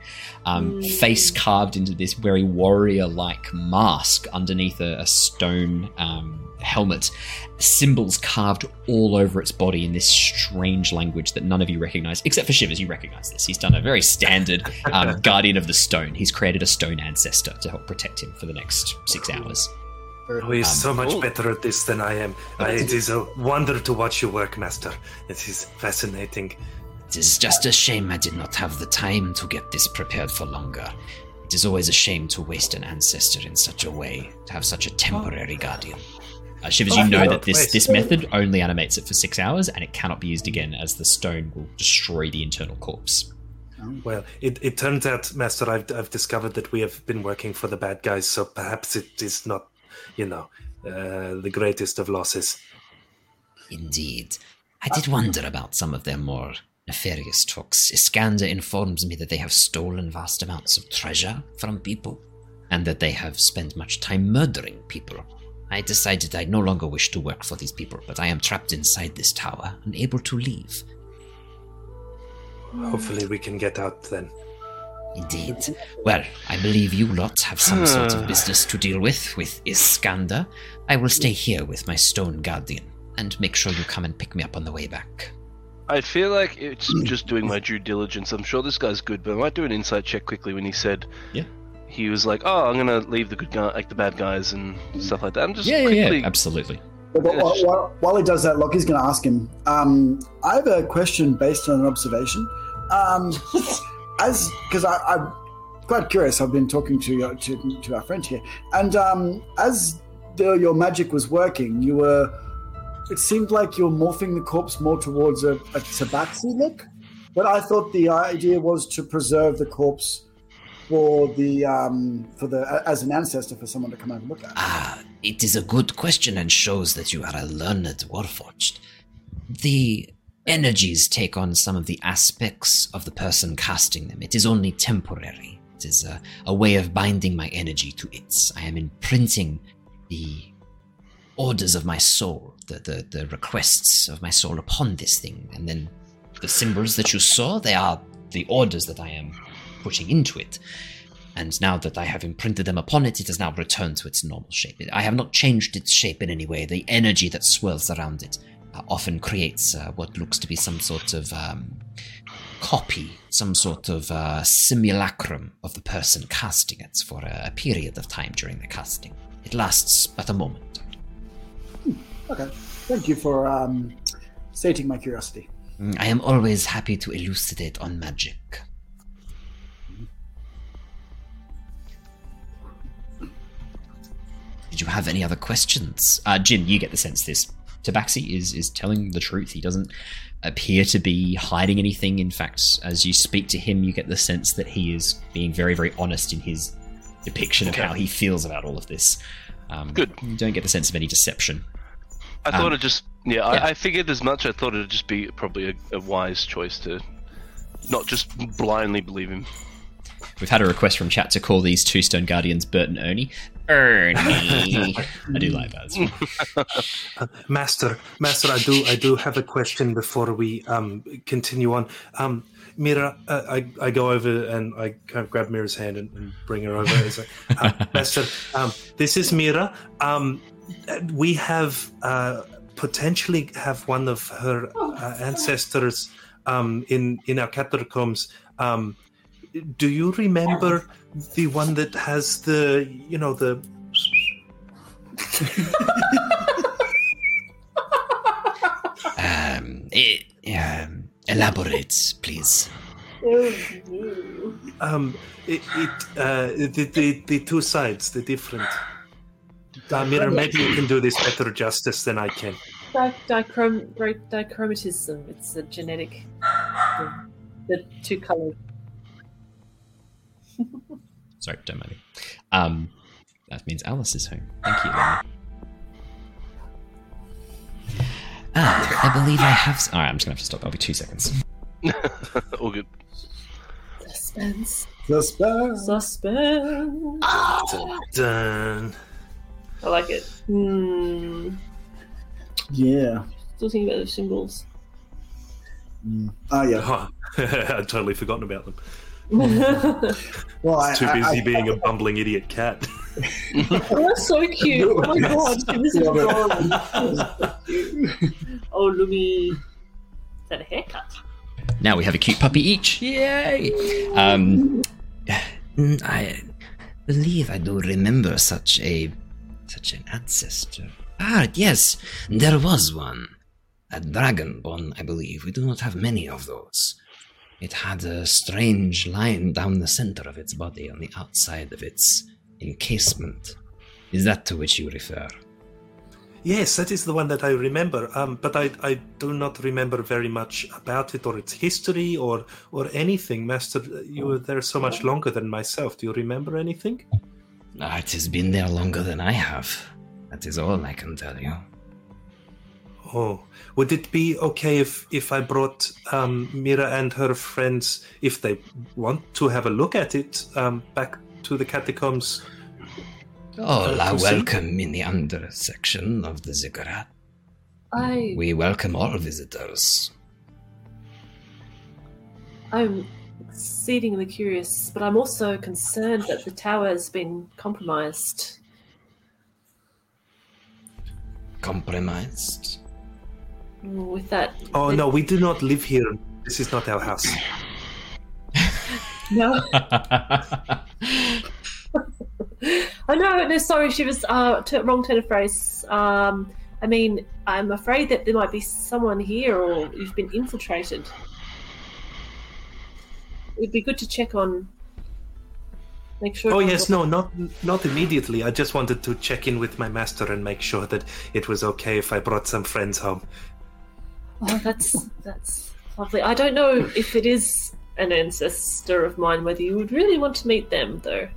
um, face carved into this very warrior-like mask underneath a, a stone um, helmet. Symbols carved all over its body in this strange language that none of you recognize, except for Shivers. You recognize this. He's done a very standard um, (laughs) Guardian of the Stone. He's created a stone ancestor to help protect him for the next six hours. Oh, he's Um, so much cool. better at this than I am. I, it is a wonder to watch you work, Master. It is fascinating. It is just a shame I did not have the time to get this prepared for longer. It is always a shame to waste an ancestor in such a way, to have such a temporary guardian. Uh, Shivers, you know Oh, that this, this method only animates it for six hours, and it cannot be used again, as the stone will destroy the internal corpse. Well, it, it turns out, Master, I've, I've discovered that we have been working for the bad guys, so perhaps it is not, you know, uh, the greatest of losses. Indeed. I did wonder about some of their more nefarious talks. Iskander informs me that they have stolen vast amounts of treasure from people, and that they have spent much time murdering people. I decided I no longer wish to work for these people, but I am trapped inside this tower, unable to leave. Hopefully, we can get out then. Indeed. Well, I believe you lot have some sort of business to deal with, with Iskander. I will stay here with my stone guardian, and make sure you come and pick me up on the way back. I feel like it's just doing my due diligence. I'm sure this guy's good, but I might do an inside check quickly when he said Yeah. he was like, "Oh, I'm gonna leave the good guy, like the bad guys and stuff like that." I'm just Yeah, yeah, quickly. yeah, absolutely. But while, while, while he does that, Lockie's going to ask him. Um, I have a question based on an observation. Um, (laughs) as because I'm quite curious, I've been talking to your, to, to our friend here, and um, as the, your magic was working, you were. It seemed like you're morphing the corpse more towards a, a tabaxi look, but I thought the idea was to preserve the corpse for the um, for the as an ancestor for someone to come and look at. Ah, it is a good question and shows that you are a learned warforged. The energies take on some of the aspects of the person casting them. It is only temporary. It is a, a way of binding my energy to it. I am imprinting the orders of my soul, the, the, the requests of my soul upon this thing. And then the symbols that you saw, they are the orders that I am putting into it. And now that I have imprinted them upon it, it has now returned to its normal shape. I have not changed its shape in any way. The energy that swirls around it often creates uh, what looks to be some sort of um, copy, some sort of uh, simulacrum of the person casting it for a, a period of time during the casting. It lasts but a moment. Okay, thank you for um, stating my curiosity. Mm, I am always happy to elucidate on magic. Did you have any other questions? Uh, Jin, you get the sense this Tabaxi is is telling the truth. He doesn't appear to be hiding anything. In fact, as you speak to him, you get the sense that he is being very, very honest in his depiction of how he feels about all of this. Um, Good. You don't get the sense of any deception. I thought Um, it'd just yeah, yeah. I, I figured as much. I thought it'd just be probably a, a wise choice to not just blindly believe him. We've had a request from chat to call these two stone guardians Bert and Ernie. Ernie, I do like that. Uh, (laughs) Master, Master, I do, I do have a question before we um, continue on. Um, Mira, uh, I, I go over and I kind of grab Mira's hand and, and bring her over. It's like, uh, (laughs) Master, um, this is Mira. Um, we have uh, potentially have one of her uh, ancestors um, in in our catacombs. Um, do you remember the one that has the you know the Um, it, um, elaborate, please. Um, it, it uh, the, the the two sides, the different. Damir, maybe you can do this better justice than I can. Di- dichrom- dichromatism. It's a genetic. The, the two colours. Sorry, don't mind me. Um, that means Alice is home. Thank you. Lenny. Ah, I believe I have. s- All right, I'm just gonna have to stop. I'll be two seconds. (laughs) All good. Suspense. Suspense. Suspense. Done. I like it. Hmm. Yeah. Still thinking about the symbols. Oh yeah. Oh, (laughs) I'd totally forgotten about them. (laughs) Well, I, Too busy I- being a bumbling idiot cat. (laughs) oh, that's so cute. Oh my god, this is adorable. (laughs) Oh, Lumi. Is that a haircut? Now we have a cute puppy each. Yay! Um, Mm, (sighs) I believe I do remember such a such an ancestor. Ah, yes, there was one. A dragonborn, I believe. We do not have many of those. It had a strange line down the center of its body on the outside of its encasement. Is that to which you refer? Yes, that is the one that I remember. Um, but I, I do not remember very much about it or its history or or anything. Master, you were there so much longer than myself. Do you remember anything? Ah, it has been there longer than I have. That is all I can tell you. Oh, would it be okay if if I brought um, Mira and her friends, if they want to have a look at it, um, back to the catacombs? Oh, Uh, la welcome in the under section of the ziggurat. I, We welcome all visitors. I'm exceedingly curious, but I'm also concerned that the tower has been compromised. Compromised. With that. Oh no, we do not live here. This is not our house. No. (laughs) (laughs) Oh no, no, sorry, she was uh t- wrong turn of phrase. Um, I mean, I'm afraid that there might be someone here, or you've been infiltrated. It'd be good to check on. Make sure. Oh yes, no, not not immediately. I just wanted to check in with my master and make sure that it was okay if I brought some friends home. Oh, that's that's lovely. I don't know if it is an ancestor of mine. Whether you would really want to meet them, though.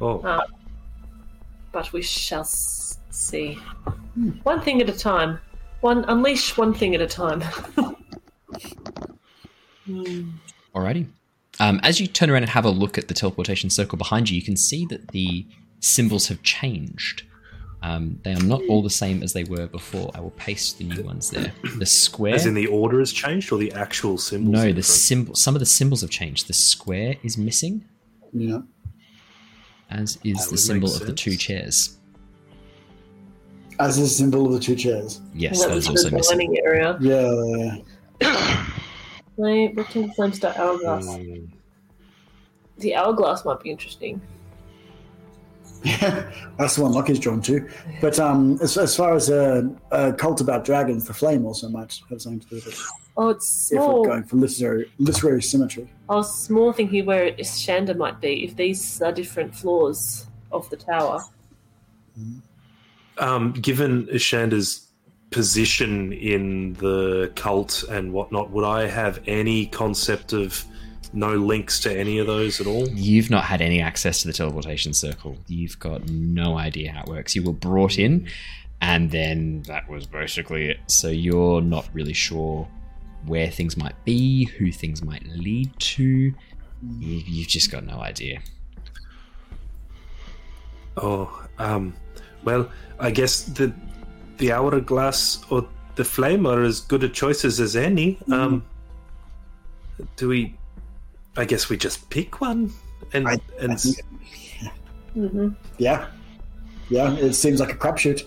Oh, Uh, but we shall s- see. One thing at a time. One unleash one thing at a time. (laughs) Hmm. Alrighty. Um, as you turn around and have a look at the teleportation circle behind you, you can see that the symbols have changed. Um, they are not all the same as they were before. I will paste the new ones there. The square. as in the order has changed or the actual symbols? no, the symbol. Some of the symbols have changed. The square is missing, Yeah. as is That the symbol of the two chairs. As is the symbol of the two chairs. Yes, that that was is also the missing. learning area. Yeah. Flame, rectangle, flame star, hourglass. Mm, The hourglass might be interesting. (laughs) That's the one Lockie's drawn to. But um, as, as far as a, a cult about dragons, the flame also might have something to do with it. Oh, it's If we're going for literary literary symmetry. I was more thinking where Shanda might be if these are different floors of the tower. Um, given Ishanda's position in the cult and whatnot, would I have any concept of no links to any of those at all? You've not had any access to the teleportation circle. You've got no idea how it works. You were brought in, and then that was basically it. So you're not really sure where things might be, who things might lead to. You, you've just got no idea. Oh, um, well, I guess the the hourglass or the flame are as good a choices as any. Um, do we? I guess we just pick one and I- and I think- Mm-hmm. yeah. Yeah, it seems like a crapshoot.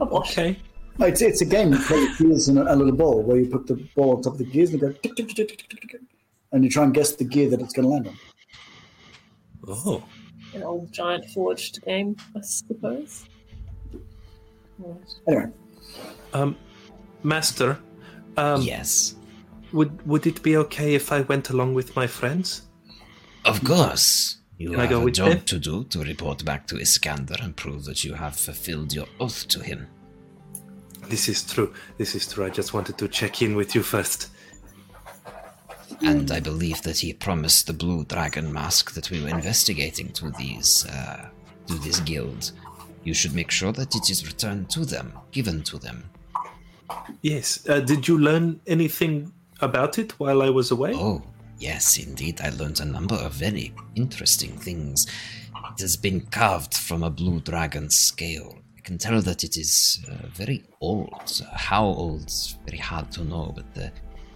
Oh, gosh. okay. It's, it's a game you with playing gears and a, a little ball where you put the ball on top of the gears and you go tick, tick, tick, tick, tick, tick, tick, and you try and guess the gear that it's going to land on. Oh, An old giant forged game, I suppose. Right. Anyway, um, master. Um, yes. Would would it be okay if I went along with my friends? Of course. You Can I have a job them? to do to report back to Iskander and prove that you have fulfilled your oath to him. This is true. This is true. I just wanted to check in with you first. And I believe that he promised the blue dragon mask that we were investigating to these uh, to this guild. You should make sure that it is returned to them, given to them. Yes. Uh, did you learn anything about it while I was away? Oh, yes, indeed, I learned a number of very interesting things. It has been carved from a blue dragon scale, I can tell that it is uh, very old. How old? Is very hard to know, but the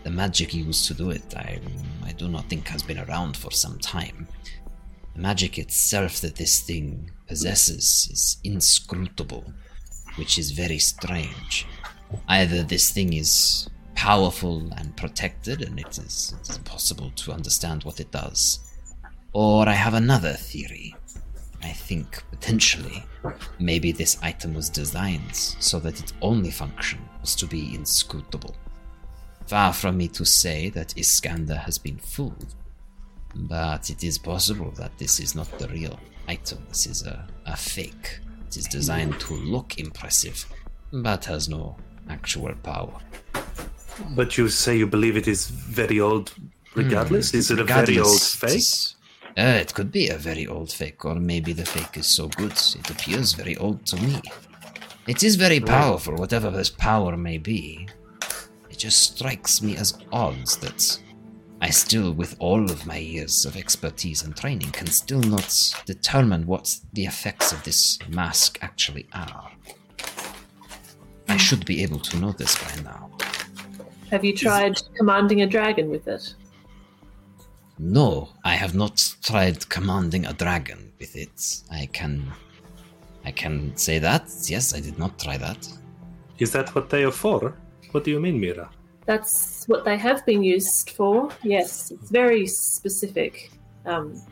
the magic used to do it, I I do not think has been around for some time. The magic itself that this thing possesses is inscrutable, which is very strange. Either this thing is powerful and protected, and it is, it is impossible to understand what it does, or I have another theory. I think potentially maybe this item was designed so that its only function was to be inscrutable. Far from me to say that Iskander has been fooled, but it is possible that this is not the real item. This is a, a fake. It is designed to look impressive, but has no actual power. But you say you believe it is very old regardless? Is it a very old fake? Uh, it could be a very old fake, or maybe the fake is so good it appears very old to me. It is very powerful, whatever this power may be. It just strikes me as odd that I still, with all of my years of expertise and training, can still not determine what the effects of this mask actually are. I should be able to know this by now. Have you tried commanding a dragon with it? No, I have not tried commanding a dragon with it. I can. I can say that. Yes, I did not try that. Is that what they are for? What do you mean, Mira? That's what they have been used for. Yes, it's very specific. Um,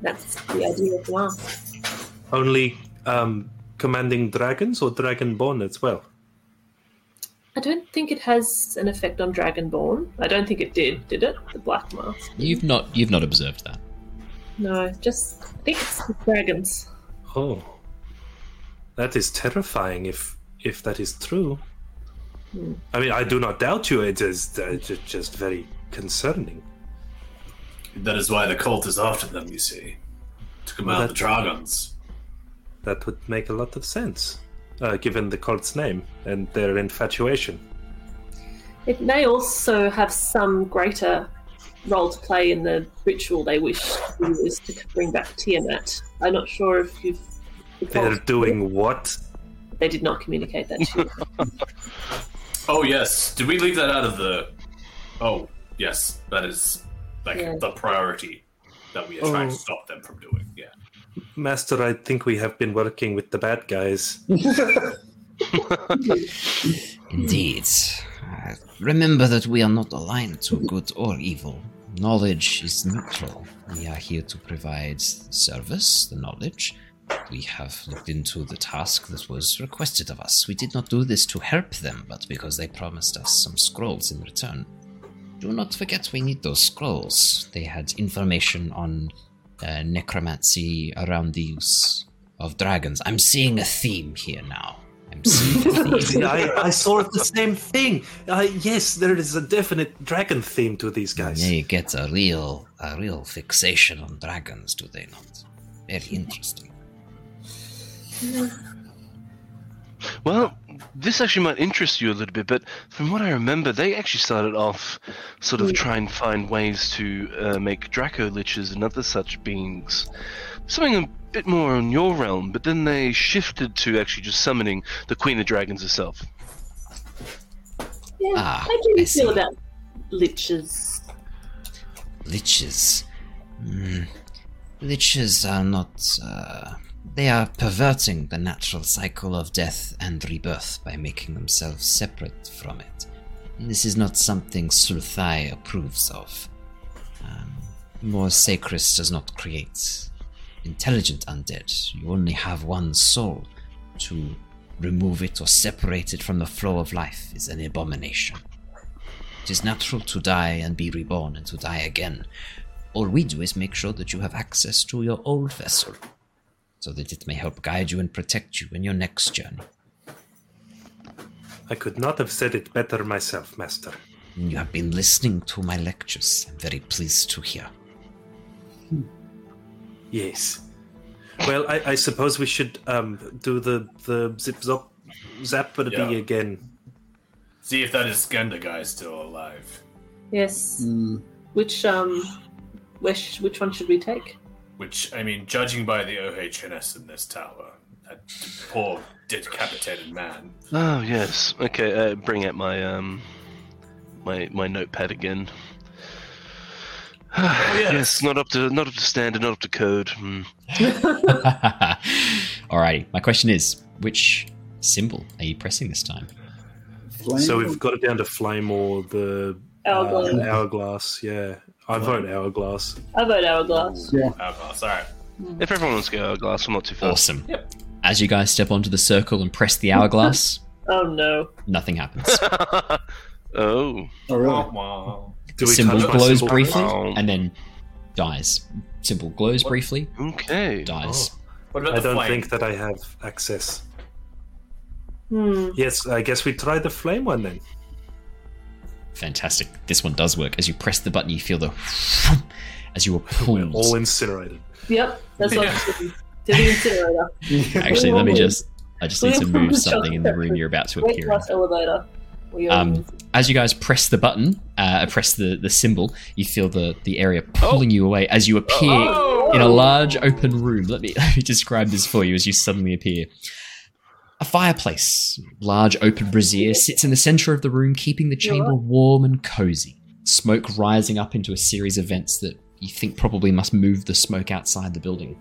that's the idea of the mask. Only um, commanding dragons or dragonborn as well? I don't think it has an effect on Dragonborn. I don't think it did, did it? The black mask. You've not you've not observed that. No, just I think it's the dragons. Oh, that is terrifying. If if that is true, Hmm. I mean, I do not doubt you. It is uh, just very concerning. That is why the cult is after them, you see. To command Well, the that- dragons. That would make a lot of sense, uh, given the cult's name and their infatuation. It may also have some greater role to play in the ritual they wish to use to bring back Tiamat. I'm not sure if you've. They're doing what? They did not communicate that to you. (laughs) Oh yes. Did we leave that out of the? Oh yes, that is like Yeah. the priority that we are trying to Oh. stop them from doing. Yeah. Master, I think we have been working with the bad guys. (laughs) Indeed. Uh, remember that we are not aligned to good or evil. Knowledge is neutral. We are here to provide service, the knowledge. We have looked into the task that was requested of us. We did not do this to help them, but because they promised us some scrolls in return. Do not forget we need those scrolls. They had information on uh, necromancy around the use of dragons. I'm seeing a theme here now. I'm seeing a (laughs) theme. I, I saw the same thing. Uh, yes, there is a definite dragon theme to these guys. They get a real, a real fixation on dragons, do they not? Very interesting. Well, this actually might interest you a little bit, but from what I remember, they actually started off sort of trying to find ways to uh, make Draco liches and other such beings. Something a bit more on your realm, but then they shifted to actually just summoning the Queen of Dragons herself. Yeah, Ah, how do you I feel see. about liches? Liches. Hmm. Liches are not. Uh, they are perverting the natural cycle of death and rebirth by making themselves separate from it. This is not something Sulthai approves of. Um, More Sacris does not create intelligent undead. You only have one soul. To remove it or separate it from the flow of life is an abomination. It is natural to die and be reborn and to die again. All we do is make sure that you have access to your old vessel, so that it may help guide you and protect you in your next journey. I could not have said it better myself, Master. You have been listening to my lectures. I'm very pleased to hear. Yes. Well, I, I suppose we should um, do the the zip zop zapperby Yeah. again. See if that Iskander guy is still alive. Yes. Which um, which which one should we take? Which I mean, judging by the OHNS in this tower, that poor decapitated man. Oh yes. Okay. Uh, bring out my um, my my notepad again. (sighs) yes. not up to not up to standard, not up to code. Hmm. (laughs) Alrighty. My question is, which symbol are you pressing this time? So we've got it down to flame or the Hourglass. uh, hourglass. Yeah, I vote hourglass. I vote hourglass. Yeah. Oh, sorry. If everyone wants to go hourglass, I'm not too far. Awesome. Yep. As you guys step onto the circle and press the hourglass, (laughs) Oh no. nothing happens. (laughs) oh. Oh, really? Wow. Do The we symbol touch my glows symbol briefly Oh. and then dies. Symbol glows briefly, Okay. dies. What about I the don't flame? think that I have access. Hmm. Yes, I guess we try the flame one then. Fantastic. This one does work. As you press the button, you feel the (laughs) as you are We're pulled. all incinerated. Yep. That's what Yeah. I'm saying. To the incinerator. (laughs) Actually, let me just. I just need to move something in the room you're about to Weight appear in. elevator. Um, as you guys press the button, uh, press the, the symbol, you feel the, the area pulling you away as you appear Oh! in a large open room. Let me, (laughs) let me describe this for you as you suddenly appear. A fireplace, large open brazier, sits in the center of the room, keeping the chamber warm and cozy. Smoke rising up into a series of vents that you think probably must move the smoke outside the building.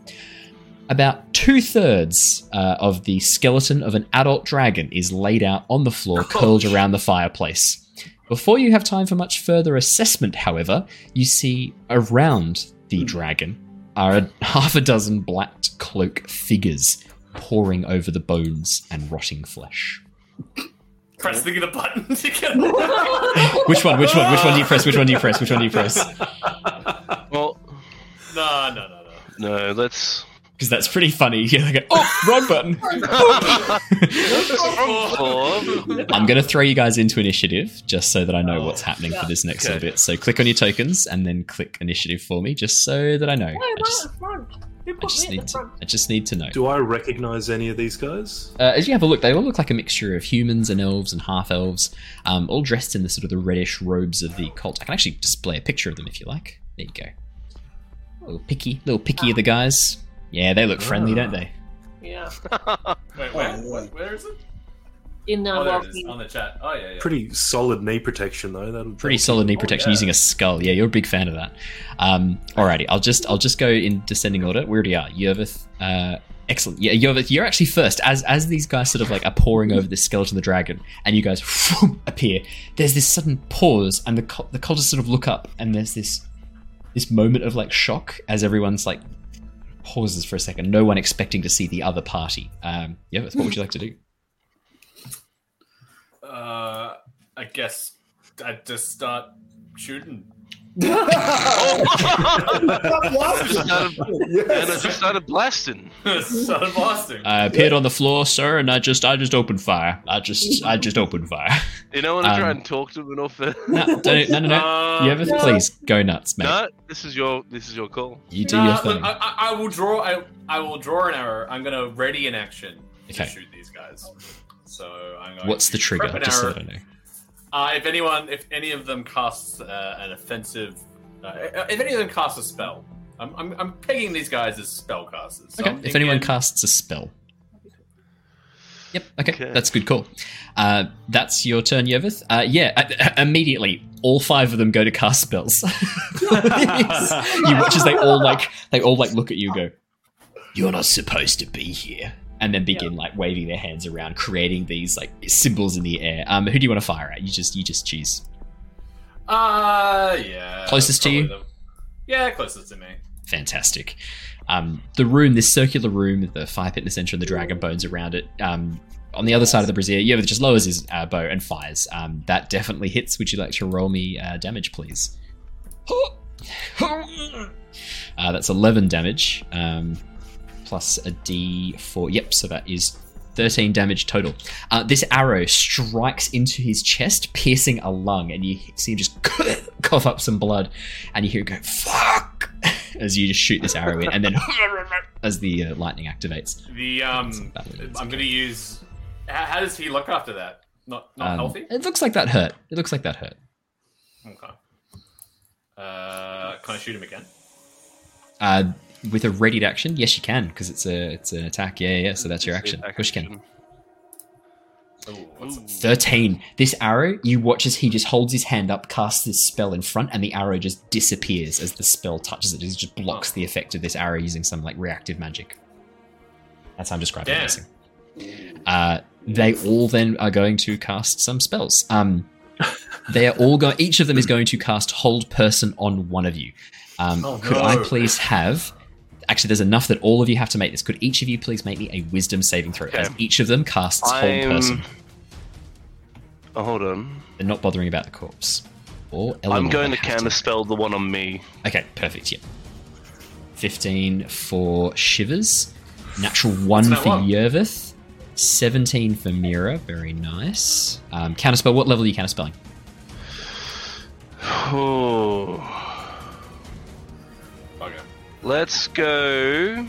About two thirds uh, of the skeleton of an adult dragon is laid out on the floor, curled around the fireplace. Before you have time for much further assessment, however, you see around the dragon are a (laughs) half a dozen black cloak figures poring over the bones and rotting flesh. Press the button together. (laughs) Which one? Which one? Which one do you press? Which one do you press? Which one do you press? Well, no, no, no, no. no. Let's. Because that's pretty funny. (laughs) You're like, oh, wrong button. (laughs) I'm going to throw you guys into initiative just so that I know what's happening for this next Okay. little bit. So click on your tokens and then click initiative for me just so that I know. I just, Who I put just me at need the to. I just need to know. Do I recognize any of these guys? Uh, as you have a look, they all look like a mixture of humans and elves and half elves, um, all dressed in the sort of the reddish robes of the cult. I can actually display a picture of them if you like. There you go. little picky, little picky of the guys. Yeah, they look friendly, don't they? Yeah. (laughs) Wait, where? Where is it? In uh, Oh, there it is. On the chat. Oh, yeah, yeah. Pretty solid knee protection though. That'll, Pretty solid knee protection yeah. using a skull. Yeah, you're a big fan of that. Um, alrighty, I'll just I'll just go in descending order. We already are. Yervith, uh, excellent. Yeah, Yervith, you're actually first. As as these guys sort of like are poring over the skeleton of the dragon, and you guys appear. There's this sudden pause, and the cult- the cultists sort of look up, and there's this this moment of like shock as everyone's like pauses for a second. No one expecting to see the other party. Um, Yervith, what would you like to do? Uh, I guess I just start shooting. (laughs) Just started, and I just started blasting. (laughs) started blasting. I appeared on the floor, sir, and I just I just opened fire. I just I just opened fire. You know, when I try Um, and talk to them and offer. (laughs) No, don't, no, no, no. Uh, Yervith, no. please go nuts, mate. No, this is your this is your call. You do Nah, your look, thing. I, I, I will draw. I, I will draw an arrow. I'm going to ready an action to Okay. shoot these guys. So I'm going. What's to the trigger? prep Just so arrow. that I know. Uh, if anyone, if any of them casts uh, an offensive, uh, if any of them casts a spell, I'm, I'm, I'm pegging these guys as spellcasters. So Okay. I'm If anyone casts a spell. Yep. Okay. Okay. That's good call. Uh, that's your turn, Yervith. Uh, yeah. uh, immediately, all five of them go to cast spells. (laughs) you watch as they all like they all like look at you, and go, "You're not supposed to be here," and then begin like waving their hands around, creating these like symbols in the air. Um, who do you want to fire at? You just you just choose. Uh, yeah. Closest to you? the- yeah, closest to me. Fantastic. Um, the room, this circular room, with the fire pit in the center and the dragon bones around it. Um, on the other side of the brazier, yeah, just lowers his uh, bow and fires. Um, that definitely hits. Would you like to roll me uh, damage, please? Uh, that's 11 damage, um, plus a d4. Yep, so that is 13 damage total. Uh, this arrow strikes into his chest, piercing a lung, and you see him just (laughs) cough up some blood, and you hear him go, fuck, (laughs) as you just shoot this arrow in, and then (laughs) as the uh, lightning activates. The um, I'm going to use. How, how does he look after that? Not not Um, healthy. It looks like that hurt. It looks like that hurt. Okay. Uh, can I shoot him again? Uh, with a readied action, yes, you can because it's a it's an attack. Yeah, yeah. So that's your action. Of course can. Ooh, what's it? 13. This arrow, you watch as he just holds his hand up, casts this spell in front, and the arrow just disappears as the spell touches it. It just blocks the effect of this arrow using some like reactive magic. That's how I'm describing Damn. this. Uh, they all then are going to cast some spells. Um, (laughs) they are all going. Each of them is going to cast Hold Person on one of you. Um, Oh, could no. I please have? Actually, there's enough that all of you have to make this. Could each of you please make me a Wisdom saving throw? As each of them casts Hold I'm. Person. Oh, hold on. They're not bothering about the corpse. Or I'm going to have counterspell the one on me. Okay, perfect. Yeah. Fifteen for Shivers. Natural one for one? Yervith. Seventeen for Mira. Very nice. Um, counterspell. What level are you counterspelling? (sighs) Oh. Okay. Let's go.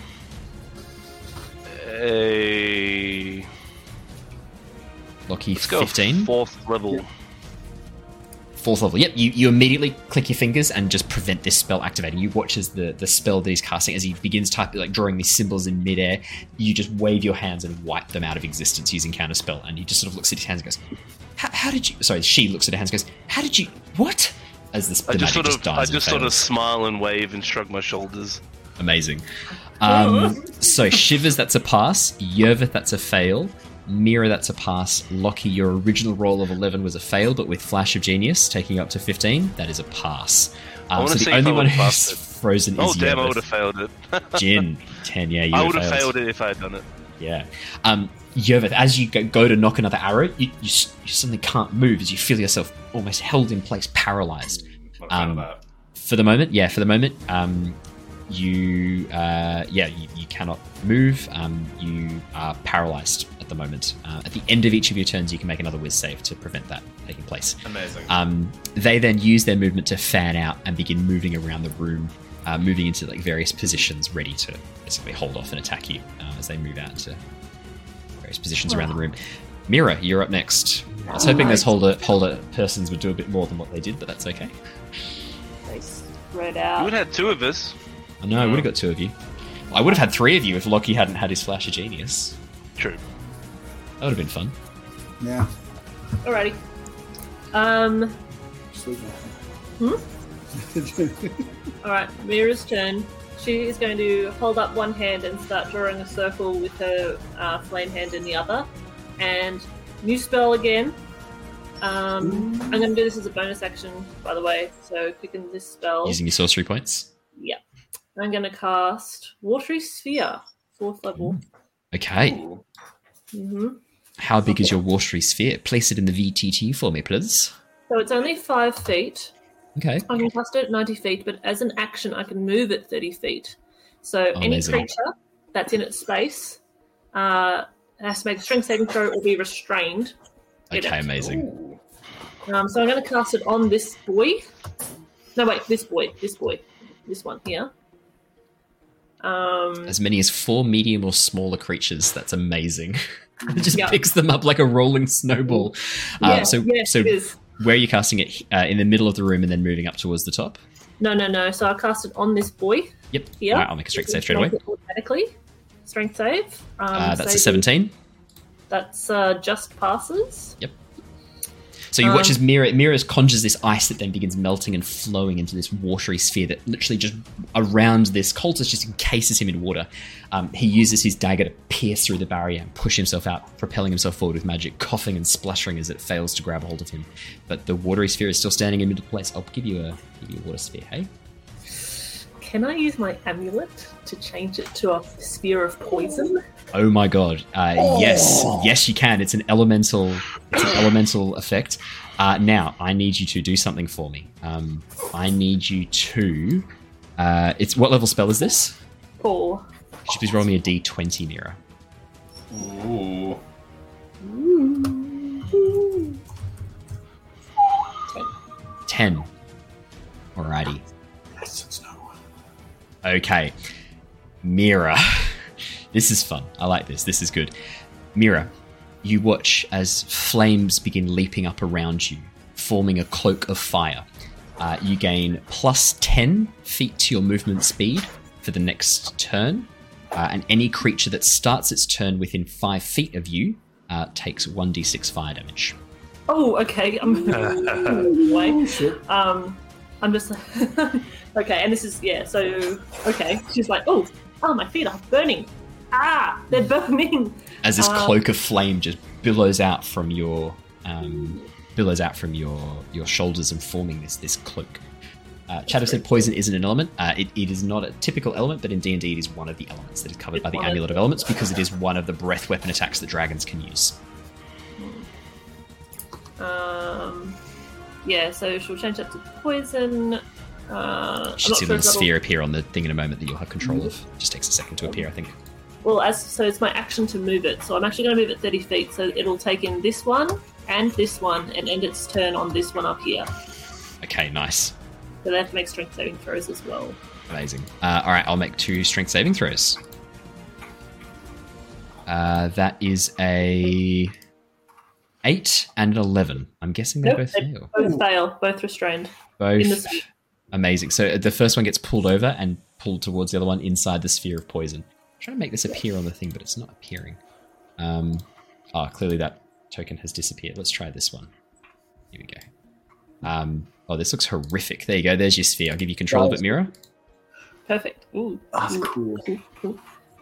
A. Lucky Let's go fifteen. fourth level. Fourth level. Yep. You, you immediately click your fingers and just prevent this spell activating. You watch as the, the spell that he's casting as he begins typing like drawing these symbols in midair. You just wave your hands and wipe them out of existence using counterspell. And he just sort of looks at his hands and goes, "How, how did you?" Sorry, she looks at her hands and goes, "How did you? What?" As this I just sort just of, I just sort of smile and wave and shrug my shoulders. Amazing. Um, (laughs) so Shivers, that's a pass. Yervith, that's a fail. Mira, that's a pass. Lockie, your original roll of 11 was a fail, but with Flash of Genius taking you up to 15, that is a pass. Um, wanna so see the only one who's passed it. frozen Oh is damn! I would have failed it. Jin, 10, yeah, (laughs) you I would would have failed it if I had done it. Yeah. Um, Yervith, as you go, to knock another arrow, you, you, you suddenly can't move as you feel yourself almost held in place, paralyzed. Um, for the moment, yeah, for the moment, um, you, uh, yeah, you, you cannot move. Um, you are paralyzed at the moment. Uh, at the end of each of your turns, you can make another whiz save to prevent that taking place. Amazing. Um, they then use their movement to fan out and begin moving around the room, uh, moving into like various positions, ready to basically hold off and attack you as they move out to various positions around the room. Mira, you're up next. I was hoping those holder holder persons would do a bit more than what they did, but that's okay. They spread You out. would have had two of us. I know, I would have got two of you. I would have had three of you if Lockie hadn't had his flash of genius. True. That would have been fun. Yeah. Alrighty. Um. Sleep (laughs) Alright, Mira's turn. She is going to hold up one hand and start drawing a circle with her uh, flame hand in the other. And new spell again. Um, I'm going to do this as a bonus action, by the way. So quicken this spell. Using your sorcery points. Yeah. I'm going to cast Watery Sphere, fourth level. Okay. Ooh. hmm How big is your watery sphere? Place it in the VTT for me, please. So it's only five feet. Okay. I can cast it at 90 feet, but as an action, I can move it 30 feet. So any Amazing. creature that's in its space uh, has to make a strength saving throw or be restrained. Okay, amazing. Um, so I'm going to cast it on this boy. No, wait, this boy, this boy, this one here. Um, As many as four medium or smaller creatures. That's amazing. (laughs) it just Yeah. picks them up like a rolling snowball. Uh, yeah, so, yeah, so. Where are you casting it? Uh, in the middle of the room and then moving up towards the top? No, no, no. So I cast it on this boy Yep. here. Alright, I'll make a strength save straight away. Automatically. Strength save. Um, Uh, that's a 17. That's uh, just passes. So you watch Um, as Mira, Mira conjures this ice that then begins melting and flowing into this watery sphere that literally just around this cultist just encases him in water. Um, he uses his dagger to pierce through the barrier and push himself out, propelling himself forward with magic, coughing and splattering as it fails to grab hold of him. But the watery sphere is still standing in middle place. I'll give you a give you a water sphere, hey? Can I use my amulet to change it to a sphere of poison? Oh my god! Uh, Yes, yes, you can. It's an elemental, it's an elemental effect. Uh, now, I need you to do something for me. Um, I need you to. Uh, it's what level spell is this? Four. Could you please roll me a d20, Mira? Ooh. Ten. Alrighty. Okay, Mira. (laughs) This is fun. I like this. This is good. Mira, you watch as flames begin leaping up around you, forming a cloak of fire. Uh, you gain plus 10 feet to your movement speed for the next turn, uh, and any creature that starts its turn within five feet of you uh, takes one d6 fire damage. Oh, okay. I'm (laughs) (laughs) away. Um, I'm just okay. And this is yeah. So okay, she's like, oh, oh, my feet are burning. Ah, they're burning. (laughs) As this Um, cloak of flame just billows out from your um, billows out from your your shoulders and forming this this cloak. Uh, Chatter said poison isn't an element. Uh, it, it is not a typical element, but in D and D, it is one of the elements that is covered It's by the Amulet of Elements because it is one of the breath weapon attacks that dragons can use. Um, yeah. So she'll change that to poison. Uh, You should see sure the sphere appear on the thing in a moment that you'll have control of. Just takes a second to appear, I think. Well, as so it's my action to move it. So I'm actually going to move it 30 feet. So it'll take in this one and this one and end its turn on this one up here. Okay, nice, So they have to make strength saving throws as well. amazing. Uh, all right, I'll make two strength saving throws. Uh, that is a eight and an eleven. I'm guessing they Nope, both they fail. both fail. Both restrained. Both In the sphere. Amazing. So the first one gets pulled over and pulled towards the other one inside the sphere of poison. I'm trying to make this appear on the thing, but it's not appearing. Um, oh, clearly that token has disappeared. Let's try this one. Here we go. Um, oh, this looks horrific. There you go. There's your sphere. I'll give you control of it, Mira. Perfect. Ooh. That's cool. Cool, cool.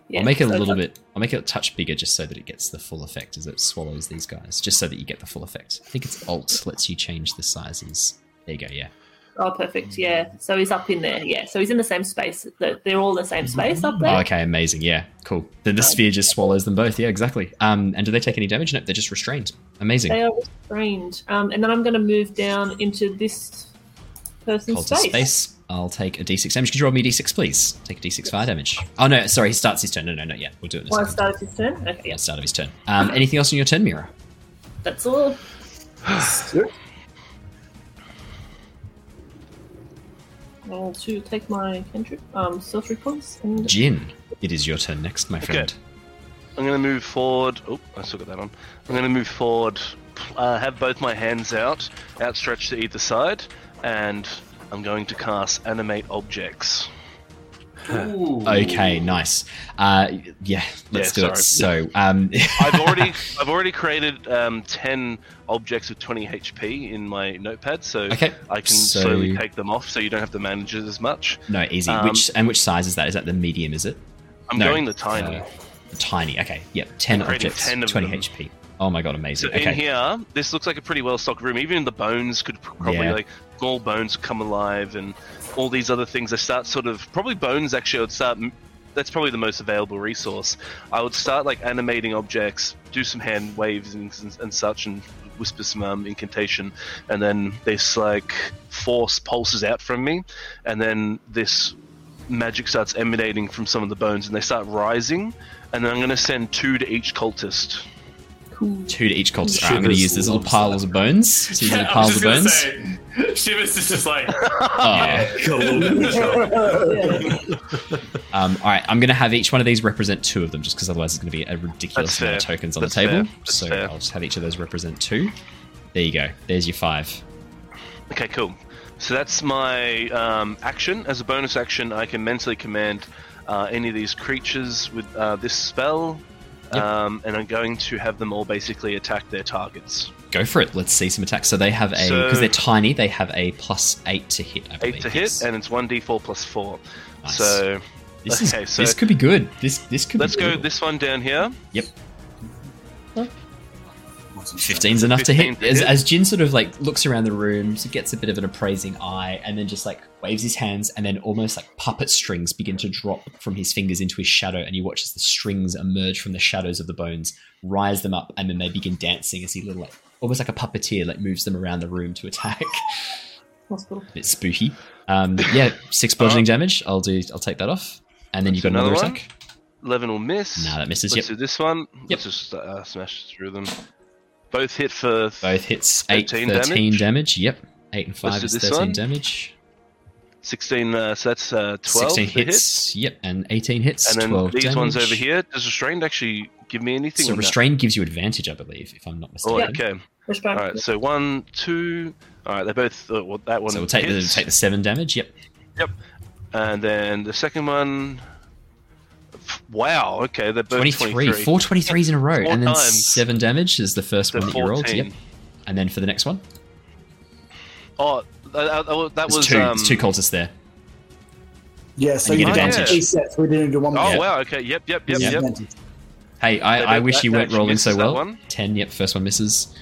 Yeah, I'll make it a little that- bit. I'll make it a touch bigger just so that it gets the full effect as it swallows these guys. Just so that you get the full effect. I think it's Alt lets you change the sizes. There you go. Yeah. Oh, perfect. Yeah. So he's up in there. Yeah. So he's in the same space. They're they're all in the same space up there. Oh, okay, amazing. Yeah, cool. Then the sphere just swallows them both. Yeah, exactly. Um, and do they take any damage? No, they're just restrained. Amazing. They are restrained. Um, and then I'm going to move down into this person's space. space. I'll take a d6 damage. Could you roll me a d6, please? Take a d6 fire damage. Oh no, sorry. He starts his turn. No, no, not yet. We'll do it in a Well, I second. started his turn. Okay. Yeah, Yeah. start of his turn. Um, anything else on your turn, Mira? That's all. (gasps) I'll to take my cantrip, um, sorcery points and Jin, it is your turn next, my friend. I'm going to move forward. Oh, I still got that on. I'm going to move forward, uh, have both my hands out, outstretched to either side, and I'm going to cast Animate Objects. Okay, nice. Uh, yeah, let's Yeah, do it. So, um, (laughs) I've already I've already created um, ten objects with 20 HP in my notepad, so Okay, I can so- slowly take them off, so you don't have to manage it as much. no, easy. Um, which and which size is that? Is that the medium? Is it? I'm No, going the tiny. uh, the tiny. Okay, yep. Ten objects, 10 of twenty them. HP. Oh my god, amazing. So okay. in here, this looks like a pretty well stocked room. Even the bones could probably Yeah. like small bones come alive, and all these other things. I start sort of probably bones. Actually, I would start. That's probably the most available resource. I would start like animating objects, do some hand waves and, and, and such, and whisper some um, incantation, and then this like force pulses out from me, and then this magic starts emanating from some of the bones, and they start rising. And then I'm going to send two to each cultist. Two to each cultist. Alright, I'm going to use these little piles of bones. (laughs) So these little piles of bones. Say, (laughs) Shivers is just like, (laughs) oh. um, all right, I'm going to have each one of these represent two of them, just because otherwise it's going to be a ridiculous That's amount of tokens on That's the table. So fair. I'll just have each of those represent two. There you go. There's your five. Okay, cool. So that's my um, action. As a bonus action, I can mentally command uh, any of these creatures with uh, this spell, Yep. um, and I'm going to have them all basically attack their targets. Go for it. Let's see some attacks. So they have a So- because they're tiny. They have a plus eight to hit. I believe. Eight to yes. hit, and it's one d4 plus four. Nice. So this okay, is so this could be good. This this could. let's be go good. this one down here. Yep. 15's enough to 15 hit. to As, hit. as Jin sort of like looks around the room, so gets a bit of an appraising eye, and then just like waves his hands, and then almost like puppet strings begin to drop from his fingers into his shadow, and he watches the strings emerge from the shadows of the bones, rise them up, and then they begin dancing as he little like almost like a puppeteer like moves them around the room to attack. hospital. (laughs) bit spooky. Um, yeah, six bludgeoning damage. I'll do. I'll take that off, and then you got another, Another one? attack. Eleven will miss. Nah, that misses. Let's Yep, do this one. Yep. Let's just uh, smash through them. Both hit for both hits. Eight, 13 13 damage. damage. Yep, eight and Let's five is this thirteen one. damage. 16. Uh, so that's uh, 12 16 to hit. hits. Yep, and 18 hits. And then 12 these damage. ones over here. Does restrained actually give me anything? So or no? gives you advantage, I believe, if I'm not Oh, mistaken. okay. Restrained. All right. So one, two. All right. They both. Uh, well, that one. So we'll take the take the seven damage. Yep. Yep. And then the second one. Wow. Okay, they're both 23. 23. Four 23s in a row. Four and then times. seven damage is the first So one that you rolled. Yep. And then for the next one, Oh, that, that, that was two, um, there's two cultists there. Yeah, so And you you get get advantage. Three sets. We didn't do one. Oh more. wow. Okay. Yep. Yep. Yep. Yeah. Yep. Hey, I, I wish you weren't rolling so well. one. 10, yep, first one misses.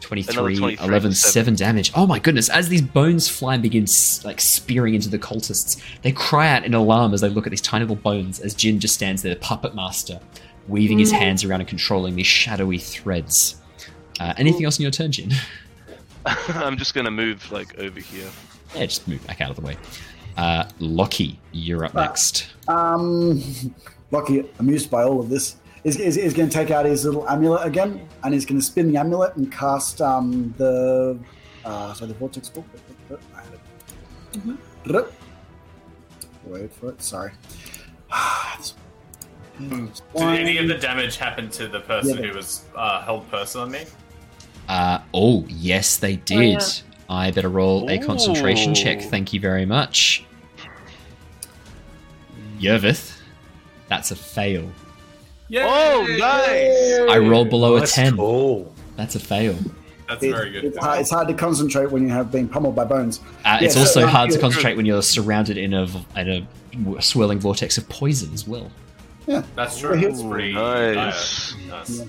23, 23, 11, seven. 7 damage. Oh my goodness. As these bones fly and begin like spearing into the cultists, they cry out in alarm as they look at these tiny little bones as Jin just stands there, the puppet master, weaving his hands around and controlling these shadowy threads. Uh, anything else in your turn, Jin? (laughs) I'm just gonna move like over here. yeah, just move back out of the way. Uh, Lockie, you're up Ah. next. Um, Lockie, amused by all of this, is, is, is going to take out his little amulet again, and he's going to spin the amulet and cast um, the uh, sorry the Vortex Warp. I had it. Wait for it. Sorry. (sighs) Did any of the damage happen to the person Yeah. who was uh, held person on me? Uh, oh, yes, they did. yeah. I better roll a concentration check. Thank you very much. Yervith, that's a fail. Oh, nice! I rolled below a Nice 10. call. That's a fail. That's It- very good. It's hard, it's hard to concentrate when you have been pummeled by bones. Uh, it's Yeah, also so, um, hard to yeah, concentrate when you're surrounded in a, in a w- swirling vortex of poison as well. That's true. It's pretty nice. dire. Nice.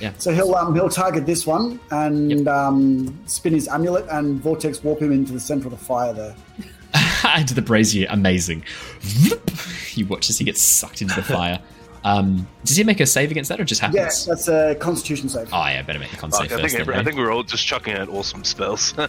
Yeah. So he'll um, he'll target this one and um, spin his amulet and vortex warp him into the center of the fire there. (laughs) into the brazier, amazing. You watch as he gets sucked into the fire. (laughs) Um, does he make a save against that or just happens? Yeah, happens? that's a Constitution save. Oh, yeah, better make the con Fuck, save I first. think then, I think we're all just chucking out awesome spells. (laughs)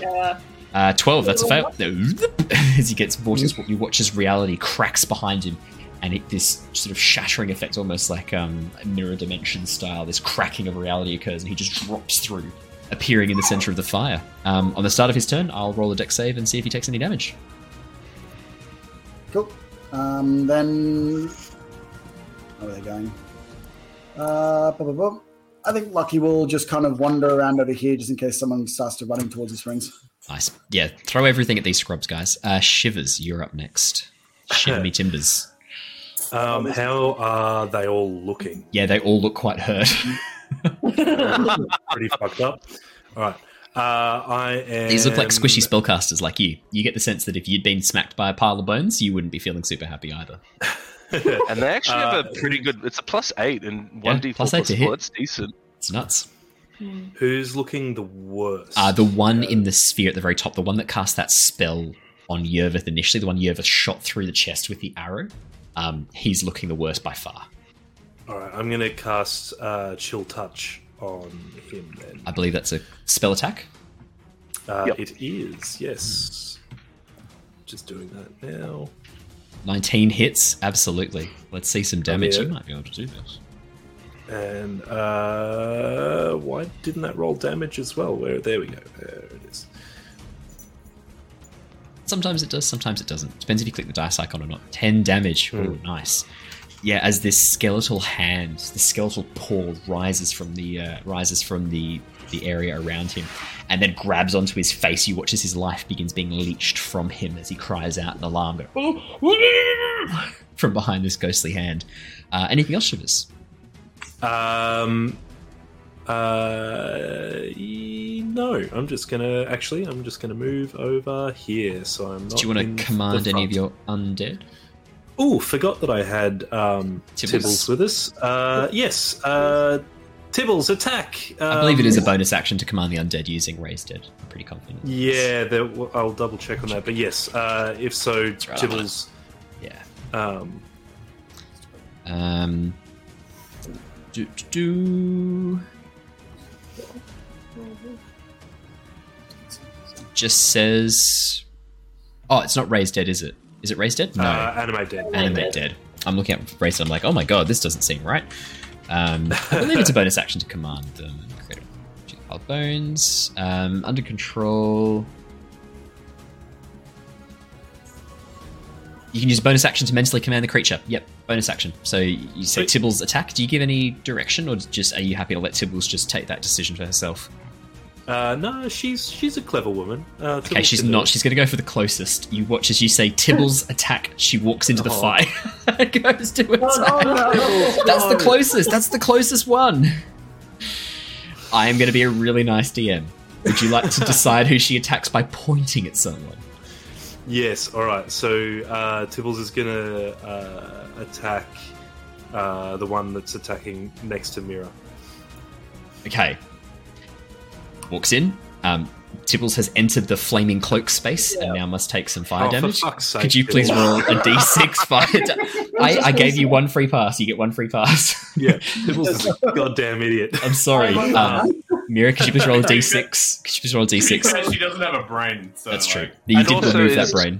Yeah. Uh, 12, that's a fail. (laughs) As he gets vortex, you watch as reality cracks behind him, and it, this sort of shattering effect, almost like um, mirror dimension style, this cracking of reality occurs, and he just drops through, appearing in the center of the fire. Um, on the start of his turn, I'll roll a Dex save and see if he takes any damage. Cool. Um, then where are they going? Uh, blah, blah, blah. I think Lockie will just kind of wander around over here just in case someone starts to running towards his friends. Nice. Yeah, throw everything at these scrubs, guys. Uh, Shivers, you're up next. Shiver me (laughs) timbers. Um, how are they all looking? Yeah, they all look quite hurt. (laughs) Pretty fucked up. All right. Uh, I am. These look like squishy spellcasters like you. You get the sense that if you'd been smacked by a pile of bones, you wouldn't be feeling super happy either. (laughs) (laughs) and they actually have Uh, a pretty good. It's a plus eight and Yeah, one d four plus eight plus to four. hit. It's decent. It's nuts. Who's looking the worst? Uh, the one in the sphere at the very top, the one that cast that spell on Yervith initially, the one Yervith shot through the chest with the arrow, um, he's looking the worst by far. All right. I'm going to cast uh, Chill Touch on him then. I believe that's a spell attack. Uh, Yep. It is, yes. Just doing that now. 19 hits, absolutely. Let's see some damage. You might be able to do this. And uh, why didn't that roll damage as well? Where there we go. There it is. Sometimes it does, sometimes it doesn't. Depends if you click the dice icon or not. 10 damage. Ooh, nice. Yeah, as this skeletal hand, the skeletal paw rises from the uh, rises from the the area around him, and then grabs onto his face. You watch as his life begins being leached from him as he cries out in alarm, go, (laughs) from behind this ghostly hand. Uh, anything else, Shivers? Um. Uh. No, I'm just gonna actually. I'm just gonna move over here, so I'm not. Do you want to command any of your undead? Oh, forgot that I had um, Tibbles. Tibbles. with us. Uh, yes, uh, Tibbles attack. I believe it is a Um, bonus action to command the undead using raised dead. I'm pretty confident. Yeah, I'll double check on that. But yes, uh, if so, right, Tibbles. Yeah. Um, Um. Do, do, do. Just says. Oh, it's not raised dead, is it? Is it raised dead? No. uh, animate dead. Animate dead. I'm looking at raised dead. I'm like, oh my god, this doesn't seem right. Um, I believe it's a bonus action to command them. Create a pile of bones. Um, under control. You can use a bonus action to mentally command the creature. Yep, bonus action. So you say. Tibbles attack. Do you give any direction, or just are you happy to let Tibbles just take that decision for herself? Uh, no, she's she's a clever woman. Uh, Okay, she's can not. She's going to go for the closest. You watch as you say Tibbles attack. She walks into the Oh. fire. (laughs) goes to Oh, attack. no. (laughs) That's the closest. That's the closest one. I am going to be a really nice DM. Would you like to (laughs) decide who she attacks by pointing at someone? Yes. All right. So uh, Tibbles is gonna uh, attack uh, the one that's attacking next to Mira. Okay. Walks in. Um, Tibbles has entered the flaming cloak space and now must take some fire Oh, for damage. fuck's sake, Could you please Tibbles. roll a (laughs) d6 fire? (laughs) da- I, I gave you one free pass. You get one free pass. Yeah, (laughs) Tibbles is a goddamn idiot. I'm sorry. Um, Mira, could you please roll a d6? Could you please roll a To be fair, d6? she doesn't have a brain. So That's true. like, You did also remove that brain.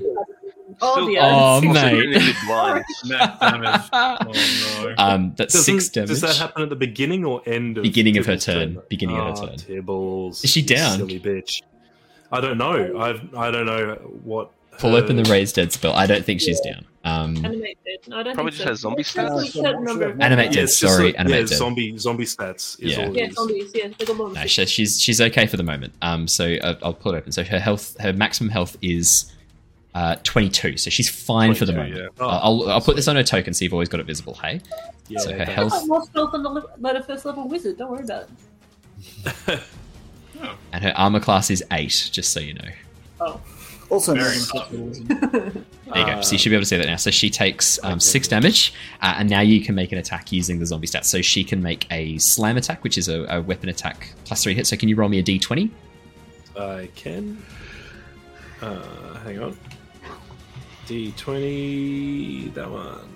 Oh, Still- the Oh, mate. blind. net (laughs) damage. (laughs) Oh no. Um, that's Doesn't- six damage. Does that happen at the beginning or end of Beginning of her Tibbles' turn. Beginning of her Ah, turn. Tibbles. Is she down? Silly bitch. I don't know. I've I don't know what. Pull her- open the raised dead spell. I don't think she's down. Um, Animate dead. No, I don't Probably think just so. has zombie There's a stats. certain number of- Animate Yeah, dead. it's just Sorry, like- animate yeah, dead. zombie zombie stats is Yeah. all. Yeah, it is. zombies. Yeah, they got more. No, she, she's she's okay for the moment. Um, so uh, I'll pull it open. So her health, her maximum health is uh 22. So she's fine for the moment. yeah. Oh, Uh, I'll I'll put this on her token so you've always got it visible. Hey, Yeah, so her okay. health Got more spells than the letter first level wizard. Don't worry about it. (laughs) and her armor class is eight. Just so you know. Oh, Also, Very known tough. as- There you go. Uh, So you should be able to see that now. So she takes um, six damage, uh, and now you can make an attack using the zombie stats. So she can make a slam attack, which is a, a weapon attack plus three hit. So can you roll me a d20? I can. Uh, hang on. D20. That one.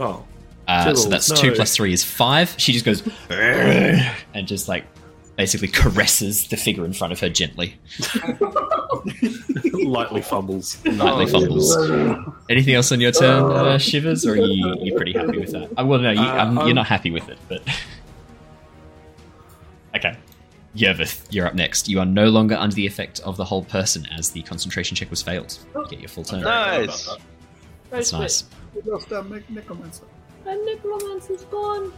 Oh. Uh, so that's no. two plus three is five. She just goes (laughs) and just like basically caresses the figure in front of her gently, (laughs) Lightly fumbles. lightly Oh, fumbles. Anything else on your turn, uh, Shivers, or are you you pretty happy with that? Uh, well, no, you, Uh, um, you're I'm- not happy with it, but okay. Yervith, you're up next. You are no longer under the effect of the Hold Person as the concentration check was failed. You get your full turn. Nice. That's nice. We lost our nec- necromancer. and necromancer's gone.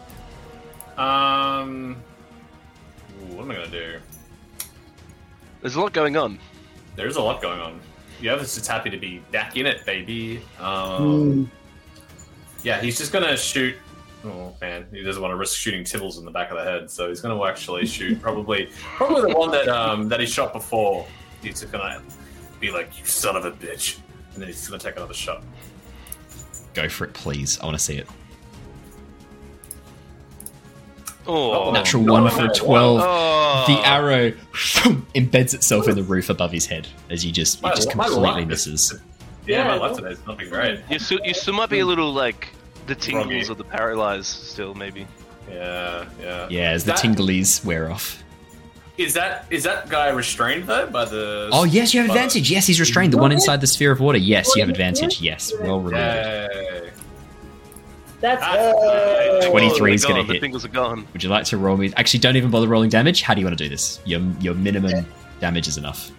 Um, what am I gonna do? There's a lot going on. There's a lot going on. Yeah, this is happy to be back in it, baby. Um, Hmm. yeah, he's just gonna shoot. Oh man, he doesn't want to risk shooting Tibbles in the back of the head, so he's gonna actually shoot probably probably the one that um that he shot before. He's gonna be like, "You son of a bitch," and then he's gonna take another shot. Go for it, please. I want to see it. Oh, Natural one for twelve. Oh. The arrow (laughs) embeds itself in the roof above his head as you just it just completely misses. Yeah, my Yeah, today is not been great. You still, you still might be a little like the tingles Groggy. or the paralyzed still, maybe. Yeah, yeah. Yeah, as the That- tinglies wear off. Is that is that guy restrained though by the? Oh yes, you have by the- advantage. Yes, he's restrained. The one inside the sphere of water. Yes, you have advantage. Yes, well remembered. Yay. That's Ah, 23 is gonna gone, hit. The tingles are gone. Would you like to roll me? Actually, don't even bother rolling damage. How do you want to do this? Your your minimum damage is enough.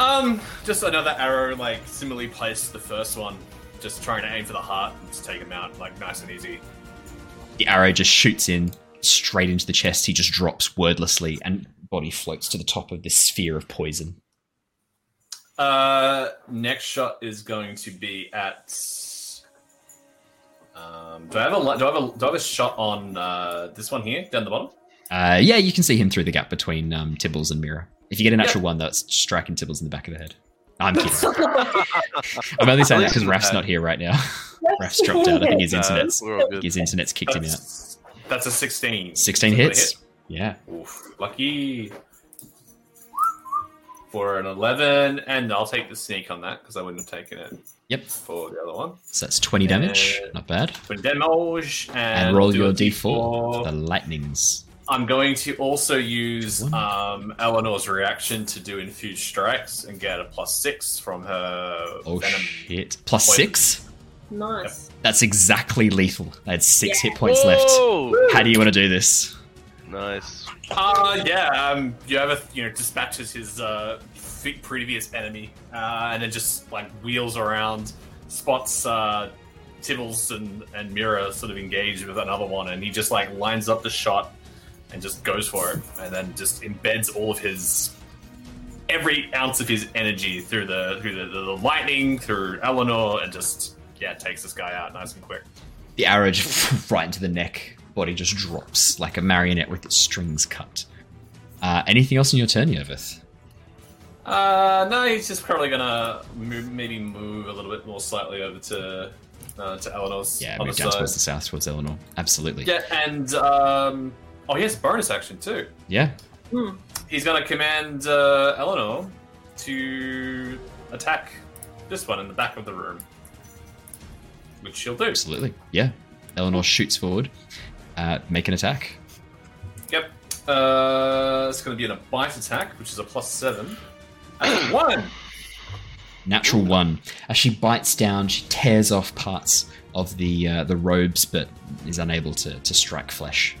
Um, just another arrow, like similarly placed to the first one. Just trying to aim for the heart and just take him out, like nice and easy. The arrow just shoots in straight into the chest. He just drops wordlessly, and body floats to the top of this sphere of poison. Uh, next shot is going to be at. Um, do I have a do I have a do I have a shot on uh, this one here down the bottom? Uh, yeah, you can see him through the gap between um, Tibbles and Mira. If you get a natural one, that's striking Tibbles in the back of the head. I'm kidding. I'm only saying that because Raph's not here right now. Raph's dropped out. I think his Nah, internet's we're all good. his internet's kicked him out. That's, that's a sixteen. 16 Is a hits. hit? Yeah. Oof, lucky. For an eleven, and I'll take the sneak on that because I wouldn't have taken it Yep. for the other one. So that's 20 damage. Uh, Not bad. For damage, and, And roll your a d4 D4. for the lightnings. I'm going to also use um, Eleanor's reaction to do infused strikes and get a plus six from her Oh venom. shit. Plus poison. six? nice. That's exactly lethal. I had six hit points left. Whoa! How do you want to do this? Nice. Uh, yeah, um, Yervith, you know, dispatches his uh, previous enemy uh, and then just like wheels around, spots uh, Tibbles and, and Mira sort of engaged with another one, and he just like lines up the shot and just goes for it, and then just embeds all of his every ounce of his energy through the through the, the, the lightning, through Eleanor, and just yeah takes this guy out nice and quick. The arrow just (laughs) right into the neck. Body just drops like a marionette with its strings cut. Uh, anything else in your turn, Yervith? Uh, no, he's just probably gonna move, maybe move a little bit more slightly over to uh, to Eleanor's Yeah, other move down side. towards the south, towards Eleanor. Absolutely. Yeah, and um, oh, he has bonus action too. Yeah. He's gonna command uh, Eleanor to attack this one in the back of the room, which she'll do. Absolutely. Yeah. Eleanor shoots forward. Uh, make an attack. Yep. Uh, it's gonna be a bite attack, which is a plus seven. And a one. Natural one. As she bites down, she tears off parts of the uh, the robes, but is unable to, to strike flesh.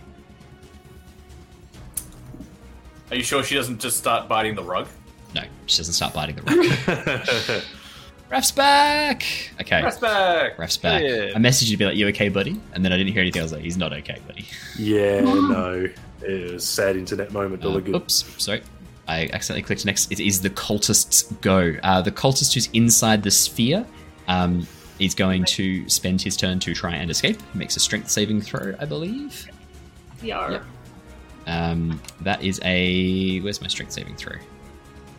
Are you sure she doesn't just start biting the rug? No, she doesn't start biting the rug. (laughs) Raph's back. Okay. Raph's back. Raph's back. Yeah. I messaged you to be like, "You okay, buddy?" And then I didn't hear anything. I was like, "He's not okay, buddy." Yeah, (laughs) no. It was a sad internet moment. All Uh, good. oops, sorry. I accidentally clicked next. It is the cultist's go. Uh, the cultist who's inside the sphere um, is going to spend his turn to try and escape. He makes a strength saving throw, I believe. Yar. Yep. Um, that is a. Where's my strength saving throw?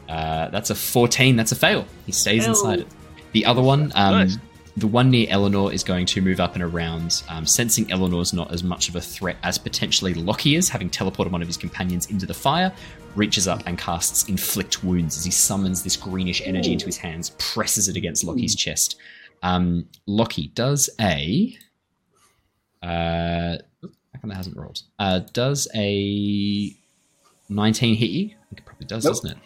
Uh, that's a 14. That's a fail. He stays Fail. inside it. The other one, um, Nice. the one near Eleanor, is going to move up and around, um, sensing Eleanor's not as much of a threat as potentially Lockie is, having teleported one of his companions into the fire, reaches up and casts Inflict Wounds as he summons this greenish energy into his hands, presses it against Lockie's chest. Um, Lockie does a. Uh, how come that hasn't rolled? Uh, does a 19 hit you? I think it probably does, Nope. doesn't it?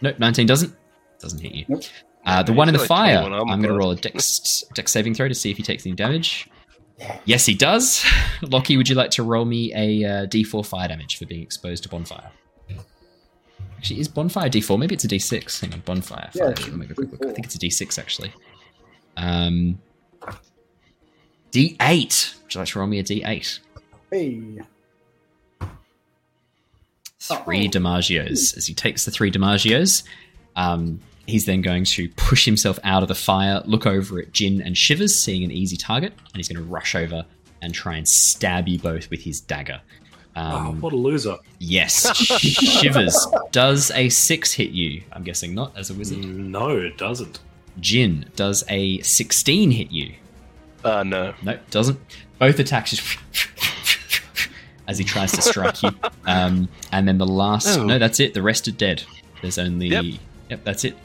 Nope, 19 doesn't. Doesn't hit you. Nope. Uh, the one in the like fire, 21 armor I'm going to roll a (laughs) dex, dex saving throw to see if he takes any damage. Yes, he does. (laughs) Lockie, would you like to roll me a uh, d4 fire damage for being exposed to bonfire? Actually, is bonfire d4? Maybe it's a d6. Hang on, bonfire. Yeah, Fire. it should Let me be have a quick look. I D4. think it's a d6 actually. Um, d8. Would you like to roll me a d8? Hey. three Dimagios. As he takes the three Dimagios, um, he's then going to push himself out of the fire, look over at Jin and Shivers, seeing an easy target, and he's going to rush over and try and stab you both with his dagger. Oh, Um, what a loser. yes, (laughs) Shivers does a six hit you. I'm guessing not as a wizard. No, it doesn't. Jin does a 16 hit you. Uh, no. No, doesn't. Both attacks just (laughs) as he tries to strike you. Um, and then the last. Oh. No, that's it. The rest are dead. There's only. Yep. Yep, that's it.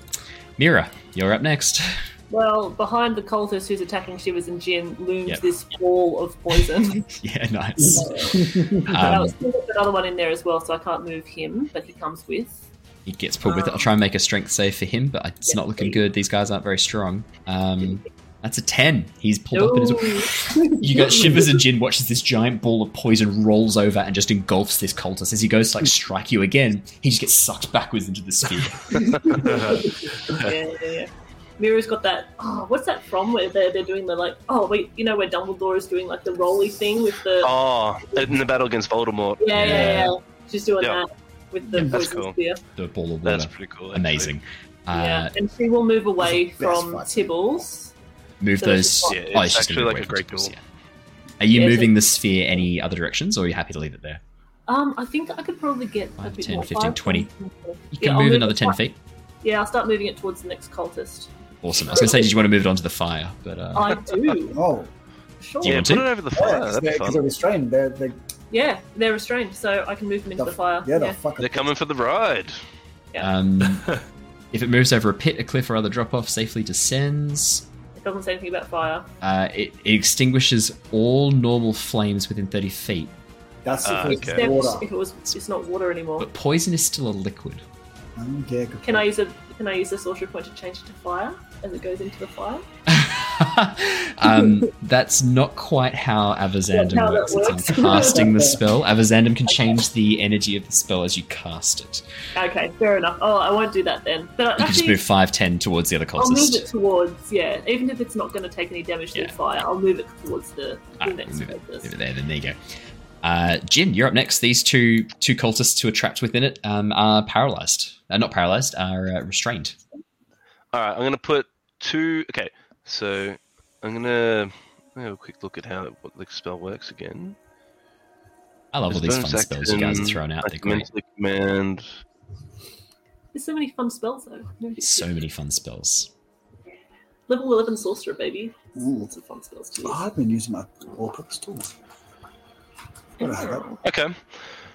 Mira, you're up next. Well, behind the cultist who's attacking Shivers and Jin looms Yep. this ball of poison. (laughs) yeah, nice. (laughs) and I Um, was still another one in there as well, so I can't move him, but he comes with. he gets pulled with it. I'll try and make a strength save for him, but it's Yeah. not looking good. These guys aren't very strong. Um, that's a 10. He's pulled up in his. (laughs) You got Shivers and Jin watches this giant ball of poison rolls over and just engulfs this cultist. As he goes to like strike you again, he just gets sucked backwards into the sphere. (laughs) yeah, yeah, yeah. Mira's got that. Oh, what's that from? Where they're, they're doing the like. Oh wait, you know where Dumbledore is doing like the rolly thing with the. Oh, in the battle against Voldemort. yeah, yeah, yeah, She's doing Yeah. that with the That's poison cool. spear. the ball of water. That's pretty cool. actually. Amazing. yeah, Uh, and she will move away That's the best from fight. Tibbles. Move So those. it's Yeah, oh, it's just gonna actually be like a great tables, yeah. Are you Yeah, so- moving the sphere any other directions, or are you happy to leave it there? Um, I think I could probably get a Five, bit 10, more. 15, 20. You can I'll move move another 10 feet. Yeah, I'll start moving it towards the next cultist. Awesome. I was going to say, did you want to move it onto the fire? But uh, I do. (laughs) Oh, Sure. Do you Yeah, want put to? it over the fire. because That'd be they're, 'cause fun. they're restrained. They're, they Yeah, they're restrained, so I can move them into the, fire. yeah, yeah. the. They're coming for the ride. um, (laughs) if it moves over a pit, a cliff, or other drop off, safely descends. It doesn't say anything about fire. Uh, it, it extinguishes all normal flames within 30 feet, That's Ah, if it's okay. Except water. if it was, it's not water anymore. but poison is still a liquid. Um, yeah, good Can I point. use a Can I use the sorcery point to change it to fire as it goes into the fire? (laughs) um, that's not quite how Avazandum how works. It's works. on casting the (laughs) spell. Avazandum can change the energy of the spell as you cast it. Okay, fair enough. Oh, I won't do that then. But You can just move 5, 10 towards the other cultists. I'll move it towards yeah. Even if it's not going to take any damage to the fire, I'll move it towards the, the Ah, next move, it, move it there, then there you go. Uh, Jin, you're up next. These two two cultists who are trapped within it um, are paralyzed. Uh, not paralyzed, are uh, restrained. All right, I'm gonna put two. Okay, so I'm gonna have a quick look at how what the spell works again. I love all these fun Bonus spells you guys are action, throwing out. I They're great. command. There's so many fun spells though. So many fun spells. Level 11 sorcerer, baby. Ooh. Lots of fun spells to use. I've been using my all-purpose tools. Gotta have that. Okay,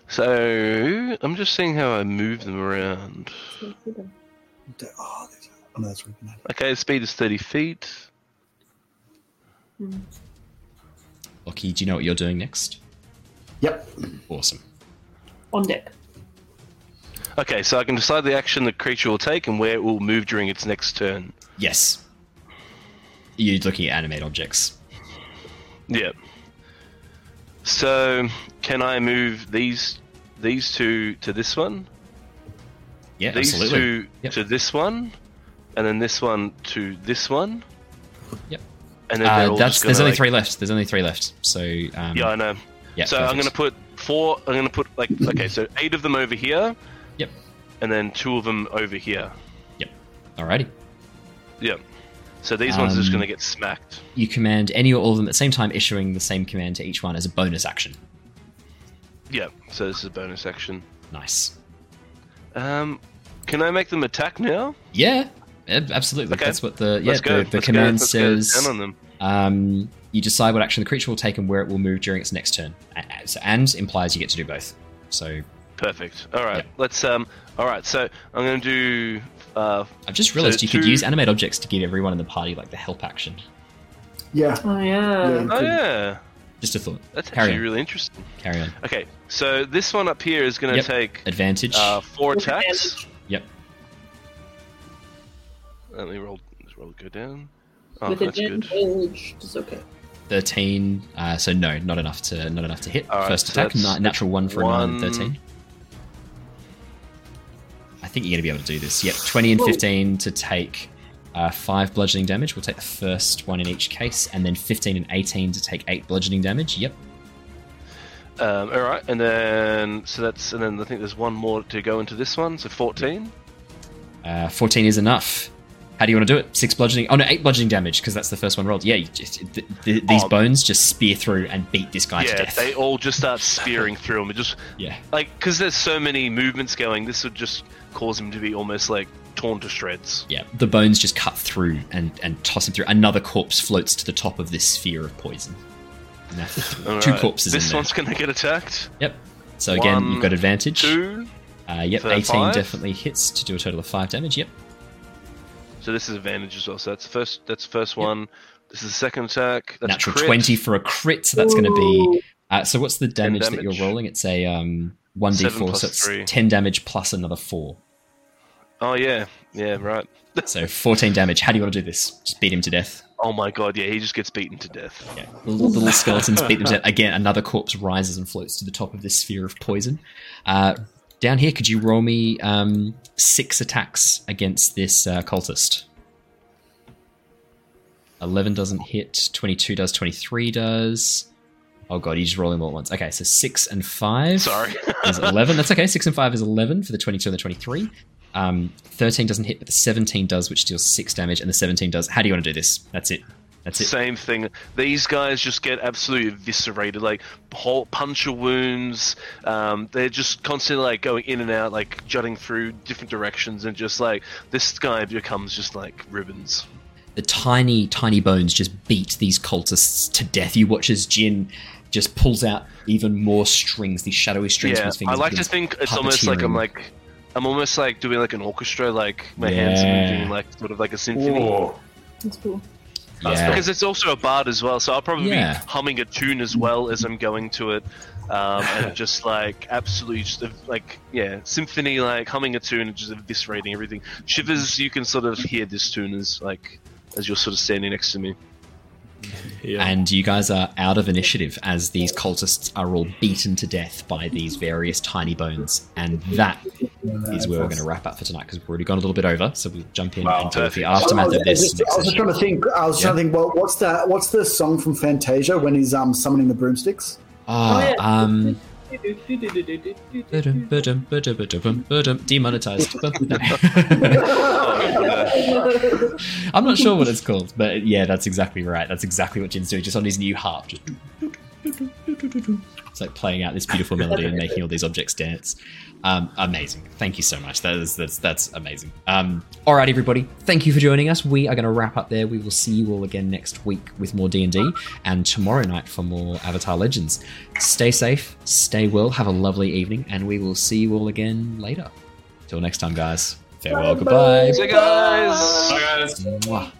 so I'm just seeing how I move them around. Oh, there's- that's really bad. Okay, speed is 30 feet. Hmm. Lockie, do you know what you're doing next? Yep. Awesome. On deck. Okay, so I can decide the action the creature will take and where it will move during its next turn. Yes. You're looking at animate objects. Yeah. So, can I move these these two to this one? Yeah, these absolutely. two Yep. to this one, and then this one to this one. Yep. And then Uh, that's there's only like- three left. There's only three left. So um, Yeah, I know. Yeah, so I'm gonna put four. I'm gonna put like okay, so eight of them over here. Yep. And then two of them over here. Yep. Alrighty. Yep. So these ones are just Um, gonna get smacked. You command any or all of them at the same time, issuing the same command to each one as a bonus action. Yeah, So this is a bonus action. Nice. Um, can I make them attack now? Yeah, absolutely. Okay. That's what the yeah the, the command says. down on them. Um, you decide what action the creature will take and where it will move during its next turn, A- a- and implies you get to do both. So Perfect. All right. Let's um. All right. So I'm gonna do. Uh, I've just realized so you could use animate objects to give everyone in the party like the help action. Yeah. Oh, yeah. Yeah. Oh yeah. Just a thought. That's Carry actually on. really interesting. Carry on. Okay, so this one up here is going to Yep. take Advantage. uh, four With attacks. advantage. yep. Let me roll. Let's roll go down. Oh, With that's good. It's okay. Thirteen. Uh, so no, not enough to not enough to hit. All right, First so attack, that's natural one for a nine and one- thirteen. I think you're going to be able to do this. Yep, twenty and Whoa. fifteen to take uh, five bludgeoning damage. We'll take the first one in each case, and then fifteen and eighteen to take eight bludgeoning damage. Yep. Um, all right, and then so that's and then I think there's one more to go into this one. So 14. Uh, 14 is enough. How do you want to do it? Six bludgeoning. Oh no, eight bludgeoning damage because that's the first one rolled. Yeah, you just, th- th- these Oh. bones just spear through and beat this guy to yeah, death. they all just start spearing through him. It just Yeah, like because there's so many movements going. This would just cause him to be almost like torn to shreds. yeah. The bones just cut through and and toss him through. Another corpse floats to the top of this sphere of poison. (laughs) Two corpses This one's going to get attacked. Yep. So again, One, you've got advantage. Two. Uh, yep, for 18 five. definitely hits to do a total of five damage. Yep. So this is advantage as well. So that's the first. That's the first one. This is the second attack. That's Natural crit. 20 for a crit, so that's going to be. Uh, so what's the damage, that you're rolling? It's a um, 1d4, so it's three. 10 damage plus another 4. Oh yeah, yeah, right. (laughs) So 14 damage. How do you want to do this? Just beat him to death. Oh my god, yeah, he just gets beaten to death. Yeah. Little, little (laughs) skeletons beat them to death. Again, another corpse rises and floats to the top of this sphere of poison. Uh, down here, could you roll me um, six attacks against this uh, cultist? 11 doesn't hit, 22 does, 23 does. Oh god, he's just rolling all at once. Okay, so 6 and 5 Sorry. (laughs) is 11. That's okay. 6 and 5 is 11 for the 22 and the 23. Um, 13 doesn't hit, but the 17 does, which deals 6 damage, and the 17 does. How do you want to do this? That's it. That's it. Same thing. These guys just get absolutely eviscerated, like whole puncture wounds. Um, they're just constantly like going in and out, like jutting through different directions, and just like this guy becomes just like ribbons. the tiny, tiny bones just beat these cultists to death. You watch as Jin just pulls out even more strings, these shadowy strings from his fingers. I like to think it's almost like I'm like I'm almost like doing like an orchestra, like my hands are moving like sort of like a symphony. Whoa. That's cool. Yeah. Because it's also a bard as well, so I'll probably Yeah. be humming a tune as well as I'm going to it, um, and (laughs) just like absolutely just like yeah, symphony like humming a tune and just eviscerating everything. Shivers, you can sort of hear this tune as like as you're sort of standing next to me. Yeah. And you guys are out of initiative as these cultists are all beaten to death by these various tiny bones. And that is where we're going to wrap up for tonight because we've already gone a little bit over. So we'll jump in Wow, and deal with the aftermath I was, of this. just, I was just trying to think. I was trying to think. Well, what's that? What's the song from Fantasia when he's um summoning the broomsticks? Oh, yeah. um, demonetized. I'm not sure what it's called, but yeah, that's exactly right. That's exactly what Jin's doing, just on his new harp. Just (laughs) it's like playing out this beautiful melody and making all these objects dance. Um, amazing. Thank you so much. That is that's that's amazing. Um, all right, everybody. Thank you for joining us. We are going to wrap up there. We will see you all again next week with more D and D, and tomorrow night for more Avatar Legends. Stay safe, stay well, have a lovely evening, and we will see you all again later. Till next time, guys. Farewell. Goodbye. See you guys. Bye, guys. Mwah.